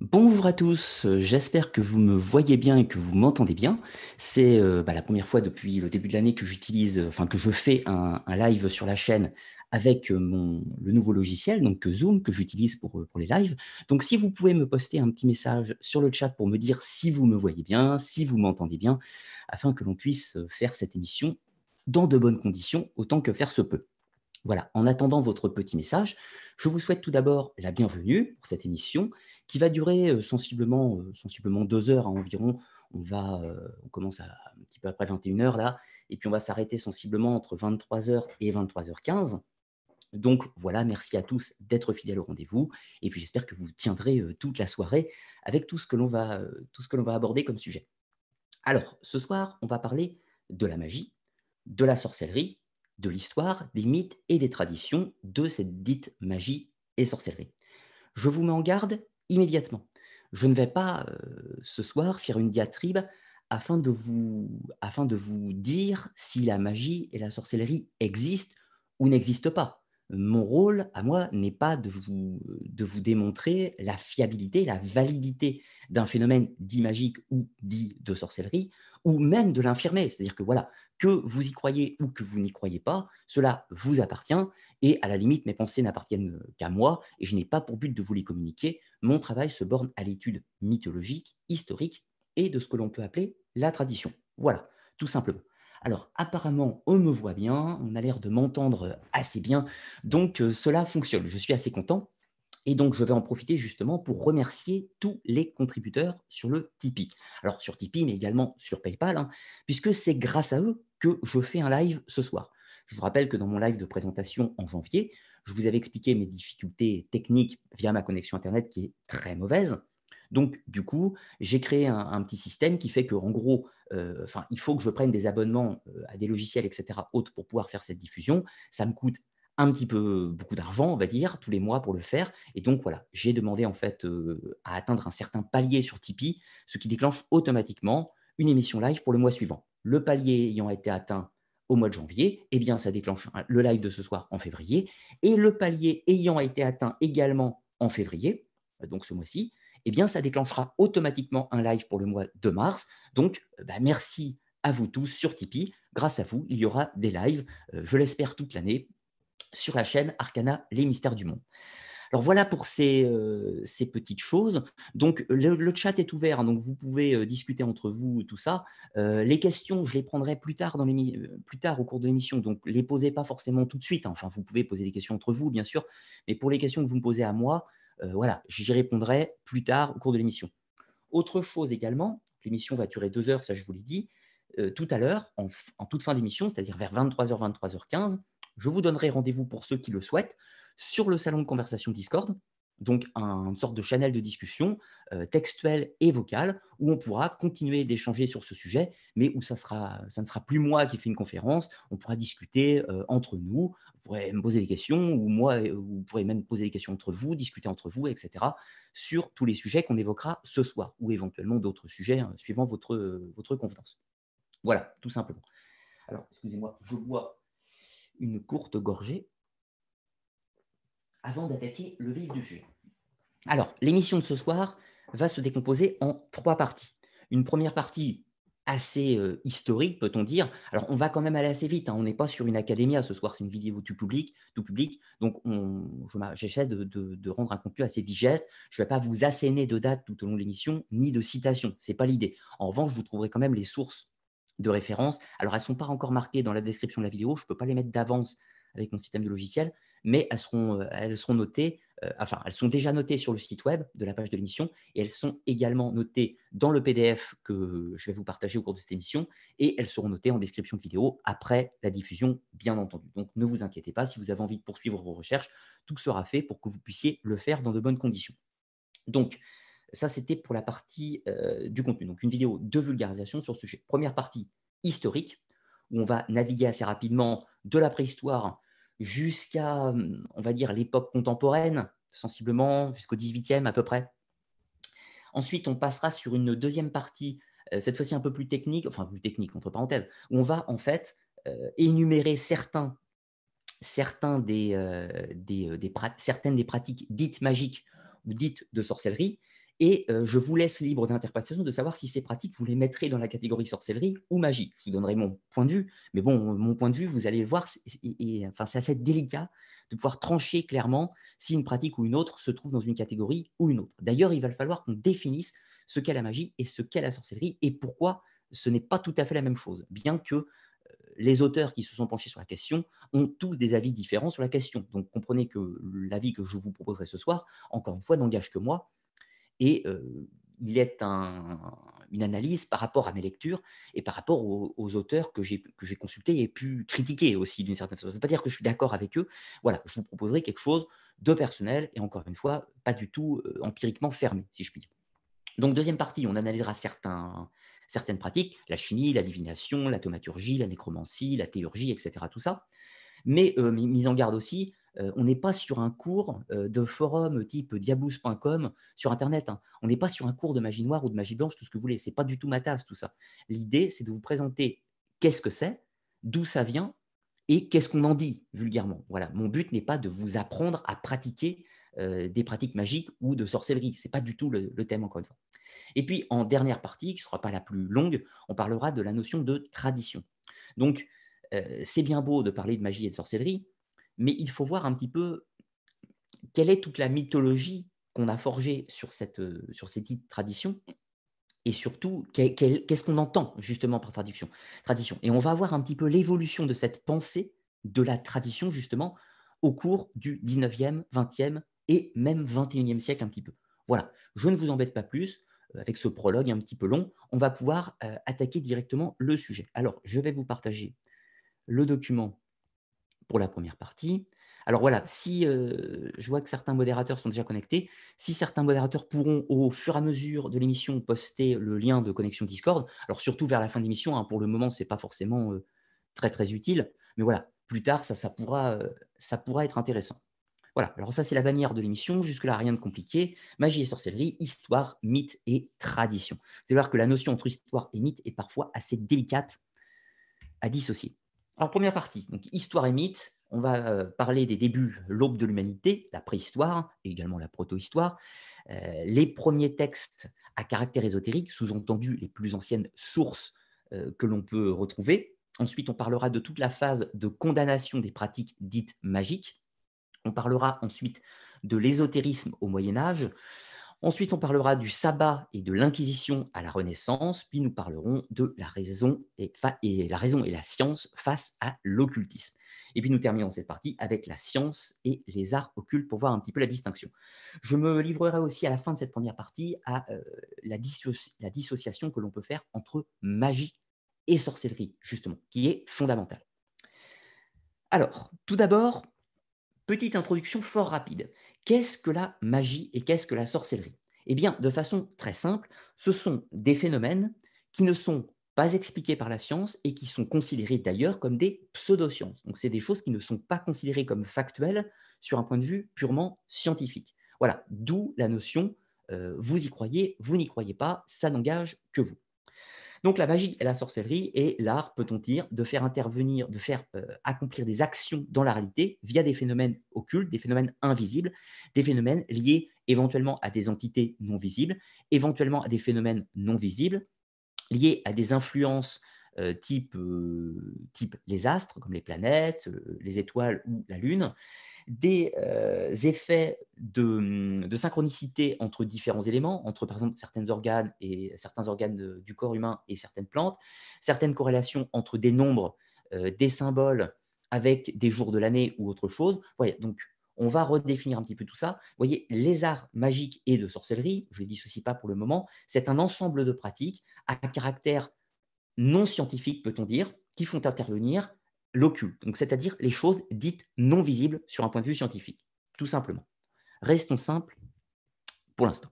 Bonjour à tous, euh, j'espère que vous me voyez bien et que vous m'entendez bien. C'est euh, bah, la première fois depuis le début de l'année que j'utilise, enfin que je fais un, live sur la chaîne avec euh, le nouveau logiciel, donc Zoom, que j'utilise pour les lives. Donc si vous pouvez me poster un petit message sur le chat pour me dire si vous me voyez bien, si vous m'entendez bien, afin que l'on puisse faire cette émission dans de bonnes conditions, autant que faire se peut. Voilà, en attendant votre petit message, je vous souhaite tout d'abord la bienvenue pour cette émission qui va durer euh, sensiblement, euh, sensiblement deux heures environ. On, va, euh, on commence à, un petit peu après 21h là, et puis on va s'arrêter sensiblement entre 23h et 23h15. Donc voilà, merci à tous d'être fidèles au rendez-vous, et puis j'espère que vous tiendrez toute la soirée avec tout ce que l'on va, tout ce que l'on va aborder comme sujet. Alors, ce soir, on va parler de la magie, de la sorcellerie, de l'histoire, des mythes et des traditions de cette dite magie et sorcellerie. Je vous mets en garde immédiatement. Je ne vais pas euh, ce soir faire une diatribe afin de, vous, afin de vous dire si la magie et la sorcellerie existent ou n'existent pas. Mon rôle, à moi, n'est pas de vous, de vous démontrer la fiabilité, la validité d'un phénomène dit magique ou dit de sorcellerie, ou même de l'infirmer. C'est-à-dire que voilà, que vous y croyez ou que vous n'y croyez pas, cela vous appartient et à la limite, mes pensées n'appartiennent qu'à moi et je n'ai pas pour but de vous les communiquer. Mon travail se borne à l'étude mythologique, historique et de ce que l'on peut appeler la tradition. Voilà, tout simplement. Alors apparemment, on me voit bien, on a l'air de m'entendre assez bien, donc euh, cela fonctionne. Je suis assez content. Et donc, je vais en profiter justement pour remercier tous les contributeurs sur le Tipeee. Alors, sur Tipeee, mais également sur PayPal, hein, puisque c'est grâce à eux que je fais un live ce soir. Je vous rappelle que dans mon live de présentation en janvier, je vous avais expliqué mes difficultés techniques via ma connexion Internet qui est très mauvaise. Donc, du coup, j'ai créé un, petit système qui fait qu'en gros, euh, il faut que je prenne des abonnements euh, à des logiciels, etc., autres pour pouvoir faire cette diffusion. Ça me coûte un petit peu beaucoup d'argent, on va dire, tous les mois pour le faire. Et donc voilà, j'ai demandé en fait à atteindre un certain palier sur Tipeee, ce qui déclenche automatiquement une émission live pour le mois suivant. Le palier ayant été atteint au mois de janvier, eh bien ça déclenche le live de ce soir en février. Et le palier ayant été atteint également en février, donc ce mois-ci, eh bien ça déclenchera automatiquement un live pour le mois de mars. Donc bah, merci à vous tous sur Tipeee. Grâce à vous, il y aura des lives, je l'espère toute l'année, sur la chaîne Arcana, les mystères du monde. Alors voilà pour ces, euh, petites choses. Donc le, chat est ouvert, hein, donc vous pouvez euh, discuter entre vous, tout ça. Euh, les questions, je les prendrai plus tard, dans plus tard au cours de l'émission, donc les posez pas forcément tout de suite. Hein. Enfin, vous pouvez poser des questions entre vous, bien sûr, mais pour les questions que vous me posez à moi, voilà, j'y répondrai plus tard au cours de l'émission. Autre chose également, l'émission va durer deux heures, ça je vous l'ai dit. tout à l'heure, en, toute fin d'émission, c'est-à-dire vers 23h, 23h15, je vous donnerai rendez-vous pour ceux qui le souhaitent sur le salon de conversation Discord, donc une sorte de channel de discussion euh, textuel et vocal où on pourra continuer d'échanger sur ce sujet, mais où ça, ne sera plus moi qui fais une conférence, on pourra discuter euh, entre nous, pourrez me poser des questions, ou moi, euh, vous pourrez même poser des questions entre vous, discuter entre vous, etc., sur tous les sujets qu'on évoquera ce soir, ou éventuellement d'autres sujets, hein, suivant votre, votre convenance. Voilà, tout simplement. Alors, excusez-moi, je bois une courte gorgée avant d'attaquer le vif du sujet. Alors, l'émission de ce soir va se décomposer en trois parties. Une première partie assez historique, peut-on dire. Alors, on va quand même aller assez vite. Hein. On n'est pas sur une académie ce soir, c'est une vidéo tout public. Tout public donc, j'essaie de, de, rendre un contenu assez digeste. Je ne vais pas vous asséner de dates tout au long de l'émission, ni de citations. Ce n'est pas l'idée. En revanche, vous trouverez quand même les sources de référence. Alors, elles ne sont pas encore marquées dans la description de la vidéo, je ne peux pas les mettre d'avance avec mon système de logiciel, mais elles seront, euh, elles seront notées, euh, enfin, elles sont déjà notées sur le site web de la page de l'émission, et elles sont également notées dans le PDF que je vais vous partager au cours de cette émission, et elles seront notées en description de vidéo après la diffusion, bien entendu. Donc, ne vous inquiétez pas, si vous avez envie de poursuivre vos recherches, tout sera fait pour que vous puissiez le faire dans de bonnes conditions. Donc, ça, c'était pour la partie euh, du contenu. Donc, une vidéo de vulgarisation sur ce sujet. Première partie historique, où on va naviguer assez rapidement de la préhistoire jusqu'à, on va dire, l'époque contemporaine, sensiblement jusqu'au 18e à peu près. Ensuite, on passera sur une deuxième partie, euh, cette fois-ci un peu plus technique, enfin plus technique entre parenthèses, où on va en fait euh, énumérer des, certaines des pratiques dites magiques ou dites de sorcellerie, Et je vous laisse libre d'interprétation de savoir si ces pratiques, vous les mettrez dans la catégorie sorcellerie ou magie. Je vous donnerai mon point de vue, mais bon, mon point de vue, vous allez le voir, c'est enfin, assez délicat de pouvoir trancher clairement si une pratique ou une autre se trouve dans une catégorie ou une autre. D'ailleurs, il va falloir qu'on définisse ce qu'est la magie et ce qu'est la sorcellerie et pourquoi ce n'est pas tout à fait la même chose, bien que les auteurs qui se sont penchés sur la question ont tous des avis différents sur la question. Donc comprenez que l'avis que je vous proposerai ce soir, encore une fois, n'engage que moi. Et il est une analyse par rapport à mes lectures et par rapport aux, auteurs que j'ai consultés et pu critiquer aussi d'une certaine façon. Ça ne veut pas dire que je suis d'accord avec eux. Voilà, je vous proposerai quelque chose de personnel et encore une fois, pas du tout empiriquement fermé, si je puis dire. Donc, deuxième partie, on analysera certaines pratiques, la chimie, la divination, la thaumaturgie, la nécromancie, la théurgie, etc. Tout ça. Mais euh, mise en garde aussi, euh, on n'est pas sur un cours euh, de forum type diabous.com sur Internet. Hein. On n'est pas sur un cours de magie noire ou de magie blanche, tout ce que vous voulez. Ce n'est pas du tout ma tasse, tout ça. L'idée, c'est de vous présenter qu'est-ce que c'est, d'où ça vient et qu'est-ce qu'on en dit vulgairement. Voilà. Mon but n'est pas de vous apprendre à pratiquer des pratiques magiques ou de sorcellerie. Ce n'est pas du tout le thème, encore une fois. Et puis, en dernière partie, qui ne sera pas la plus longue, on parlera de la notion de tradition. Donc, euh, c'est bien beau de parler de magie et de sorcellerie, mais il faut voir un petit peu quelle est toute la mythologie qu'on a forgée sur, cette, euh, sur traditions et surtout qu'est-ce qu'on entend justement par traduction, tradition. Et on va voir un petit peu l'évolution de cette pensée de la tradition justement au cours du 19e, 20e et même 21e siècle un petit peu. Voilà, je ne vous embête pas plus. Euh, avec ce prologue un petit peu long, on va pouvoir euh, attaquer directement le sujet. Alors, je vais vous partager le document pour la première partie. Alors voilà, si euh, je vois que certains modérateurs sont déjà connectés, si certains modérateurs pourront au fur et à mesure de l'émission poster le lien de connexion Discord, alors surtout vers la fin de l'émission, hein, pour le moment ce n'est pas forcément très très utile, mais voilà, plus tard ça, ça, pourra, ça pourra être intéressant. Voilà, alors ça c'est la bannière de l'émission, jusque-là rien de compliqué. Magie et sorcellerie, histoire, mythe et tradition. Vous allez voir que la notion entre histoire et mythe est parfois assez délicate à dissocier. Alors première partie, donc histoire et mythe, on va euh, parler des débuts, l'aube de l'humanité, la préhistoire et également la protohistoire, euh, les premiers textes à caractère ésotérique, sous-entendu les plus anciennes sources euh, que l'on peut retrouver. Ensuite, on parlera de toute la phase de condamnation des pratiques dites magiques, on parlera ensuite de l'ésotérisme au Moyen Âge. Ensuite, on parlera du sabbat et de l'inquisition à la Renaissance, puis nous parlerons de la raison et, la, raison et la science face à l'occultisme. Et puis nous terminons cette partie avec la science et les arts occultes pour voir un petit peu la distinction. Je me livrerai aussi à la fin de cette première partie à euh, la, la dissociation que l'on peut faire entre magie et sorcellerie, justement, qui est fondamentale. Alors, tout d'abord, Petite introduction fort rapide. Qu'est-ce que la magie et qu'est-ce que la sorcellerie? Eh bien, de façon très simple, ce sont des phénomènes qui ne sont pas expliqués par la science et qui sont considérés d'ailleurs comme des pseudosciences. Donc, c'est des choses qui ne sont pas considérées comme factuelles sur un point de vue purement scientifique. Voilà, d'où la notion euh, vous y croyez, vous n'y croyez pas, ça n'engage que vous. Donc la magie et la sorcellerie est l'art, peut-on dire, de faire intervenir, de faire euh, accomplir des actions dans la réalité via des phénomènes occultes, des phénomènes invisibles, des phénomènes liés éventuellement à des entités non visibles, éventuellement à des phénomènes non visibles, liés à des influences euh, type, euh, type les astres, comme les planètes, les étoiles ou la Lune, des euh, effets de, synchronicité entre différents éléments, entre par exemple certains organes et certains organes du corps humain et certaines plantes, certaines corrélations entre des nombres, euh, des symboles avec des jours de l'année ou autre chose. Donc on va redéfinir un petit peu tout ça. Vous voyez, les arts magiques et de sorcellerie, je ne les dissocie pas pour le moment, c'est un ensemble de pratiques à caractère non scientifique, peut-on dire, qui font intervenir l'occulte, c'est-à-dire les choses dites non visibles sur un point de vue scientifique, tout simplement. Restons simples pour l'instant.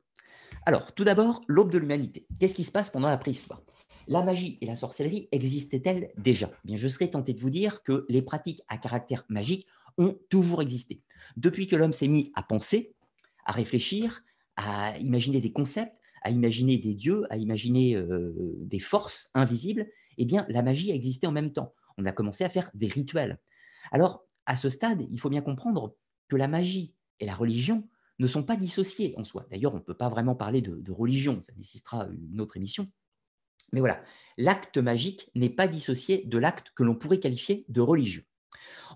Alors, tout d'abord, l'aube de l'humanité. Qu'est-ce qui se passe pendant la préhistoire? La magie et la sorcellerie existaient-elles déjà? Eh Bien, je serais tenté de vous dire que les pratiques à caractère magique ont toujours existé. Depuis que l'homme s'est mis à penser, à réfléchir, à imaginer des concepts, à imaginer des dieux, à imaginer euh, des forces invisibles, eh bien, la magie a existé en même temps on a commencé à faire des rituels. Alors, à ce stade, il faut bien comprendre que la magie et la religion ne sont pas dissociés en soi. D'ailleurs, on ne peut pas vraiment parler de, religion, ça nécessitera une autre émission. Mais voilà, l'acte magique n'est pas dissocié de l'acte que l'on pourrait qualifier de religieux.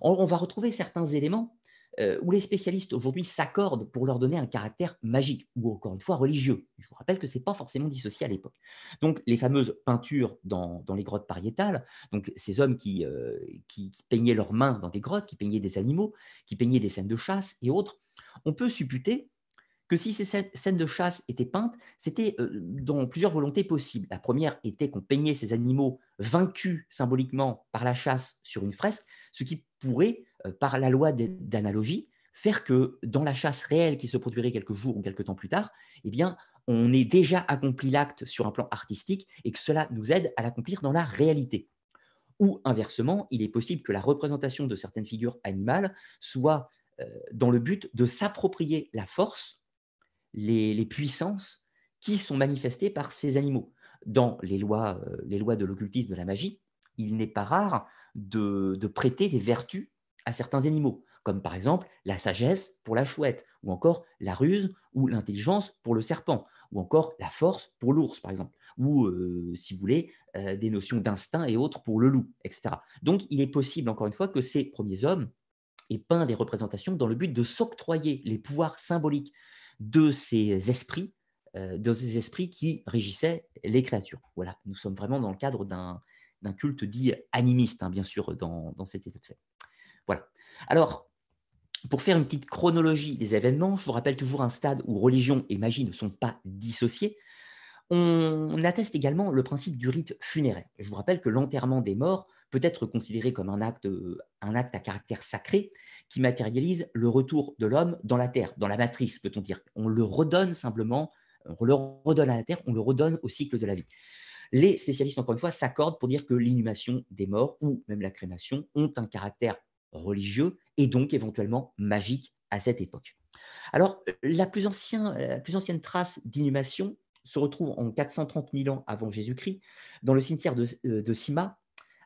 on va retrouver certains éléments euh, où les spécialistes aujourd'hui s'accordent pour leur donner un caractère magique ou encore une fois religieux. Je vous rappelle que ce n'est pas forcément dissocié à l'époque. Donc les fameuses peintures dans, les grottes pariétales, donc ces hommes euh, qui, peignaient leurs mains dans des grottes, qui peignaient des animaux, qui peignaient des scènes de chasse et autres, on peut supputer que si ces scènes de chasse étaient peintes, c'était euh, dans plusieurs volontés possibles. La première était qu'on peignait ces animaux vaincus symboliquement par la chasse sur une fresque, ce qui pourrait, par la loi d'analogie, faire que dans la chasse réelle qui se produirait quelques jours ou quelques temps plus tard, eh on ait déjà accompli l'acte sur un plan artistique et que cela nous aide à l'accomplir dans la réalité. Ou inversement, il est possible que la représentation de certaines figures animales soit euh, dans le but de s'approprier la force les, puissances qui sont manifestées par ces animaux. Dans les lois, euh, les lois de l'occultisme, de la magie, il n'est pas rare de, prêter des vertus à certains animaux, comme par exemple la sagesse pour la chouette, ou encore la ruse ou l'intelligence pour le serpent, ou encore la force pour l'ours, par exemple, ou, euh, si vous voulez, euh, des notions d'instinct et autres pour le loup, etc. Donc, il est possible, encore une fois, que ces premiers hommes aient peint des représentations dans le but de s'octroyer les pouvoirs symboliques de ces esprits, euh, de ces esprits qui régissaient les créatures. Voilà, nous sommes vraiment dans le cadre d'un culte dit animiste, hein, bien sûr, dans, cet état de fait. Voilà. Alors, pour faire une petite chronologie des événements, je vous rappelle toujours un stade où religion et magie ne sont pas dissociés. On atteste également le principe du rite funéraire. Je vous rappelle que l'enterrement des morts peut être considéré comme un acte, un acte à caractère sacré qui matérialise le retour de l'homme dans la terre, dans la matrice, peut-on dire. On le redonne simplement, on le redonne à la terre, on le redonne au cycle de la vie. Les spécialistes, encore une fois, s'accordent pour dire que l'inhumation des morts ou même la crémation ont un caractère religieux et donc éventuellement magique à cette époque. Alors, la plus, ancienne trace d'inhumation se retrouve en 430 000 ans avant Jésus-Christ dans le cimetière de, de Sima,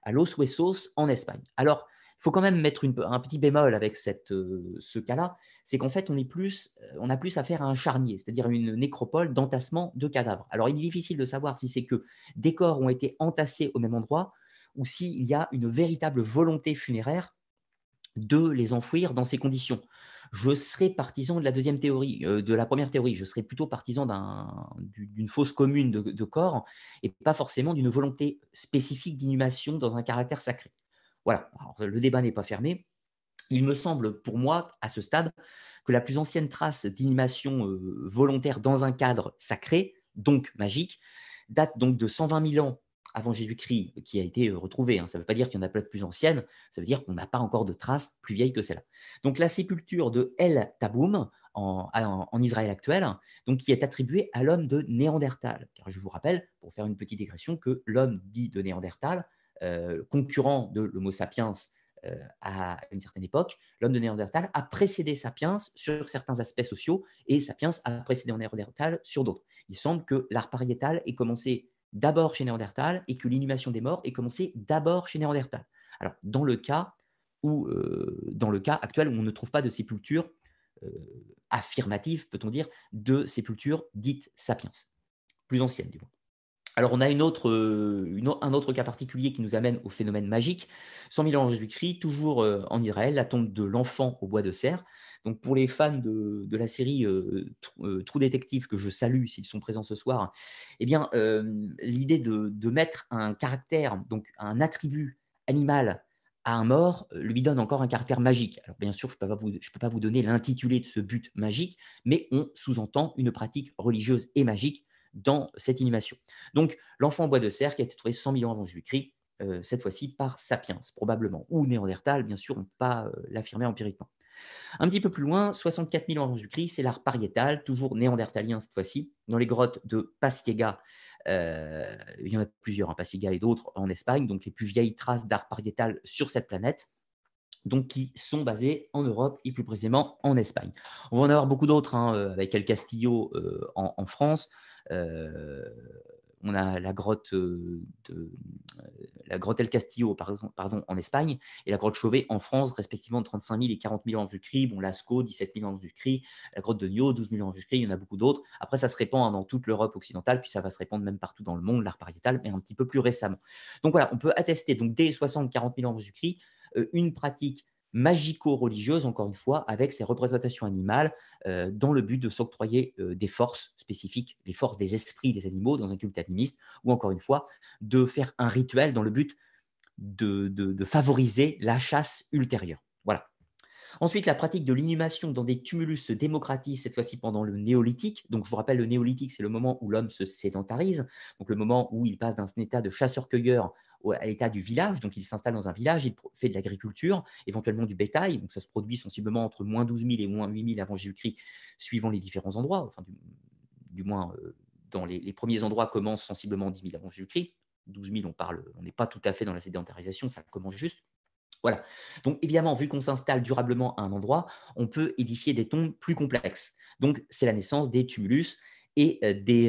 à Los Huesos en Espagne. Alors, il faut quand même mettre un petit bémol avec cette, euh, ce cas-là, c'est qu'en fait, on, est plus, euh, on a plus affaire à un charnier, c'est-à-dire une nécropole d'entassement de cadavres. Alors, il est difficile de savoir si c'est que des corps ont été entassés au même endroit ou s'il y a une véritable volonté funéraire de les enfouir dans ces conditions. Je serais partisan de la deuxième théorie, euh, de la première théorie. Je serais plutôt partisan d'une fausse commune de, corps et pas forcément d'une volonté spécifique d'inhumation dans un caractère sacré. Voilà, le débat n'est pas fermé. Il me semble, pour moi, à ce stade, que la plus ancienne trace d'inhumation euh, volontaire dans un cadre sacré, donc magique, date donc de 120 000 ans avant Jésus-Christ qui a été euh, retrouvé. Hein. Ça ne veut pas dire qu'il y en a plein de plus anciennes, ça veut dire qu'on n'a pas encore de traces plus vieilles que celle-là. Donc la sépulture de El Taboum en, Israël actuel, donc qui est attribuée à l'homme de Néandertal. Car je vous rappelle, pour faire une petite digression, que l'homme dit de Néandertal, euh, concurrent de l'Homo sapiens euh, à une certaine époque, l'homme de Néandertal a précédé Sapiens sur certains aspects sociaux et Sapiens a précédé Néandertal sur d'autres. Il semble que l'art pariétal ait commencé d'abord chez Néandertal et que l'inhumation des morts ait commencé d'abord chez Néandertal. Alors, dans le cas où, euh, dans le cas actuel où on ne trouve pas de sépulture euh, affirmative, peut-on dire, de sépulture dite sapiens, plus ancienne du moins. Alors, on a une autre, euh, un autre cas particulier qui nous amène au phénomène magique. 100 000 ans Jésus-Christ, toujours euh, en Israël, la tombe de l'enfant au bois de serre. Donc, pour les fans de, la série euh, Trou Détective, que je salue s'ils sont présents ce soir, eh bien, l'idée de, mettre un caractère, donc un attribut animal à un mort, lui donne encore un caractère magique. Alors, bien sûr, je ne peux pas vous donner l'intitulé de ce but magique, mais on sous-entend une pratique religieuse et magique dans cette inhumation. Donc, l'enfant en bois de serre qui a été trouvé 100 000 ans avant Jésus-Christ, euh, cette fois-ci par Sapiens, probablement, ou Néandertal, bien sûr, on ne peut pas euh, l'affirmer empiriquement. Un petit peu plus loin, 64 000 ans avant Jésus-Christ, c'est l'art pariétal, toujours néandertalien cette fois-ci, dans les grottes de Pasiega. Euh, il y en a plusieurs, hein, Pasiega et d'autres en Espagne, donc les plus vieilles traces d'art pariétal sur cette planète donc qui sont basées en Europe et plus précisément en Espagne. On va en avoir beaucoup d'autres, hein, avec El Castillo en, France, on a la grotte, de, la grotte El Castillo en Espagne et la grotte Chauvet en France, respectivement de 35 000 et 40 000 ans du cri. Bon, Lascaux, 17 000 ans du cri. La grotte de Nio, 12 000 ans du cri. Il y en a beaucoup d'autres. Après, ça se répand hein, dans toute l'Europe occidentale, puis ça va se répandre même partout dans le monde, l'art pariétal, mais un petit peu plus récemment. Donc voilà, on peut attester donc dès 60 40 000 ans du cri une pratique magico-religieuse, encore une fois, avec ces représentations animales, euh, dans le but de s'octroyer euh, des forces spécifiques, les forces des esprits des animaux dans un culte animiste, ou encore une fois, de faire un rituel dans le but de, favoriser la chasse ultérieure. Voilà. Ensuite, la pratique de l'inhumation dans des tumulus se démocratise, cette fois-ci pendant le néolithique. Donc, je vous rappelle, le néolithique, c'est le moment où l'homme se sédentarise, donc le moment où il passe d'un état de chasseur-cueilleur à l'état du village. Donc, il s'installe dans un village, il fait de l'agriculture, éventuellement du bétail. Donc, ça se produit sensiblement entre moins 12 000 et moins 8 000 avant Jésus-Christ, suivant les différents endroits. Enfin, du, moins, euh, dans les, premiers endroits commencent sensiblement 10 000 avant Jésus-Christ. 12 000, on parle, on n'est pas tout à fait dans la sédentarisation, ça commence juste. Voilà. Donc, évidemment, vu qu'on s'installe durablement à un endroit, on peut édifier des tombes plus complexes. Donc, c'est la naissance des tumulus et des,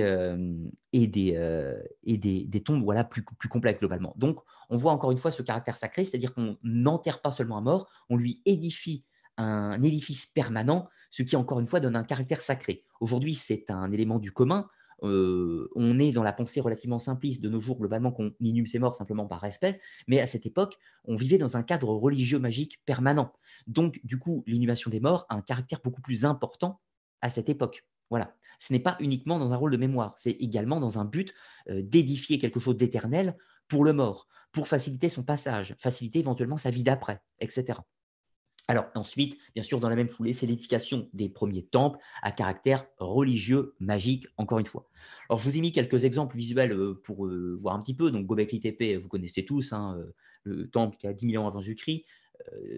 et des, et des, tombes voilà, plus, plus complexes globalement. Donc, on voit encore une fois ce caractère sacré, c'est-à-dire qu'on n'enterre pas seulement un mort, on lui édifie un édifice permanent, ce qui encore une fois donne un caractère sacré. Aujourd'hui, c'est un élément du commun. on est dans la pensée relativement simpliste de nos jours, globalement, qu'on inhume ses morts simplement par respect, mais à cette époque, on vivait dans un cadre religieux magique permanent. Donc, du coup, l'inhumation des morts a un caractère beaucoup plus important à cette époque. Voilà. Ce n'est pas uniquement dans un rôle de mémoire, c'est également dans un but d'édifier quelque chose d'éternel pour le mort, pour faciliter son passage, faciliter éventuellement sa vie d'après, etc. Alors ensuite, bien sûr, dans la même foulée, c'est l'édification des premiers temples à caractère religieux, magique, encore une fois. Alors je vous ai mis quelques exemples visuels pour voir un petit peu. Donc Gobekli Tepe, vous connaissez tous, hein, le temple qui a 10 000 ans avant Jésus-Christ.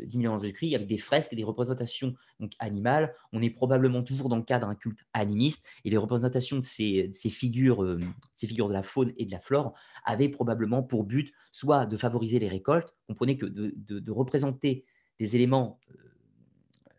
10 000 ans de Christ, avec des fresques et des représentations donc, animales. On est probablement toujours dans le cadre d'un culte animiste et les représentations de ces, figures, euh, ces figures de la faune et de la flore avaient probablement pour but soit de favoriser les récoltes, comprenez que de, représenter des éléments, euh,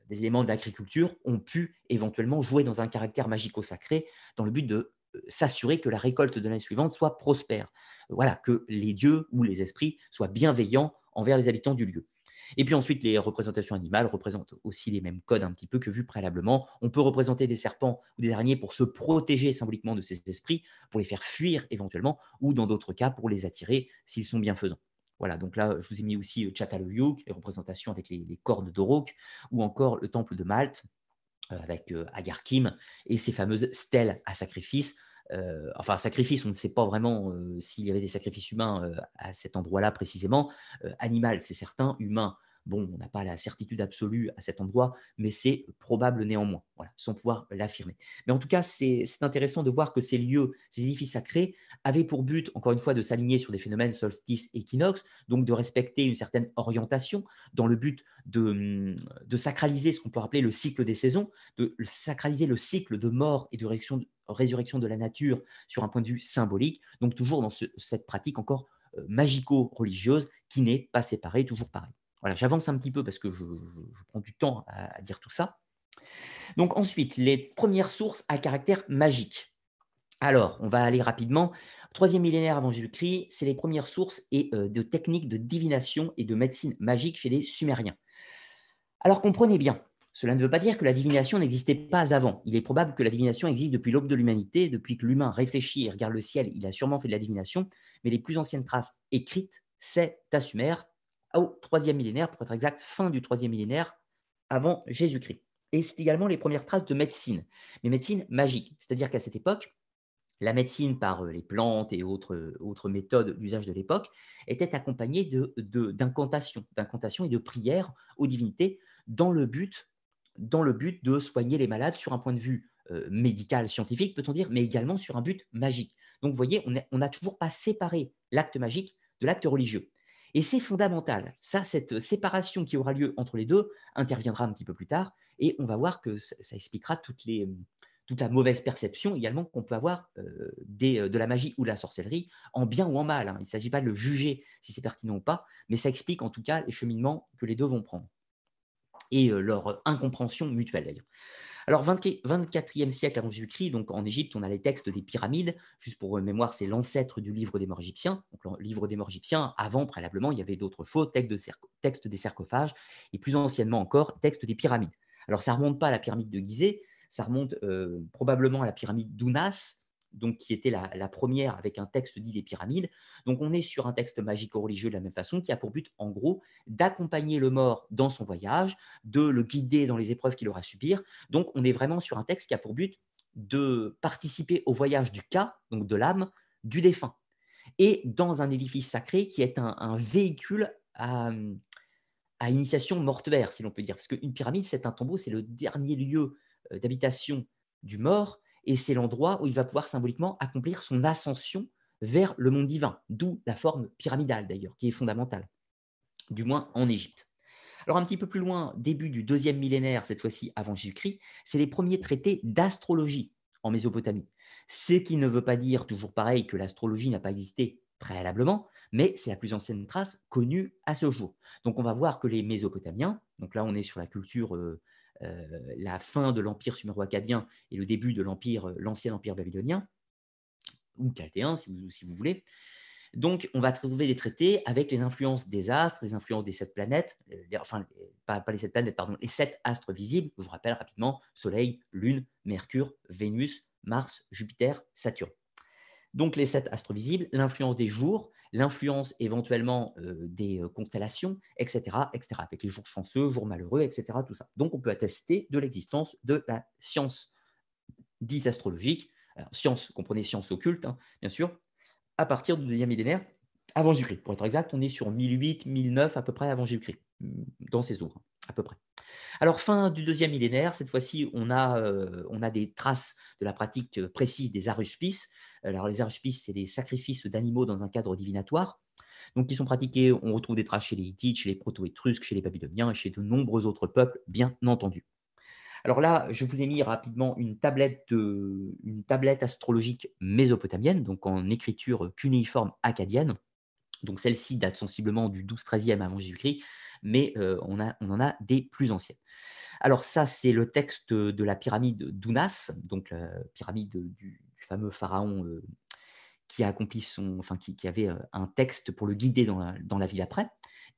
des éléments de l'agriculture ont pu éventuellement jouer dans un caractère magico-sacré dans le but de euh, s'assurer que la récolte de l'année suivante soit prospère. Voilà, que les dieux ou les esprits soient bienveillants envers les habitants du lieu. Et puis ensuite, les représentations animales représentent aussi les mêmes codes un petit peu que vu préalablement. On peut représenter des serpents ou des araignées pour se protéger symboliquement de ces esprits, pour les faire fuir éventuellement, ou dans d'autres cas pour les attirer s'ils sont bienfaisants. Voilà, donc là, je vous ai mis aussi euh, Chataloyuk, les représentations avec les, cornes d'Orok, ou encore le temple de Malte, euh, avec euh, Agarkim, et ces fameuses stèles à sacrifice, enfin, sacrifice, on ne sait pas vraiment s'il y avait des sacrifices humains à cet endroit-là précisément. animal, c'est certain. Humain, bon, on n'a pas la certitude absolue à cet endroit, mais c'est probable néanmoins, sans pouvoir l'affirmer. Mais en tout cas, c'est intéressant de voir que ces lieux, ces édifices sacrés, avaient pour but, encore une fois, de s'aligner sur des phénomènes solstice équinoxe, donc de respecter une certaine orientation dans le but de, sacraliser ce qu'on peut appeler le cycle des saisons, de sacraliser le cycle de mort et de résurrection, résurrection de la nature sur un point de vue symbolique, donc toujours dans cette pratique encore euh, magico-religieuse qui n'est pas séparée, toujours pareil. Voilà, j'avance un petit peu parce que je, prends du temps à, dire tout ça. Donc ensuite, les premières sources à caractère magique. Alors, on va aller rapidement. Troisième millénaire avant Jésus-Christ, c'est les premières sources et, euh, de techniques de divination et de médecine magique chez les Sumériens. Alors comprenez bien, cela ne veut pas dire que la divination n'existait pas avant. Il est probable que la divination existe depuis l'aube de l'humanité, depuis que l'humain réfléchit et regarde le ciel, il a sûrement fait de la divination, mais les plus anciennes traces écrites, c'est à Sumer, au troisième millénaire, pour être exact, fin du troisième millénaire avant Jésus-Christ. Et c'est également les premières traces de médecine, mais médecine magique. C'est-à-dire qu'à cette époque, la médecine par euh, les plantes et autres, autres méthodes d'usage de l'époque était accompagnée d'incantations, de, d'incantations et de prières aux divinités dans le but dans le but de soigner les malades sur un point de vue euh, médical, scientifique, peut-on dire, mais également sur un but magique. Donc, vous voyez, on n'a toujours pas séparé l'acte magique de l'acte religieux. Et c'est fondamental. Ça, cette séparation qui aura lieu entre les deux interviendra un petit peu plus tard, et on va voir que ça, expliquera toute la mauvaise perception également qu'on peut avoir euh, euh, de la magie ou de la sorcellerie, en bien ou en mal. Hein. Il ne s'agit pas de le juger si c'est pertinent ou pas, mais ça explique en tout cas les cheminements que les deux vont prendre et leur incompréhension mutuelle d'ailleurs. Alors, 24e siècle avant Jésus-Christ, donc en Égypte, on a les textes des pyramides. Juste pour mémoire, c'est l'ancêtre du livre des morts égyptiens. Le livre des morts égyptiens, avant, préalablement, il y avait d'autres choses, textes, des sarcophages, et plus anciennement encore, textes des pyramides. Alors, ça ne remonte pas à la pyramide de Gizeh, ça remonte euh, probablement à la pyramide d'Ounas, donc qui était la, première avec un texte dit des pyramides. Donc on est sur un texte magico-religieux de la même façon qui a pour but, en gros, d'accompagner le mort dans son voyage, de le guider dans les épreuves qu'il aura à subir. Donc on est vraiment sur un texte qui a pour but de participer au voyage du cas, donc de l'âme, du défunt. Et dans un édifice sacré qui est un, véhicule à, à, initiation mortuaire, si l'on peut dire. Parce qu'une pyramide, c'est un tombeau, c'est le dernier lieu euh, d'habitation du mort et c'est l'endroit où il va pouvoir symboliquement accomplir son ascension vers le monde divin, d'où la forme pyramidale d'ailleurs, qui est fondamentale, du moins en Égypte. Alors un petit peu plus loin, début du deuxième millénaire, cette fois-ci avant Jésus-Christ, c'est les premiers traités d'astrologie en Mésopotamie. Ce qui ne veut pas dire, toujours pareil, que l'astrologie n'a pas existé préalablement, mais c'est la plus ancienne trace connue à ce jour. Donc on va voir que les Mésopotamiens, donc là on est sur la culture euh, la fin de l'empire suméro-acadien et le début de euh, l'ancien empire babylonien, ou chaldéen si vous, si vous voulez. Donc, on va trouver des traités avec les influences des astres, les influences des sept planètes, euh, enfin, pas, les sept planètes, pardon, les sept astres visibles, je vous rappelle rapidement, Soleil, Lune, Mercure, Vénus, Mars, Jupiter, Saturne. Donc, les sept astres visibles, l'influence des jours, l'influence éventuellement des constellations, etc., etc., avec les jours chanceux, jours malheureux, etc., tout ça. Donc, on peut attester de l'existence de la science dite astrologique, science, comprenez science occulte, hein, bien sûr, à partir du deuxième millénaire avant Jésus-Christ. Pour être exact, on est sur 1008, 1009 à peu près avant Jésus-Christ, mmh, dans ces eaux, hein, à peu près. Alors, fin du deuxième millénaire, cette fois-ci, on, a, on a des traces de la pratique précise des aruspices, alors, les aruspices, c'est des sacrifices d'animaux dans un cadre divinatoire. Donc, qui sont pratiqués, on retrouve des traces chez les Hittites, chez les Proto-Étrusques, chez les Babyloniens et chez de nombreux autres peuples, bien entendu. Alors là, je vous ai mis rapidement une tablette, astrologique mésopotamienne, donc en écriture cunéiforme acadienne. Donc celle-ci date sensiblement du 12-13e avant Jésus-Christ, mais euh, on, on en a des plus anciennes. Alors ça, c'est le texte de la pyramide d'Unas, donc la pyramide du, fameux pharaon euh, qui a accompli son, enfin qui, avait euh, un texte pour le guider dans la, dans la vie après.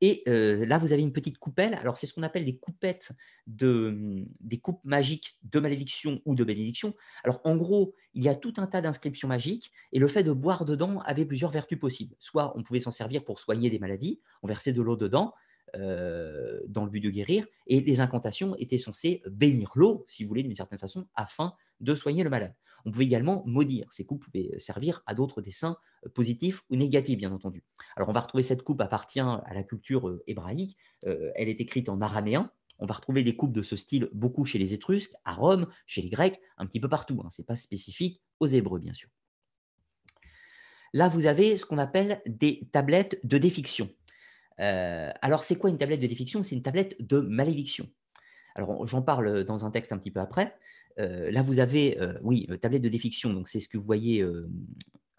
Et euh, là, vous avez une petite coupelle. Alors, c'est ce qu'on appelle des coupettes de, des coupes magiques de malédiction ou de bénédiction. Alors, en gros, il y a tout un tas d'inscriptions magiques et le fait de boire dedans avait plusieurs vertus possibles. Soit on pouvait s'en servir pour soigner des maladies, on versait de l'eau dedans, dans le but de guérir, et les incantations étaient censées bénir l'eau, si vous voulez, d'une certaine façon, afin de soigner le malade. On pouvait également maudire. Ces coupes pouvaient servir à d'autres dessins euh, positifs ou négatifs, bien entendu. Alors, on va retrouver cette coupe appartient à la culture euh, hébraïque. Euh, elle est écrite en araméen. On va retrouver des coupes de ce style beaucoup chez les Étrusques, à Rome, chez les Grecs, un petit peu partout. Hein. Ce n'est pas spécifique aux Hébreux, bien sûr. Là, vous avez ce qu'on appelle des tablettes de défiction. Alors, c'est quoi une tablette de défiction? C'est une tablette de malédiction. Alors, j'en parle dans un texte un petit peu après. Euh, là, vous avez, euh, oui, euh, tablette de défiction, donc c'est ce que vous voyez.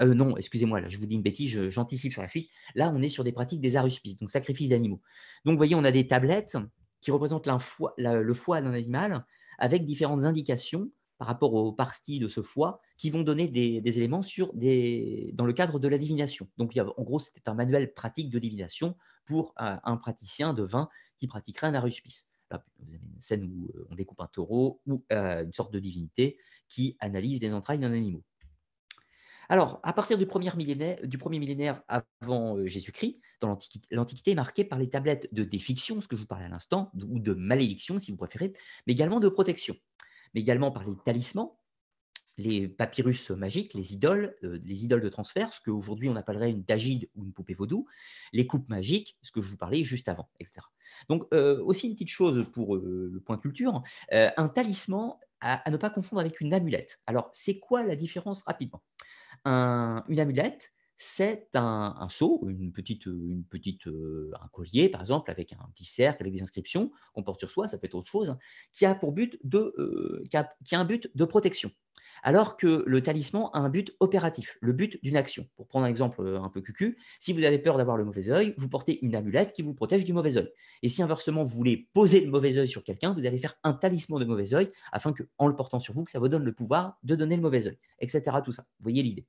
non, excusez-moi, là, je vous dis une bêtise, j'anticipe sur la suite. Là, on est sur des pratiques des aruspices, donc sacrifice d'animaux. Donc, vous voyez, on a des tablettes qui représentent le foie d'un animal avec différentes indications par rapport aux parties de ce foie qui vont donner des, éléments sur des, dans le cadre de la divination. Donc, en gros, c'était un manuel pratique de divination pour un praticien de vin qui pratiquerait un aruspice vous avez une scène où euh, on découpe un taureau ou euh, une sorte de divinité qui analyse les entrailles d'un animal. Alors, à partir du premier millénaire, du premier millénaire avant euh, Jésus-Christ, dans l'Antiquité est marquée par les tablettes de défiction, ce que je vous parlais à l'instant, ou de malédiction, si vous préférez, mais également de protection, mais également par les talismans, les papyrus magiques, les idoles, euh, les idoles de transfert, ce qu'aujourd'hui on appellerait une dagide ou une poupée vaudou, les coupes magiques, ce que je vous parlais juste avant, etc. Donc euh, aussi une petite chose pour euh, le point culture, un talisman à, ne pas confondre avec une amulette. Alors c'est quoi la différence rapidement? Une amulette, c'est un, seau, une petite, une petite, un collier par exemple, avec un petit cercle, avec des inscriptions qu'on porte sur soi, ça peut être autre chose, hein, qui a pour but de, qui a un but de protection alors que le talisman a un but opératif, le but d'une action. Pour prendre un exemple euh, un peu cucu, si vous avez peur d'avoir le mauvais œil, vous portez une amulette qui vous protège du mauvais œil. Et si inversement vous voulez poser le mauvais œil sur quelqu'un, vous allez faire un talisman de mauvais œil afin que, en le portant sur vous, ça vous donne le pouvoir de donner le mauvais œil, etc. Tout ça. Vous voyez l'idée?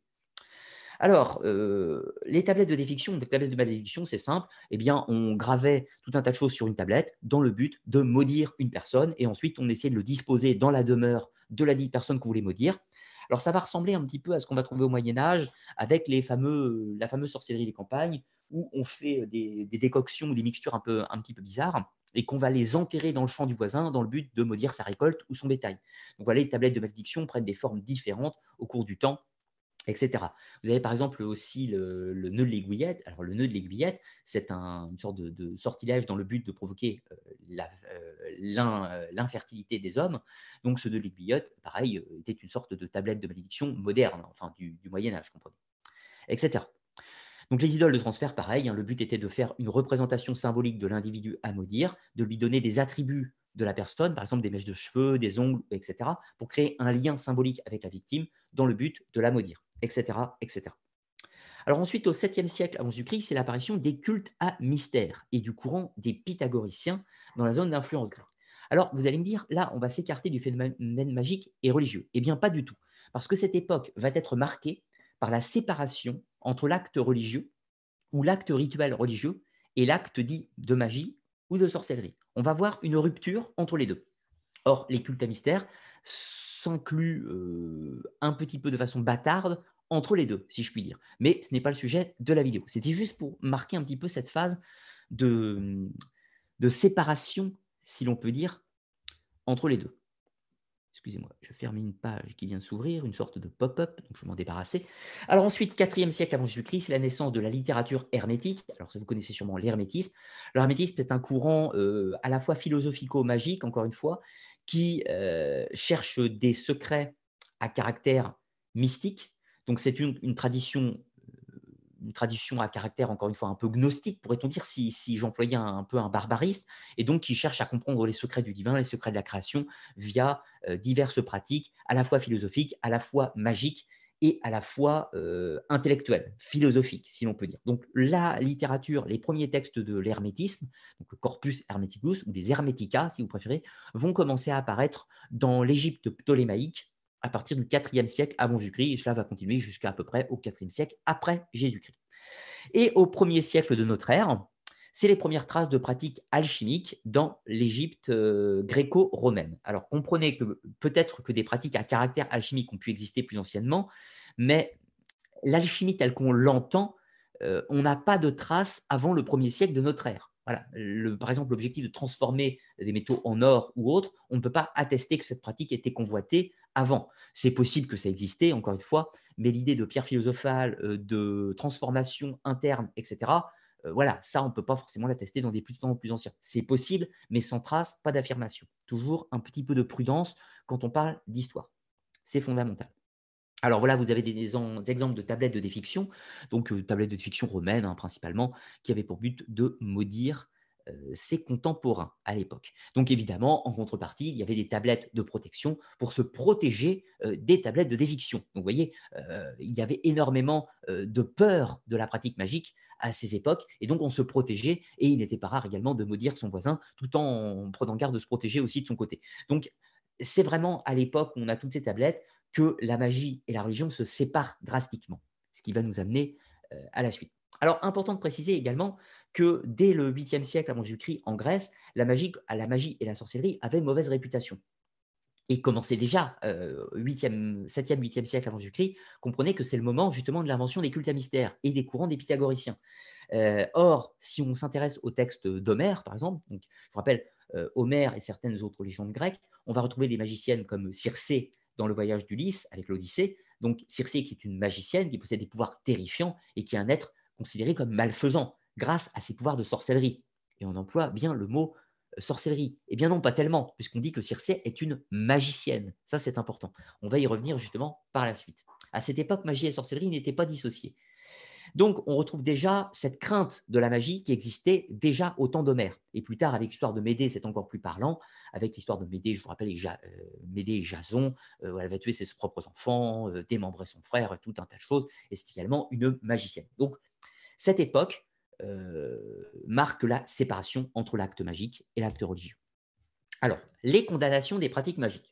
Alors, euh, les tablettes de défiction, les tablettes de malédiction, c'est simple. Eh bien, on gravait tout un tas de choses sur une tablette dans le but de maudire une personne et ensuite on essayait de le disposer dans la demeure de la dite personne vous voulez maudire. Alors, ça va ressembler un petit peu à ce qu'on va trouver au Moyen Âge avec la fameuse sorcellerie des campagnes où on fait des, décoctions ou des mixtures un, peu, un petit peu bizarres et qu'on va les enterrer dans le champ du voisin dans le but de maudire sa récolte ou son bétail. Donc voilà, les tablettes de malédiction prennent des formes différentes au cours du temps etc. Vous avez par exemple aussi le, nœud de l'aiguillette. Alors le nœud de l'aiguillette, c'est une sorte de, sortilège dans le but de provoquer euh, euh, euh, l'infertilité des hommes. Donc ce nœud de l'aiguillette, pareil, était une sorte de tablette de malédiction moderne, enfin du, Moyen Âge, comprenez, etc. Donc les idoles de transfert, pareil, hein, le but était de faire une représentation symbolique de l'individu à maudire, de lui donner des attributs de la personne, par exemple des mèches de cheveux, des ongles, etc., pour créer un lien symbolique avec la victime dans le but de la maudire etc., etc. Alors ensuite, au 7e siècle avant Jésus-Christ, c'est l'apparition des cultes à mystère et du courant des pythagoriciens dans la zone d'influence grecque. Alors, vous allez me dire, là, on va s'écarter du phénomène magique et religieux. Eh bien, pas du tout, parce que cette époque va être marquée par la séparation entre l'acte religieux ou l'acte rituel religieux et l'acte dit de magie ou de sorcellerie. On va voir une rupture entre les deux. Or, les cultes à mystère s'incluent euh, un petit peu de façon bâtarde entre les deux, si je puis dire. Mais ce n'est pas le sujet de la vidéo. C'était juste pour marquer un petit peu cette phase de, de séparation, si l'on peut dire, entre les deux. Excusez-moi, je ferme une page qui vient de s'ouvrir, une sorte de pop-up, donc je vais m'en débarrasser. Alors ensuite, 4e siècle avant Jésus-Christ, c'est la naissance de la littérature hermétique. Alors ça, vous connaissez sûrement l'hermétisme. L'hermétisme est un courant euh, à la fois philosophico-magique, encore une fois, qui euh, cherche des secrets à caractère mystique, donc c'est une, tradition euh, une tradition à caractère, encore une fois, un peu gnostique, pourrait-on dire, si, j'employais un, peu un barbariste, et donc qui cherche à comprendre les secrets du divin, les secrets de la création, via euh, diverses pratiques, à la fois philosophiques, à la fois magiques, et à la fois euh, intellectuelles, philosophiques, si l'on peut dire. Donc la littérature, les premiers textes de l'hermétisme, donc le corpus hermeticus, ou les hermetica, si vous préférez, vont commencer à apparaître dans l'Égypte ptolémaïque, à partir du 4e siècle avant Jésus-Christ, et cela va continuer jusqu'à à peu près au 4e siècle après Jésus-Christ. Et au 1er siècle de notre ère, c'est les premières traces de pratiques alchimiques dans l'Égypte euh, gréco-romaine. Alors comprenez que peut-être que des pratiques à caractère alchimique ont pu exister plus anciennement, mais l'alchimie telle qu'on l'entend, euh, on n'a pas de traces avant le 1er siècle de notre ère. Par exemple, l'objectif de transformer des métaux en or ou autre, on ne peut pas attester que cette pratique était convoitée avant. C'est possible que ça existait, encore une fois, mais l'idée de pierre philosophale, euh, de transformation interne, etc., euh, voilà, ça, on ne peut pas forcément l'attester dans des plus temps plus anciens. C'est possible, mais sans trace, pas d'affirmation. Toujours un petit peu de prudence quand on parle d'histoire. C'est fondamental. Alors voilà, vous avez des, exemples de tablettes de défiction, donc euh, tablettes de défiction romaines hein, principalement, qui avaient pour but de maudire ses contemporains à l'époque. Donc évidemment, en contrepartie, il y avait des tablettes de protection pour se protéger des tablettes de défiction. Donc vous voyez, il y avait énormément de peur de la pratique magique à ces époques, et donc on se protégeait, et il n'était pas rare également de maudire son voisin, tout en prenant garde de se protéger aussi de son côté. Donc c'est vraiment à l'époque où on a toutes ces tablettes que la magie et la religion se séparent drastiquement, ce qui va nous amener à la suite. Alors, important de préciser également que dès le 8e siècle avant Jésus-Christ, en Grèce, la magie, la magie et la sorcellerie avaient mauvaise réputation. Et commençait déjà, euh, 8e, 7e, 8e siècle avant Jésus-Christ, comprenez que c'est le moment justement de l'invention des cultes à mystère et des courants des pythagoriciens. Euh, or, si on s'intéresse au texte d'Homère, par exemple, donc, je vous rappelle, euh, Homère et certaines autres légendes grecques, on va retrouver des magiciennes comme Circé dans le voyage d'Ulysse avec l'Odyssée. Donc Circé qui est une magicienne qui possède des pouvoirs terrifiants et qui est un être considéré comme malfaisant grâce à ses pouvoirs de sorcellerie. Et on emploie bien le mot euh, sorcellerie. Eh bien non, pas tellement, puisqu'on dit que Circé est une magicienne. Ça, c'est important. On va y revenir justement par la suite. À cette époque, magie et sorcellerie n'étaient pas dissociées. Donc, on retrouve déjà cette crainte de la magie qui existait déjà au temps d'Homère. Et plus tard, avec l'histoire de Médée, c'est encore plus parlant. Avec l'histoire de Médée, je vous rappelle, euh, Médée et Jason, euh, elle va tuer ses propres enfants, euh, démembrer son frère, tout un tas de choses. Et c'est également une magicienne. Donc, cette époque marque la séparation entre l'acte magique et l'acte religieux. Alors, les condamnations des pratiques magiques.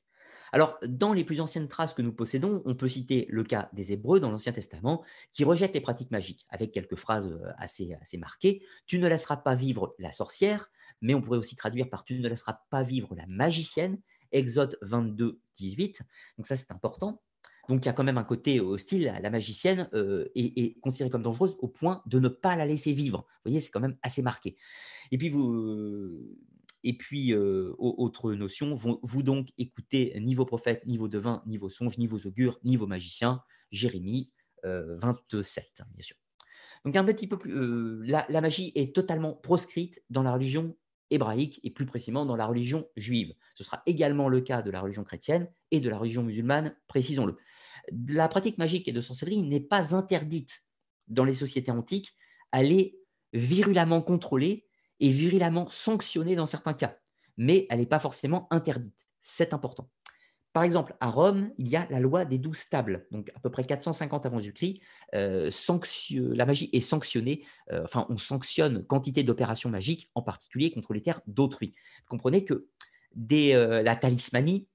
Alors, dans les plus anciennes traces que nous possédons, on peut citer le cas des Hébreux dans l'Ancien Testament, qui rejettent les pratiques magiques, avec quelques phrases euh, assez, marquées. Tu ne laisseras pas vivre la sorcière, mais on pourrait aussi traduire par tu ne laisseras pas vivre la magicienne, Exode 22, 18. Donc ça, c'est important. Donc il y a quand même un côté hostile. La magicienne euh, est, considérée comme dangereuse au point de ne pas la laisser vivre. Vous voyez, c'est quand même assez marqué. Et puis vous, et puis, autre notion, vous, donc écoutez ni vos prophètes, ni vos devins, ni vos songes, ni vos augures, ni vos magiciens. Jérémie 27, bien sûr. Donc, un petit peu plus. La, la, magie est totalement proscrite dans la religion hébraïque et plus précisément dans la religion juive. Ce sera également le cas de la religion chrétienne et de la religion musulmane, précisons-le. La pratique magique et de sorcellerie n'est pas interdite dans les sociétés antiques, elle est virulemment contrôlée est virilemment sanctionnée dans certains cas, mais elle n'est pas forcément interdite. C'est important. Par exemple, à Rome, il y a la loi des douze tables, donc à peu près 450 avant Jésus-Christ. Euh, la magie est sanctionnée, euh, enfin, on sanctionne quantité d'opérations magiques, en particulier contre les terres d'autrui. Vous comprenez que euh, la talismanie,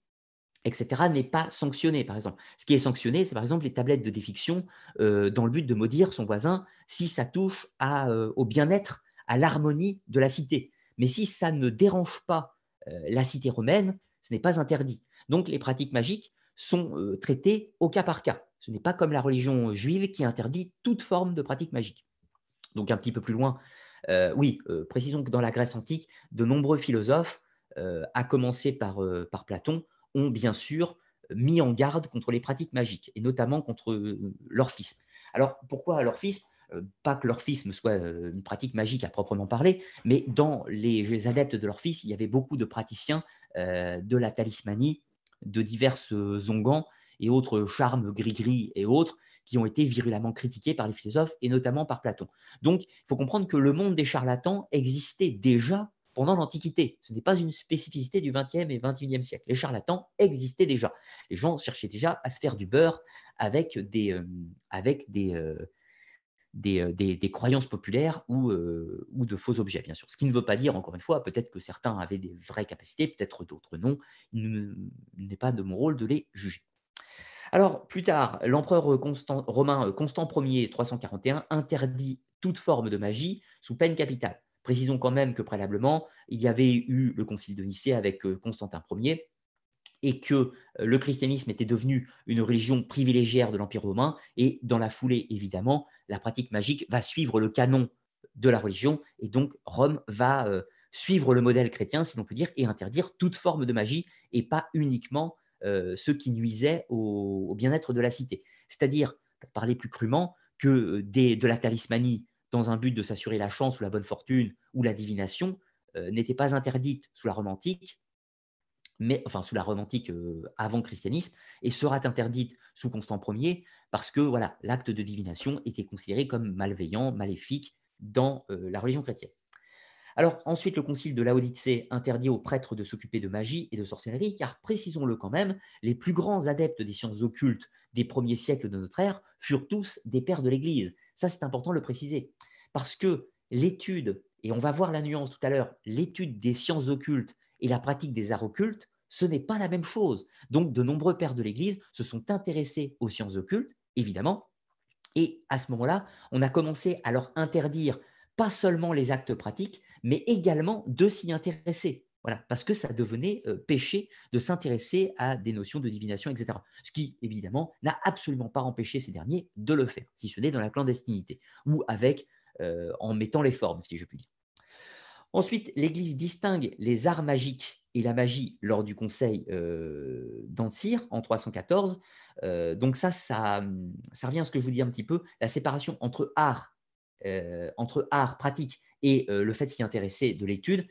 etc., n'est pas sanctionnée, par exemple. Ce qui est sanctionné, c'est par exemple les tablettes de défiction dans le but de maudire son voisin si ça touche au bien-être à l'harmonie de la cité. Mais si ça ne dérange pas euh, la cité romaine, ce n'est pas interdit. Donc les pratiques magiques sont euh, traitées au cas par cas. Ce n'est pas comme la religion juive qui interdit toute forme de pratique magique. Donc un petit peu plus loin, euh, oui, précisons que dans la Grèce antique, de nombreux philosophes, à commencer par, par Platon, ont bien sûr mis en garde contre les pratiques magiques, et notamment contre l'orphisme. Alors pourquoi l'orphisme? Pas que l'orphisme soit euh, une pratique magique à proprement parler, mais dans les adeptes de l'orphisme, il y avait beaucoup de praticiens euh, de la talismanie, de diverses ongans et autres charmes gris-gris et autres qui ont été virulemment critiqués par les philosophes et notamment par Platon. Donc, il faut comprendre que le monde des charlatans existait déjà pendant l'Antiquité. Ce n'est pas une spécificité du XXe et XXIe siècle. Les charlatans existaient déjà. Les gens cherchaient déjà à se faire du beurre avec des, euh, des, croyances populaires euh, ou, de faux objets, bien sûr. Ce qui ne veut pas dire, encore une fois, peut-être que certains avaient des vraies capacités, peut-être d'autres non. Il n'est pas de mon rôle de les juger. Alors, plus tard, l'empereur romain euh, Constant Ier, 341, interdit toute forme de magie sous peine capitale. Précisons quand même que préalablement, il y avait eu le concile de Nicée avec Constantin Ier, et que le christianisme était devenu une religion privilégiée de l'Empire romain, et dans la foulée, évidemment, la pratique magique va suivre le canon de la religion, et donc Rome va euh, suivre le modèle chrétien, si l'on peut dire, et interdire toute forme de magie, et pas uniquement euh, ce qui nuisait au, bien-être de la cité. C'est-à-dire, pour parler plus crûment, que euh, de la talismanie dans un but de s'assurer la chance ou la bonne fortune ou la divination n'était pas interdite sous la Rome antique, mais enfin sous la Rome antique avant le christianisme, et sera interdite sous Constant Ier parce que voilà, l'acte de divination était considéré comme malveillant, maléfique dans la religion chrétienne. Alors ensuite, le concile de Laodicée interdit aux prêtres de s'occuper de magie et de sorcellerie, car précisons-le quand même, les plus grands adeptes des sciences occultes des premiers siècles de notre ère furent tous des pères de l'Église. Ça, c'est important de le préciser, parce que l'étude, et on va voir la nuance tout à l'heure, l'étude des sciences occultes et la pratique des arts occultes, ce n'est pas la même chose. Donc, de nombreux pères de l'Église se sont intéressés aux sciences occultes, évidemment, et à ce moment-là, on a commencé à leur interdire pas seulement les actes pratiques, mais également de s'y intéresser. Voilà, parce que ça devenait euh, péché de s'intéresser à des notions de divination, etc. Ce qui, évidemment, n'a absolument pas empêché ces derniers de le faire, si ce n'est dans la clandestinité, ou avec, euh, en mettant les formes, si je puis dire. Ensuite, l'Église distingue les arts magiques et la magie lors du conseil euh, d'Ancyre en 314. Euh, donc ça, ça, revient à ce que je vous dis un petit peu, la séparation entre art, euh, art pratique et le fait de s'y intéresser de l'étude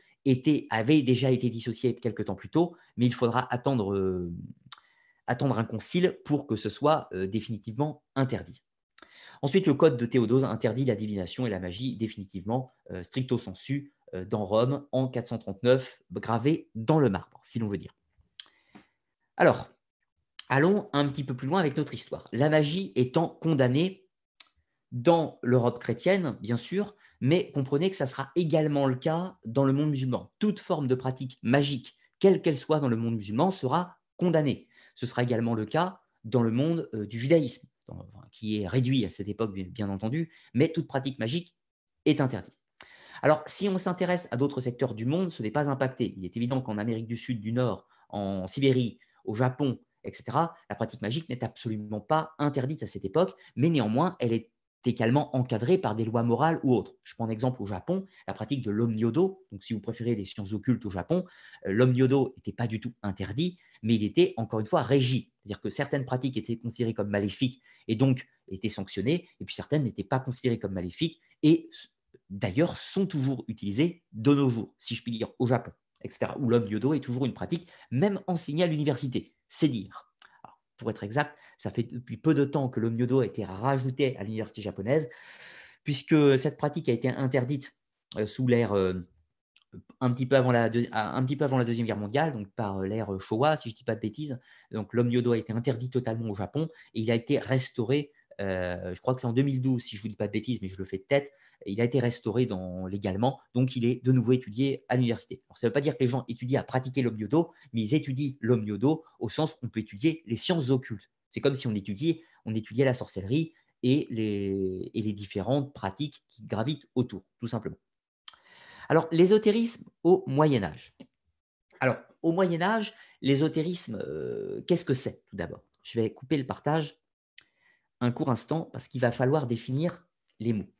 avait déjà été dissocié quelques temps plus tôt, mais il faudra attendre un concile pour que ce soit définitivement interdit. Ensuite, le code de Théodose interdit la divination et la magie définitivement, stricto sensu, dans Rome en 439, gravé dans le marbre, si l'on veut dire. Alors, allons un petit peu plus loin avec notre histoire. La magie étant condamnée dans l'Europe chrétienne, bien sûr, mais comprenez que ça sera également le cas dans le monde musulman. Toute forme de pratique magique, quelle qu'elle soit dans le monde musulman, sera condamnée. Ce sera également le cas dans le monde euh, du judaïsme, qui est réduit à cette époque, bien entendu, mais toute pratique magique est interdite. Alors, si on s'intéresse à d'autres secteurs du monde, ce n'est pas impacté. Il est évident qu'en Amérique du Sud, du Nord, en Sibérie, au Japon, etc., la pratique magique n'est absolument pas interdite à cette époque, mais néanmoins, elle est également encadrée par des lois morales ou autres. Je prends un exemple au Japon, la pratique de l'omnyodo, donc si vous préférez les sciences occultes au Japon, euh, l'omnyodo n'était pas du tout interdit, mais il était encore une fois régi. C'est-à-dire que certaines pratiques étaient considérées comme maléfiques et donc étaient sanctionnées, et puis certaines n'étaient pas considérées comme maléfiques et d'ailleurs sont toujours utilisées de nos jours, si je puis dire, au Japon etc., où l'homme yodo est toujours une pratique, même enseignée à l'université. C'est dire. pour être exact, ça fait depuis peu de temps que l'homme yodo a été rajouté à l'université japonaise, puisque cette pratique a été interdite euh, sous l'ère euh, un, petit peu avant la un petit peu avant la Deuxième Guerre mondiale, donc par euh, l'ère Showa, si je ne dis pas de bêtises. Donc l'homme yodo a été interdit totalement au Japon et il a été restauré euh, je crois que c'est en 2012, si je ne vous dis pas de bêtises, mais je le fais de tête. Il a été restauré légalement, donc il est de nouveau étudié à l'université. ça ne veut pas dire que les gens étudient à pratiquer l'homme mais ils étudient l'homme au sens où on peut étudier les sciences occultes. C'est comme si on étudiait, on étudiait la sorcellerie et les, et les différentes pratiques qui gravitent autour, tout simplement. Alors, l'ésotérisme au Moyen Âge. Alors, au Moyen Âge, l'ésotérisme, euh, qu'est-ce que c'est tout d'abord? Je vais couper le partage un court instant parce qu'il va falloir définir les mots.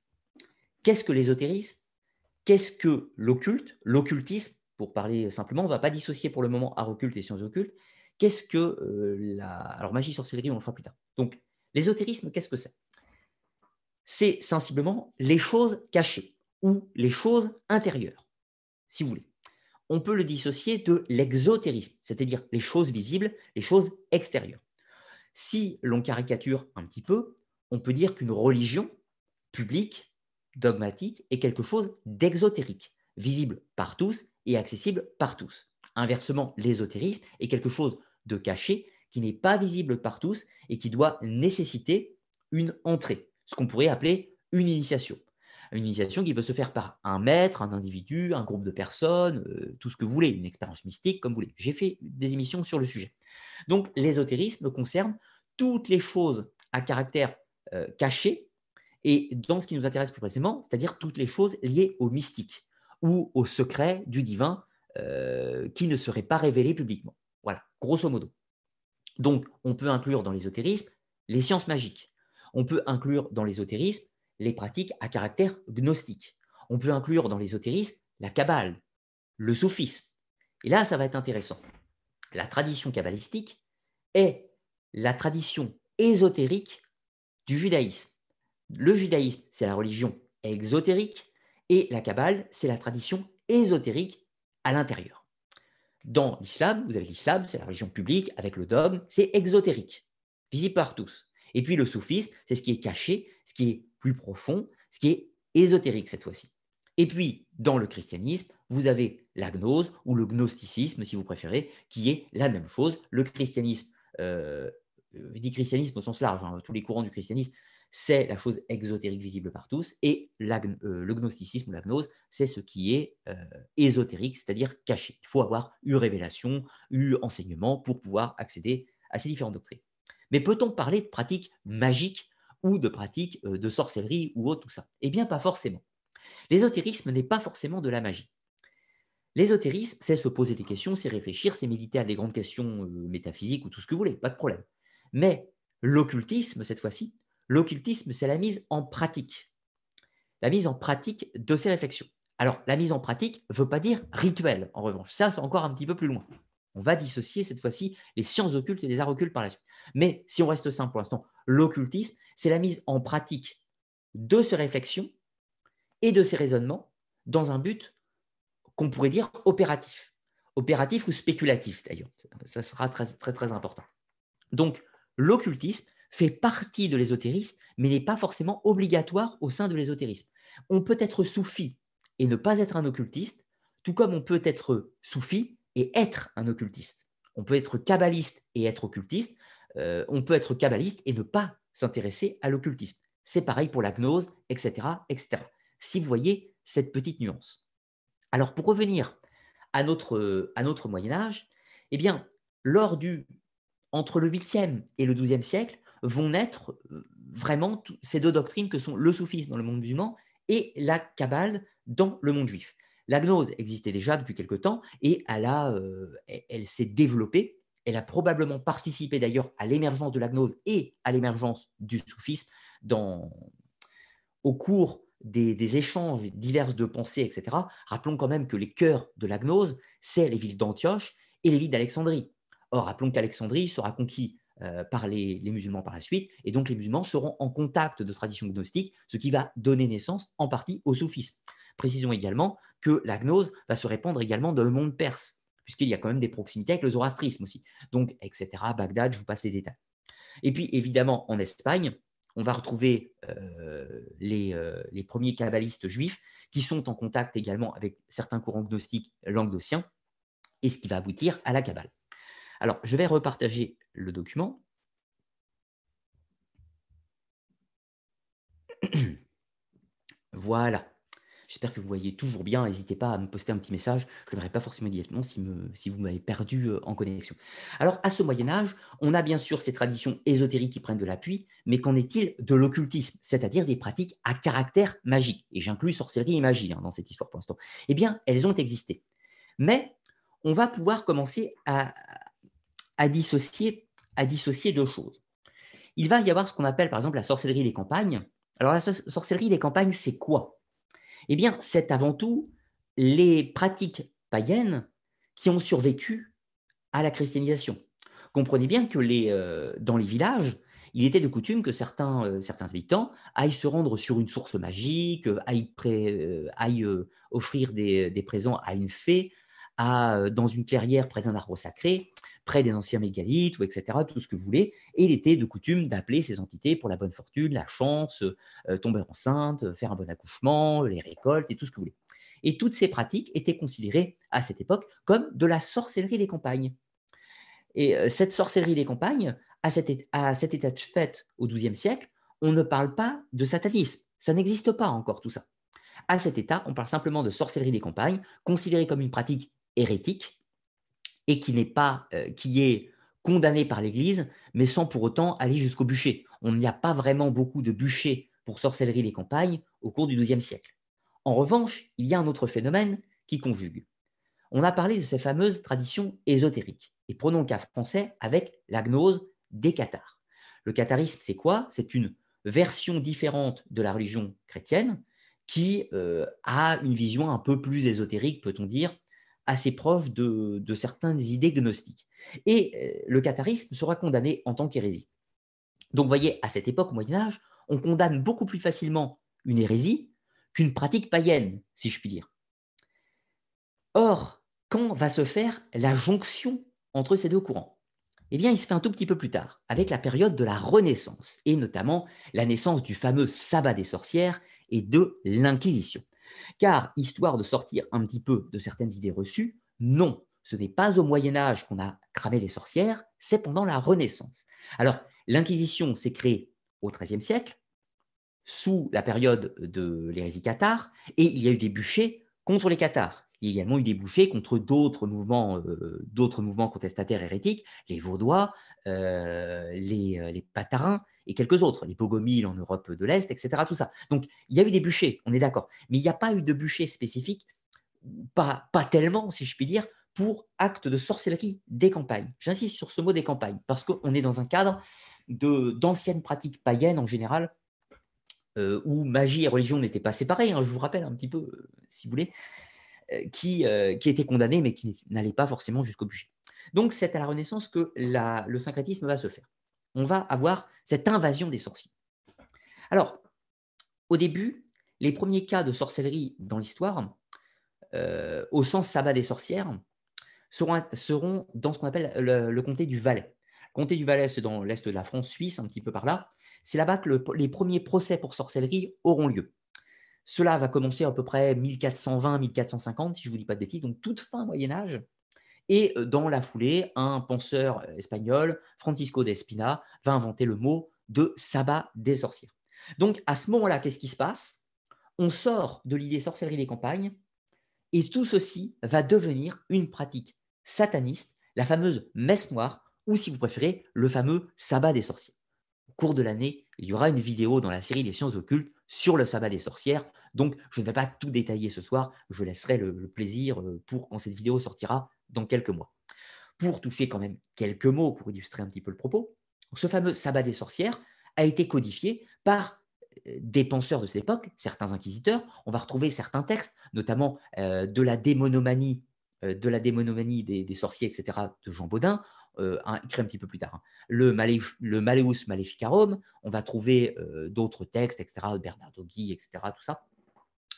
Qu'est-ce que l'ésotérisme? Qu'est-ce que l'occulte? L'occultisme, pour parler simplement, on ne va pas dissocier pour le moment art occulte et sciences occultes. Qu'est-ce que euh, la. Alors, magie, sorcellerie, on le fera plus tard. Donc, l'ésotérisme, qu'est-ce que c'est? C'est sensiblement les choses cachées ou les choses intérieures, si vous voulez. On peut le dissocier de l'exotérisme, c'est-à-dire les choses visibles, les choses extérieures. Si l'on caricature un petit peu, on peut dire qu'une religion publique, dogmatique, est quelque chose d'exotérique, visible par tous et accessible par tous. Inversement, l'ésotérisme est quelque chose de caché qui n'est pas visible par tous et qui doit nécessiter une entrée, ce qu'on pourrait appeler une initiation. Une initiation qui peut se faire par un maître, un individu, un groupe de personnes, euh, tout ce que vous voulez, une expérience mystique comme vous voulez. J'ai fait des émissions sur le sujet. Donc l'ésotérisme concerne toutes les choses à caractère euh, caché et dans ce qui nous intéresse plus précisément, c'est-à-dire toutes les choses liées au mystique ou au secret du divin euh, qui ne seraient pas révélées publiquement. Voilà, grosso modo. Donc, on peut inclure dans l'ésotérisme les sciences magiques. On peut inclure dans l'ésotérisme les pratiques à caractère gnostique. On peut inclure dans l'ésotérisme la Kabbale, le soufisme. Et là, ça va être intéressant. La tradition kabbalistique est la tradition ésotérique du judaïsme. Le judaïsme, c'est la religion exotérique et la Kabbale, c'est la tradition ésotérique à l'intérieur. Dans l'islam, vous avez l'islam, c'est la religion publique avec le dogme, c'est exotérique, visible par tous. Et puis le soufisme, c'est ce qui est caché, ce qui est profond, ce qui est ésotérique cette fois-ci. Et puis, dans le christianisme, vous avez la gnose ou le gnosticisme, si vous préférez, qui est la même chose. Le christianisme euh, je dis christianisme au sens large, hein, tous les courants du christianisme, c'est la chose exotérique visible par tous, et euh, le gnosticisme ou la gnose, c'est ce qui est euh, ésotérique, c'est-à-dire caché. Il faut avoir eu révélation, eu enseignement pour pouvoir accéder à ces différentes doctrines. Mais peut-on parler de pratiques magiques ou de pratiques euh, de sorcellerie ou autre, tout ça Eh bien, pas forcément. L'ésotérisme n'est pas forcément de la magie. L'ésotérisme, c'est se poser des questions, c'est réfléchir, c'est méditer à des grandes questions métaphysiques ou tout ce que vous voulez, pas de problème. Mais l'occultisme, cette fois-ci, l'occultisme, c'est la mise en pratique. La mise en pratique de ces réflexions. Alors, la mise en pratique ne veut pas dire rituel, en revanche. Ça, c'est encore un petit peu plus loin. On va dissocier cette fois-ci les sciences occultes et les arts occultes par la suite. Mais si on reste simple pour l'instant, l'occultisme, c'est la mise en pratique de ces réflexions et de ces raisonnements dans un but qu'on pourrait dire opératif. Opératif ou spéculatif d'ailleurs. Ça sera très, très, très important. Donc, l'occultisme fait partie de l'ésotérisme, mais n'est pas forcément obligatoire au sein de l'ésotérisme. On peut être soufi et ne pas être un occultiste, tout comme on peut être soufi et être un occultiste. On peut être kabbaliste et être occultiste, euh, on peut être kabbaliste et ne pas s'intéresser à l'occultisme. C'est pareil pour la gnose, etc., etc. Si vous voyez cette petite nuance. Alors pour revenir à notre, Moyen Âge, eh bien, lors du, entre le 8e et le 12e siècle, vont naître euh, vraiment ces deux doctrines que sont le soufisme dans le monde musulman et la Kabbale dans le monde juif. La gnose existait déjà depuis quelque temps et elle, euh, elle s'est développée. Elle a probablement participé d'ailleurs à l'émergence de la gnose et à l'émergence du soufisme au cours des, échanges divers de pensées, etc. Rappelons quand même que les cœurs de la gnose, c'est les villes d'Antioche et les villes d'Alexandrie. Or, rappelons qu'Alexandrie sera conquis euh, par les, musulmans par la suite, et donc les musulmans seront en contact de traditions gnostiques, ce qui va donner naissance en partie au soufisme. Précisons également que la gnose va se répandre également dans le monde perse, puisqu'il y a quand même des proximités avec le zoroastrisme aussi. Donc, etc., Bagdad, je vous passe les détails. Et puis, évidemment, en Espagne, on va retrouver euh, les, euh, les, premiers kabbalistes juifs qui sont en contact également avec certains courants gnostiques languedociens, et ce qui va aboutir à la Kabbale. Alors, je vais repartager le document. voilà. J'espère que vous voyez toujours bien. N'hésitez pas à me poster un petit message. Je ne verrai pas forcément directement si, vous m'avez perdu euh, en connexion. Alors, à ce Moyen Âge, on a bien sûr ces traditions ésotériques qui prennent de l'appui, mais qu'en est-il de l'occultisme, c'est-à-dire des pratiques à caractère magique? Et j'inclus sorcellerie et magie hein, dans cette histoire pour l'instant. Eh bien, elles ont existé. Mais on va pouvoir commencer à dissocier, à dissocier deux choses. Il va y avoir ce qu'on appelle par exemple la sorcellerie des campagnes. Alors la sorcellerie des campagnes, c'est quoi? Eh bien, c'est avant tout les pratiques païennes qui ont survécu à la christianisation. Comprenez bien que euh, dans les villages, il était de coutume que certains, euh, certains habitants aillent se rendre sur une source magique, aillent, euh, offrir des, présents à une fée, à, dans une clairière près d'un arbre sacré, près des anciens mégalithes, etc., tout ce que vous voulez. Et il était de coutume d'appeler ces entités pour la bonne fortune, la chance, euh, tomber enceinte, faire un bon accouchement, les récoltes et tout ce que vous voulez. Et toutes ces pratiques étaient considérées à cette époque comme de la sorcellerie des campagnes. Et euh, cette sorcellerie des campagnes, à cet, à cet état de fait au XIIe siècle, on ne parle pas de satanisme. Ça n'existe pas encore tout ça. À cet état, on parle simplement de sorcellerie des campagnes, considérée comme une pratique hérétique et qui n'est pas, euh, qui est condamné par l'Église, mais sans pour autant aller jusqu'au bûcher. On n'y a pas vraiment beaucoup de bûchers pour sorcellerie des campagnes au cours du XIIe siècle. En revanche, il y a un autre phénomène qui conjugue. On a parlé de ces fameuses traditions ésotériques. Et prenons le cas français avec la gnose des cathares. Le catharisme, c'est quoi? C'est une version différente de la religion chrétienne qui euh, a une vision un peu plus ésotérique, peut-on dire, assez proche de, certaines idées gnostiques. Et euh, le catharisme sera condamné en tant qu'hérésie. Donc, vous voyez, à cette époque, au Moyen Âge, on condamne beaucoup plus facilement une hérésie qu'une pratique païenne, si je puis dire. Or, quand va se faire la jonction entre ces deux courants? Eh bien, il se fait un tout petit peu plus tard, avec la période de la Renaissance, et notamment la naissance du fameux sabbat des sorcières et de l'Inquisition. Car, histoire de sortir un petit peu de certaines idées reçues, non, ce n'est pas au Moyen Âge qu'on a cramé les sorcières, c'est pendant la Renaissance. Alors, l'Inquisition s'est créée au XIIIe siècle, sous la période de l'hérésie cathare, et il y a eu des bûchers contre les cathares. Il y a également eu des bûchers contre d'autres mouvements, euh, contestataires hérétiques, les Vaudois, euh, les, euh, les Patarins, et quelques autres, les Bogomiles en Europe de l'Est, etc. Tout ça. Donc, il y a eu des bûchers, on est d'accord. Mais il n'y a pas eu de bûcher spécifique, pas, pas tellement, si je puis dire, pour actes de sorcellerie des campagnes. J'insiste sur ce mot des campagnes, parce qu'on est dans un cadre d'anciennes pratiques païennes en général, euh, où magie et religion n'étaient pas séparées, hein, je vous rappelle un petit peu, euh, si vous voulez, euh, qui, qui étaient condamnées, mais qui n'allaient pas forcément jusqu'au bûcher. Donc, c'est à la Renaissance que le syncrétisme va se faire on va avoir cette invasion des sorciers. Alors, au début, les premiers cas de sorcellerie dans l'histoire, euh, au sens sabbat des sorcières, seront, dans ce qu'on appelle le, comté du Valais. Comté du Valais, c'est dans l'est de la France, Suisse, un petit peu par là. C'est là-bas que les premiers procès pour sorcellerie auront lieu. Cela va commencer à peu près 1420-1450, si je ne vous dis pas de bêtises, donc toute fin Moyen Âge. Et dans la foulée, un penseur espagnol, Francisco de Espina, va inventer le mot de sabbat des sorcières. Donc à ce moment-là, qu'est-ce qui se passe? On sort de l'idée sorcellerie des campagnes et tout ceci va devenir une pratique sataniste, la fameuse messe noire, ou si vous préférez, le fameux sabbat des sorcières. Au cours de l'année, il y aura une vidéo dans la série des sciences occultes sur le sabbat des sorcières. Donc, je ne vais pas tout détailler ce soir. Je laisserai le, plaisir pour quand cette vidéo sortira dans quelques mois. Pour toucher quand même quelques mots pour illustrer un petit peu le propos, ce fameux sabbat des sorcières a été codifié par euh, des penseurs de cette époque, certains inquisiteurs. On va retrouver certains textes, notamment euh, de la démonomanie, de la démonomanie des, sorciers, etc., de Jean Baudin euh, écrit un petit peu plus tard. Hein. Le, le Maleus Maleficarum, on va trouver euh, d'autres textes, etc., Bernardo Gui, etc., tout ça,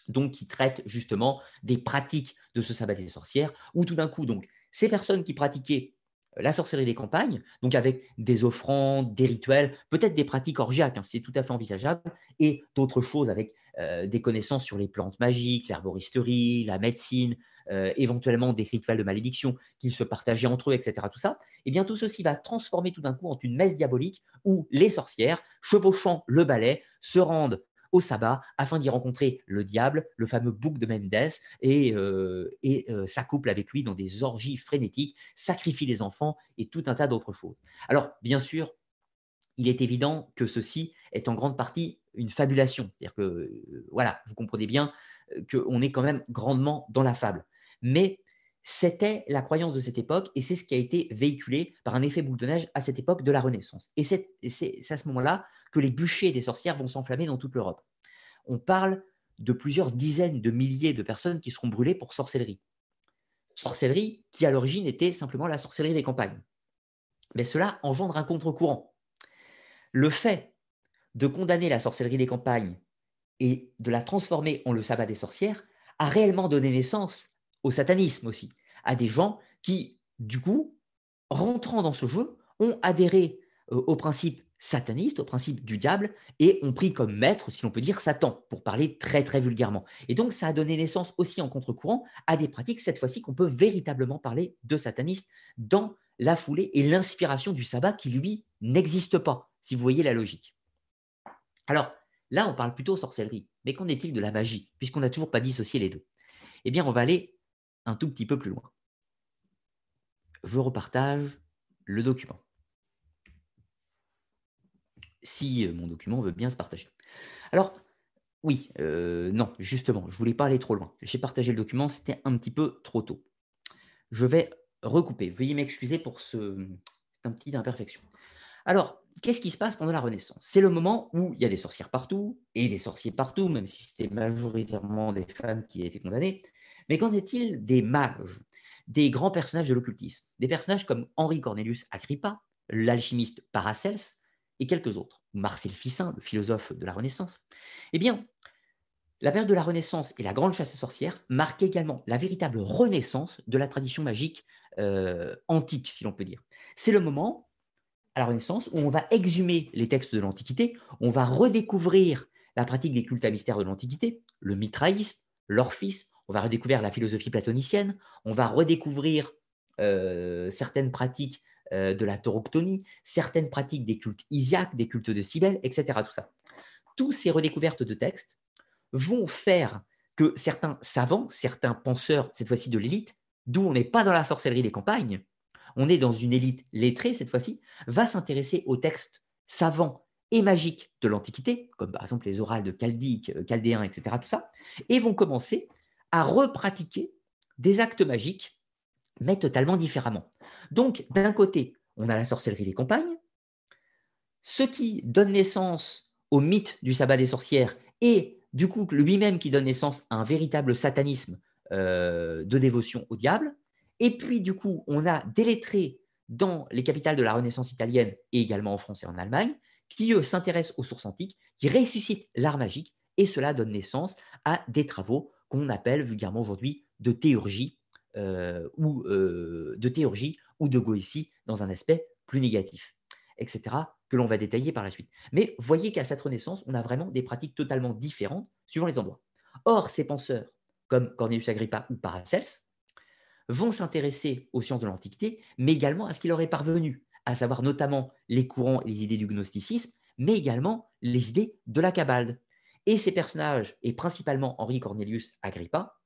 donc qui traitent justement des pratiques de ce sabbat des sorcières, où tout d'un coup, donc, ces personnes qui pratiquaient la sorcellerie des campagnes, donc avec des offrandes, des rituels, peut-être des pratiques orgiaques, hein, c'est tout à fait envisageable, et d'autres choses avec euh, des connaissances sur les plantes magiques, l'herboristerie, la médecine, euh, éventuellement des rituels de malédiction qu'ils se partageaient entre eux, etc. Tout ça, et eh bien tout ceci va transformer tout d'un coup en une messe diabolique où les sorcières, chevauchant le balai, se rendent au sabbat afin d'y rencontrer le diable, le fameux bouc de Mendes, et, euh, et s'accouple avec lui dans des orgies frénétiques, sacrifie les enfants et tout un tas d'autres choses. Alors, bien sûr, il est évident que ceci est en grande partie une fabulation. C'est-à-dire que, euh, voilà, vous comprenez bien euh, qu'on est quand même grandement dans la fable. Mais c'était la croyance de cette époque et c'est ce qui a été véhiculé par un effet boule de neige à cette époque de la Renaissance. Et c'est à ce moment-là que les bûchers des sorcières vont s'enflammer dans toute l'Europe. On parle de plusieurs dizaines de milliers de personnes qui seront brûlées pour sorcellerie. Sorcellerie qui à l'origine était simplement la sorcellerie des campagnes. Mais cela engendre un contre-courant. Le fait de condamner la sorcellerie des campagnes et de la transformer en le sabbat des sorcières a réellement donné naissance au satanisme aussi, à des gens qui, du coup, rentrant dans ce jeu, ont adhéré euh, au principe sataniste, au principe du diable, et ont pris comme maître, si l'on peut dire, Satan, pour parler très très vulgairement. Et donc ça a donné naissance aussi en contre-courant à des pratiques, cette fois-ci, qu'on peut véritablement parler de satanistes dans la foulée et l'inspiration du sabbat qui, lui, n'existe pas, si vous voyez la logique. Alors, là, on parle plutôt sorcellerie. Mais qu'en est-il de la magie, puisqu'on n'a toujours pas dissocié les deux? Eh bien, on va aller un tout petit peu plus loin. Je repartage le document. Si euh, mon document veut bien se partager. Alors, oui, euh, non, justement, je ne voulais pas aller trop loin. J'ai partagé le document, c'était un petit peu trop tôt. Je vais recouper. Veuillez m'excuser pour ce, cette petite imperfection. Alors, qu'est-ce qui se passe pendant la Renaissance? C'est le moment où il y a des sorcières partout, et des sorciers partout, même si c'était majoritairement des femmes qui étaient condamnées. Mais qu'en est-il des mages, des grands personnages de l'occultisme Des personnages comme Henri Cornelius Agrippa, l'alchimiste Paracels, et quelques autres, Marcel Ficin, le philosophe de la Renaissance. Eh bien, la période de la Renaissance et la grande chasse aux sorcières marquent également la véritable renaissance de la tradition magique euh, antique, si l'on peut dire. C'est le moment à la Renaissance, où on va exhumer les textes de l'Antiquité, on va redécouvrir la pratique des cultes à mystère de l'Antiquité, le mitraïsme, l'orphisme, on va redécouvrir la philosophie platonicienne, on va redécouvrir euh, certaines pratiques euh, de la tauroctonie, certaines pratiques des cultes isiaques, des cultes de Cybèle, etc. Tout ça. Tous ces redécouvertes de textes vont faire que certains savants, certains penseurs, cette fois-ci de l'élite, d'où on n'est pas dans la sorcellerie des campagnes, on est dans une élite lettrée cette fois-ci, va s'intéresser aux textes savants et magiques de l'Antiquité, comme par exemple les orales de Chaldiques, euh, Chaldéens, etc., tout ça, et vont commencer à repratiquer des actes magiques, mais totalement différemment. Donc, d'un côté, on a la sorcellerie des campagnes, ce qui donne naissance au mythe du sabbat des sorcières et du coup lui-même qui donne naissance à un véritable satanisme euh, de dévotion au diable, et puis, du coup, on a des lettrés dans les capitales de la Renaissance italienne et également en France et en Allemagne, qui, s'intéressent aux sources antiques, qui ressuscitent l'art magique, et cela donne naissance à des travaux qu'on appelle vulgairement aujourd'hui de théurgie, ou, euh, de théurgie ou de goétie dans un aspect plus négatifs, etc., que l'on va détailler par la suite. Mais voyez qu'à cette Renaissance, on a vraiment des pratiques totalement différentes suivant les endroits. Or, ces penseurs, comme Cornelius Agrippa ou Paracels, vont s'intéresser aux sciences de l'Antiquité, mais également à ce qui leur est parvenu, à savoir notamment les courants et les idées du gnosticisme, mais également les idées de la Kabbale. Et ces personnages, et principalement Henri Cornelius Agrippa,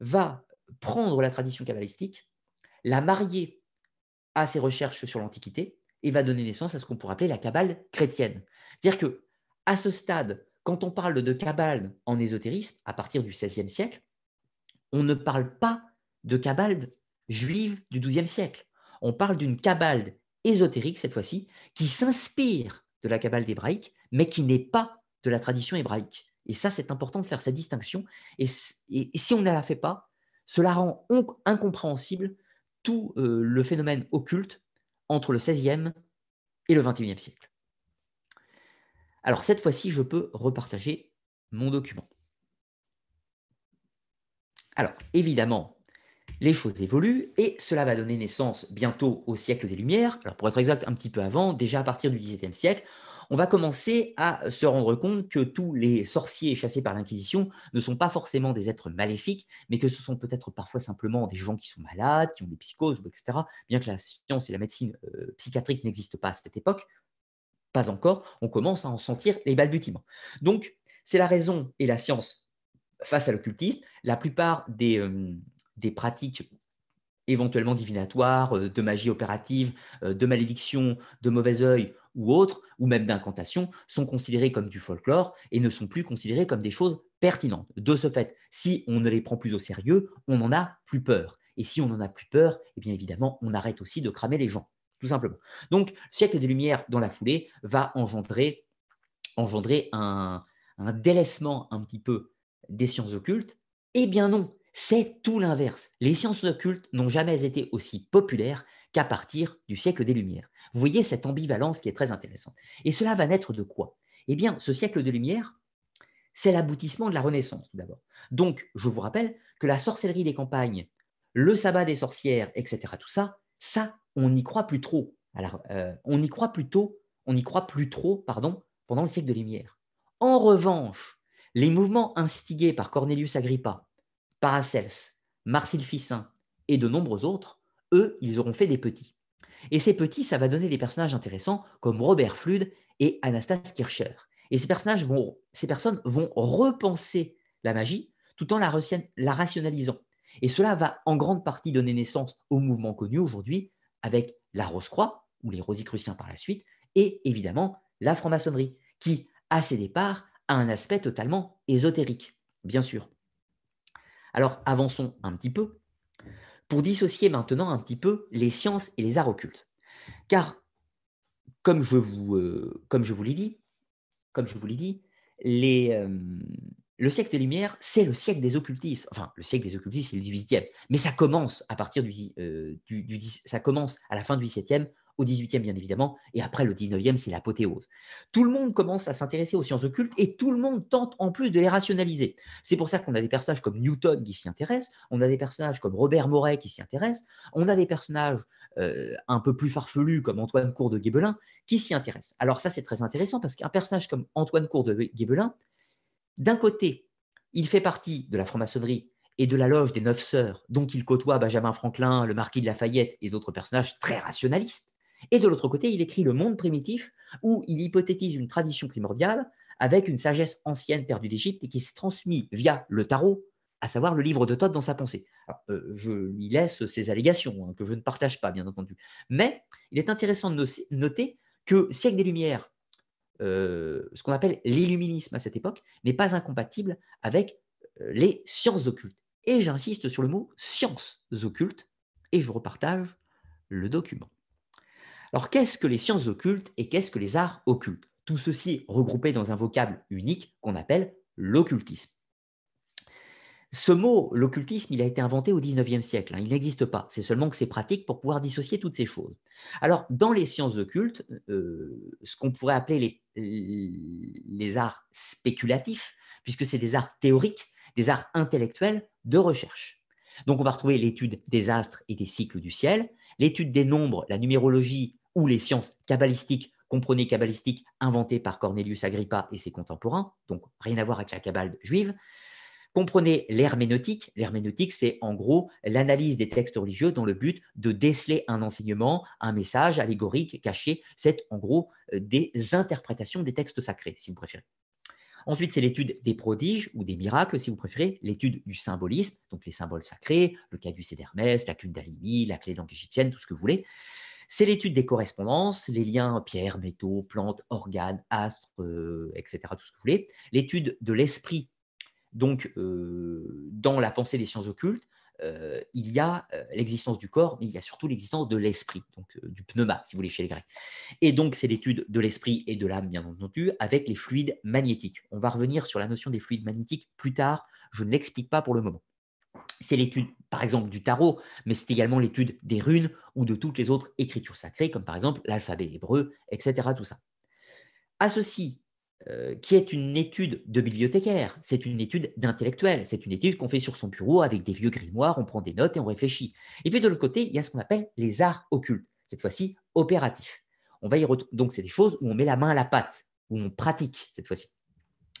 va prendre la tradition kabbalistique, la marier à ses recherches sur l'Antiquité, et va donner naissance à ce qu'on pourrait appeler la Kabbale chrétienne. C'est-à-dire que, à ce stade, quand on parle de Kabbale en ésotérisme, à partir du XVIe siècle, on ne parle pas de Kabbale juive du XIIe siècle. On parle d'une Kabbale ésotérique, cette fois-ci, qui s'inspire de la Kabbale hébraïque, mais qui n'est pas de la tradition hébraïque. Et ça, c'est important de faire cette distinction. Et, si on ne la fait pas, cela rend incompréhensible tout euh, le phénomène occulte entre le XVIe et le XXIe siècle. Alors cette fois-ci, je peux repartager mon document. Alors évidemment, les choses évoluent et cela va donner naissance bientôt au siècle des Lumières. Alors pour être exact, un petit peu avant, déjà à partir du XVIIe siècle, on va commencer à se rendre compte que tous les sorciers chassés par l'Inquisition ne sont pas forcément des êtres maléfiques, mais que ce sont peut-être parfois simplement des gens qui sont malades, qui ont des psychoses, etc. Bien que la science et la médecine euh, psychiatrique n'existent pas à cette époque, pas encore, on commence à en sentir les balbutiements. Donc, c'est la raison et la science face à l'occultisme. La plupart des, euh, pratiques éventuellement divinatoires, euh, de magie opérative, de malédiction, de mauvais œil ou autres, ou même d'incantation, sont considérées comme du folklore et ne sont plus considérées comme des choses pertinentes. De ce fait, si on ne les prend plus au sérieux, on n'en a plus peur. Et si on n'en a plus peur, eh bien évidemment, on arrête aussi de cramer les gens, tout simplement. Donc, le siècle des Lumières, dans la foulée, va engendrer, un délaissement un petit peu des sciences occultes. Eh bien non, c'est tout l'inverse. Les sciences occultes n'ont jamais été aussi populaires qu'à partir du siècle des Lumières. Vous voyez cette ambivalence qui est très intéressante. Et cela va naître de quoi? Eh bien, ce siècle des Lumières, c'est l'aboutissement de la Renaissance, tout d'abord. Donc, je vous rappelle que la sorcellerie des campagnes, le sabbat des sorcières, etc., tout ça, ça, on n'y croit plus trop. Alors, euh, on n'y croit on croit plus trop, pardon, pendant le siècle des Lumières. En revanche, les mouvements instigés par Cornelius Agrippa, Paracels, Marcille Ficin et de nombreux autres eux, ils auront fait des petits. Et ces petits, ça va donner des personnages intéressants comme Robert Flude et Anastasia Kircher. Et ces, personnages vont, personnes vont repenser la magie tout en la, la rationalisant. Et cela va en grande partie donner naissance au mouvement connu aujourd'hui avec la Rose-Croix, ou les Rosicruciens par la suite, et évidemment la franc-maçonnerie, qui, à ses départs, a un aspect totalement ésotérique, bien sûr. Alors avançons un petit peu pour dissocier maintenant un petit peu les sciences et les arts occultes. Car, comme je vous, euh, l'ai dit, comme je vous l'ai dit, euh, le siècle des Lumières, c'est le siècle des occultistes. Enfin, le siècle des occultistes, c'est le 18e. Mais ça commence à partir du, euh, ça commence à la fin du 17e au 18e bien évidemment, et après le 19e, c'est l'apothéose. Tout le monde commence à s'intéresser aux sciences occultes et tout le monde tente en plus de les rationaliser. C'est pour ça qu'on a des personnages comme Newton qui s'y intéressent, on a des personnages comme Robert Moret qui s'y intéressent, on a des personnages euh, un peu plus farfelus comme Antoine Cour de Guébelin qui s'y intéressent. Alors ça, c'est très intéressant parce qu'un personnage comme Antoine Cour de Guébelin, d'un côté, il fait partie de la franc-maçonnerie et de la loge des Neuf Sœurs, donc il côtoie Benjamin Franklin, le marquis de Lafayette et d'autres personnages très rationalistes. Et de l'autre côté, il écrit Le monde primitif, où il hypothétise une tradition primordiale avec une sagesse ancienne perdue d'Égypte et qui s'est transmise via le tarot, à savoir le livre de Thoth dans sa pensée. Euh, je lui laisse ces allégations, hein, que je ne partage pas, bien entendu. Mais il est intéressant de noter que siècle des Lumières, euh, ce qu'on appelle l'illuminisme à cette époque, n'est pas incompatible avec euh, les sciences occultes. Et j'insiste sur le mot sciences occultes, et je repartage le document. Alors, qu'est-ce que les sciences occultes et qu'est-ce que les arts occultes? Tout ceci regroupé dans un vocable unique qu'on appelle l'occultisme. Ce mot, l'occultisme, il a été inventé au XIXe siècle. Hein. il n'existe pas. C'est seulement que c'est pratique pour pouvoir dissocier toutes ces choses. Alors, dans les sciences occultes, euh, ce qu'on pourrait appeler les, les arts spéculatifs, puisque c'est des arts théoriques, des arts intellectuels de recherche. Donc, on va retrouver l'étude des astres et des cycles du ciel, l'étude des nombres, la numérologie, ou les sciences kabbalistiques, comprenez kabbalistiques inventées par Cornelius Agrippa et ses contemporains, donc rien à voir avec la kabbale juive. Comprenez l'herméneutique. L'herméneutique, c'est en gros l'analyse des textes religieux dans le but de déceler un enseignement, un message allégorique caché. C'est en gros euh, des interprétations des textes sacrés, si vous préférez. Ensuite, c'est l'étude des prodiges ou des miracles, si vous préférez, l'étude du symbolisme, donc les symboles sacrés, le caducée d'Hermès, la clé d'Alimi, la clé d'angle égyptienne, tout ce que vous voulez. C'est l'étude des correspondances, les liens pierres, métaux, plantes, organes, astres, euh, etc., tout ce que vous voulez. L'étude de l'esprit donc, euh, dans la pensée des sciences occultes, euh, il y a l'existence du corps, mais il y a surtout l'existence de l'esprit, donc du pneuma, si vous voulez, chez les Grecs. Et donc, c'est l'étude de l'esprit et de l'âme, bien entendu, avec les fluides magnétiques. On va revenir sur la notion des fluides magnétiques plus tard, je ne l'explique pas pour le moment. C'est l'étude, par exemple, du tarot, mais c'est également l'étude des runes ou de toutes les autres écritures sacrées, comme par exemple l'alphabet hébreu, etc. Tout ça. À ceci euh, qui est une étude de bibliothécaire, c'est une étude d'intellectuel, c'est une étude qu'on fait sur son bureau avec des vieux grimoires, on prend des notes et on réfléchit. Et puis de l'autre côté, il y a ce qu'on appelle les arts occultes, cette fois-ci opératifs. On va y Donc c'est des choses où on met la main à la pâte, où on pratique cette fois-ci.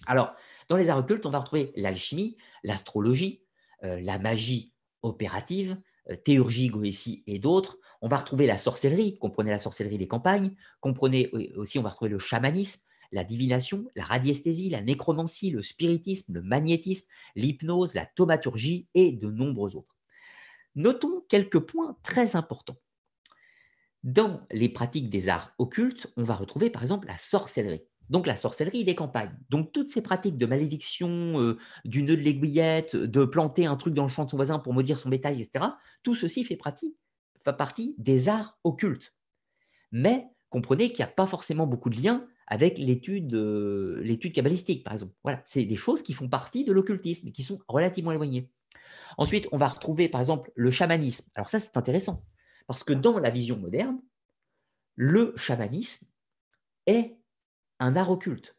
Alors, dans les arts occultes, on va retrouver l'alchimie, l'astrologie, la magie opérative, euh, théurgie, goétie et d'autres. On va retrouver la sorcellerie, comprenez la sorcellerie des campagnes, comprenez aussi, on va retrouver le chamanisme, la divination, la radiesthésie, la nécromancie, le spiritisme, le magnétisme, l'hypnose, la thaumaturgie et de nombreux autres. Notons quelques points très importants. Dans les pratiques des arts occultes, on va retrouver par exemple la sorcellerie. Donc la sorcellerie des campagnes. Donc toutes ces pratiques de malédiction, euh, du nœud de l'aiguillette, de planter un truc dans le champ de son voisin pour maudire son bétail, etc., tout ceci fait partie, des arts occultes. Mais comprenez qu'il n'y a pas forcément beaucoup de liens avec l'étude euh, l'étude kabbalistique, par exemple. Voilà, c'est des choses qui font partie de l'occultisme qui sont relativement éloignées. Ensuite, on va retrouver, par exemple, le chamanisme. Alors ça, c'est intéressant, parce que dans la vision moderne, le chamanisme est un art occulte.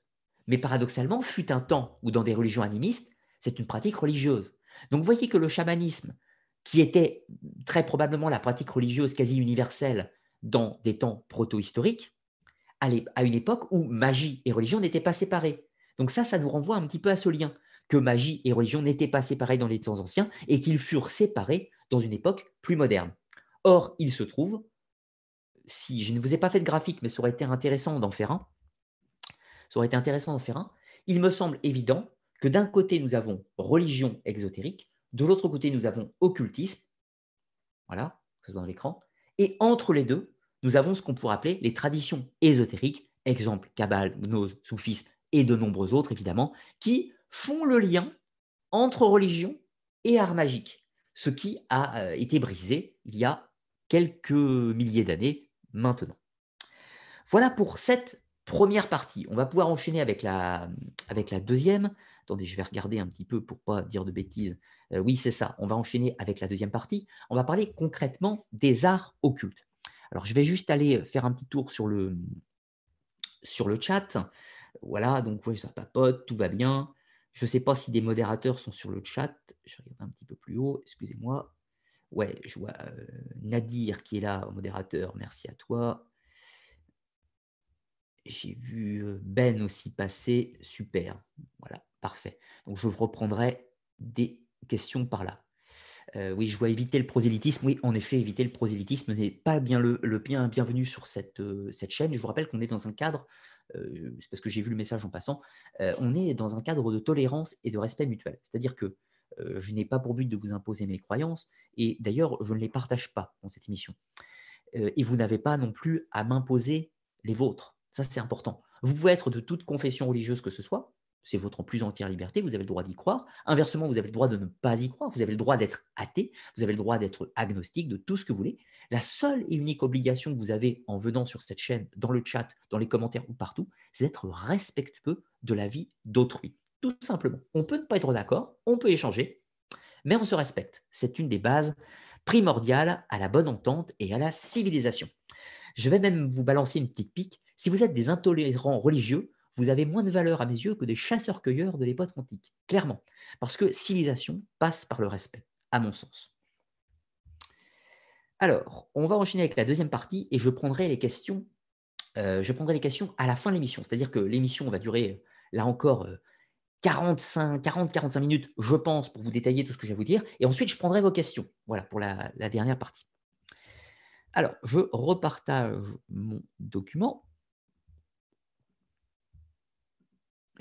Mais paradoxalement, fut un temps où dans des religions animistes, c'est une pratique religieuse. Donc voyez que le chamanisme, qui était très probablement la pratique religieuse quasi universelle dans des temps proto-historiques, à une époque où magie et religion n'étaient pas séparées. Donc ça, ça nous renvoie un petit peu à ce lien, que magie et religion n'étaient pas séparées dans les temps anciens et qu'ils furent séparés dans une époque plus moderne. Or, il se trouve, si je ne vous ai pas fait de graphique, mais ça aurait été intéressant d'en faire un, ça aurait été intéressant d'en faire un, il me semble évident que d'un côté, nous avons religion exotérique, de l'autre côté, nous avons occultisme, voilà, ça se voit dans l'écran, et entre les deux, nous avons ce qu'on pourrait appeler les traditions ésotériques, exemple Kabbale, Gnose, Soufisme et de nombreux autres évidemment, qui font le lien entre religion et art magique, ce qui a euh, été brisé il y a quelques milliers d'années maintenant. Voilà pour cette première partie. On va pouvoir enchaîner avec la, deuxième. Attendez, je vais regarder un petit peu pour pas dire de bêtises. Euh, oui, c'est ça. On va enchaîner avec la deuxième partie. On va parler concrètement des arts occultes. Alors, je vais juste aller faire un petit tour sur le, chat. Voilà, donc ça papote, tout va bien. Je ne sais pas si des modérateurs sont sur le chat. Je regarde un petit peu plus haut, excusez-moi. Ouais, je vois euh, Nadir qui est là, modérateur, merci à toi. J'ai vu Ben aussi passer, super. Voilà, parfait. Donc je reprendrai des questions par là. Euh, oui, je vois éviter le prosélytisme. Oui, en effet, éviter le prosélytisme n'est pas bien le, bien, bienvenu sur cette, cette chaîne. Je vous rappelle qu'on est dans un cadre, c'est parce que j'ai vu le message en passant, on est dans un cadre de tolérance et de respect mutuel. C'est-à-dire que je n'ai pas pour but de vous imposer mes croyances, et d'ailleurs, je ne les partage pas dans cette émission. et vous n'avez pas non plus à m'imposer les vôtres. Ça, c'est important. Vous pouvez être de toute confession religieuse que ce soit, c'est votre plus entière liberté, vous avez le droit d'y croire. Inversement, vous avez le droit de ne pas y croire, vous avez le droit d'être athée, vous avez le droit d'être agnostique, de tout ce que vous voulez. La seule et unique obligation que vous avez en venant sur cette chaîne, dans le chat, dans les commentaires ou partout, c'est d'être respectueux de la vie d'autrui. Tout simplement. On peut ne pas être d'accord, on peut échanger, mais on se respecte. C'est une des bases primordiales à la bonne entente et à la civilisation. Je vais même vous balancer une petite pique. Si vous êtes des intolérants religieux, vous avez moins de valeur à mes yeux que des chasseurs-cueilleurs de l'époque antique, clairement. Parce que civilisation passe par le respect, à mon sens. Alors, on va enchaîner avec la deuxième partie et je prendrai les questions, euh, je prendrai les questions à la fin de l'émission. C'est-à-dire que l'émission va durer, là encore, 45, 40-45 minutes, je pense, pour vous détailler tout ce que je vais vous dire. Et ensuite, je prendrai vos questions. Voilà, pour la dernière partie. Alors, je repartage mon document.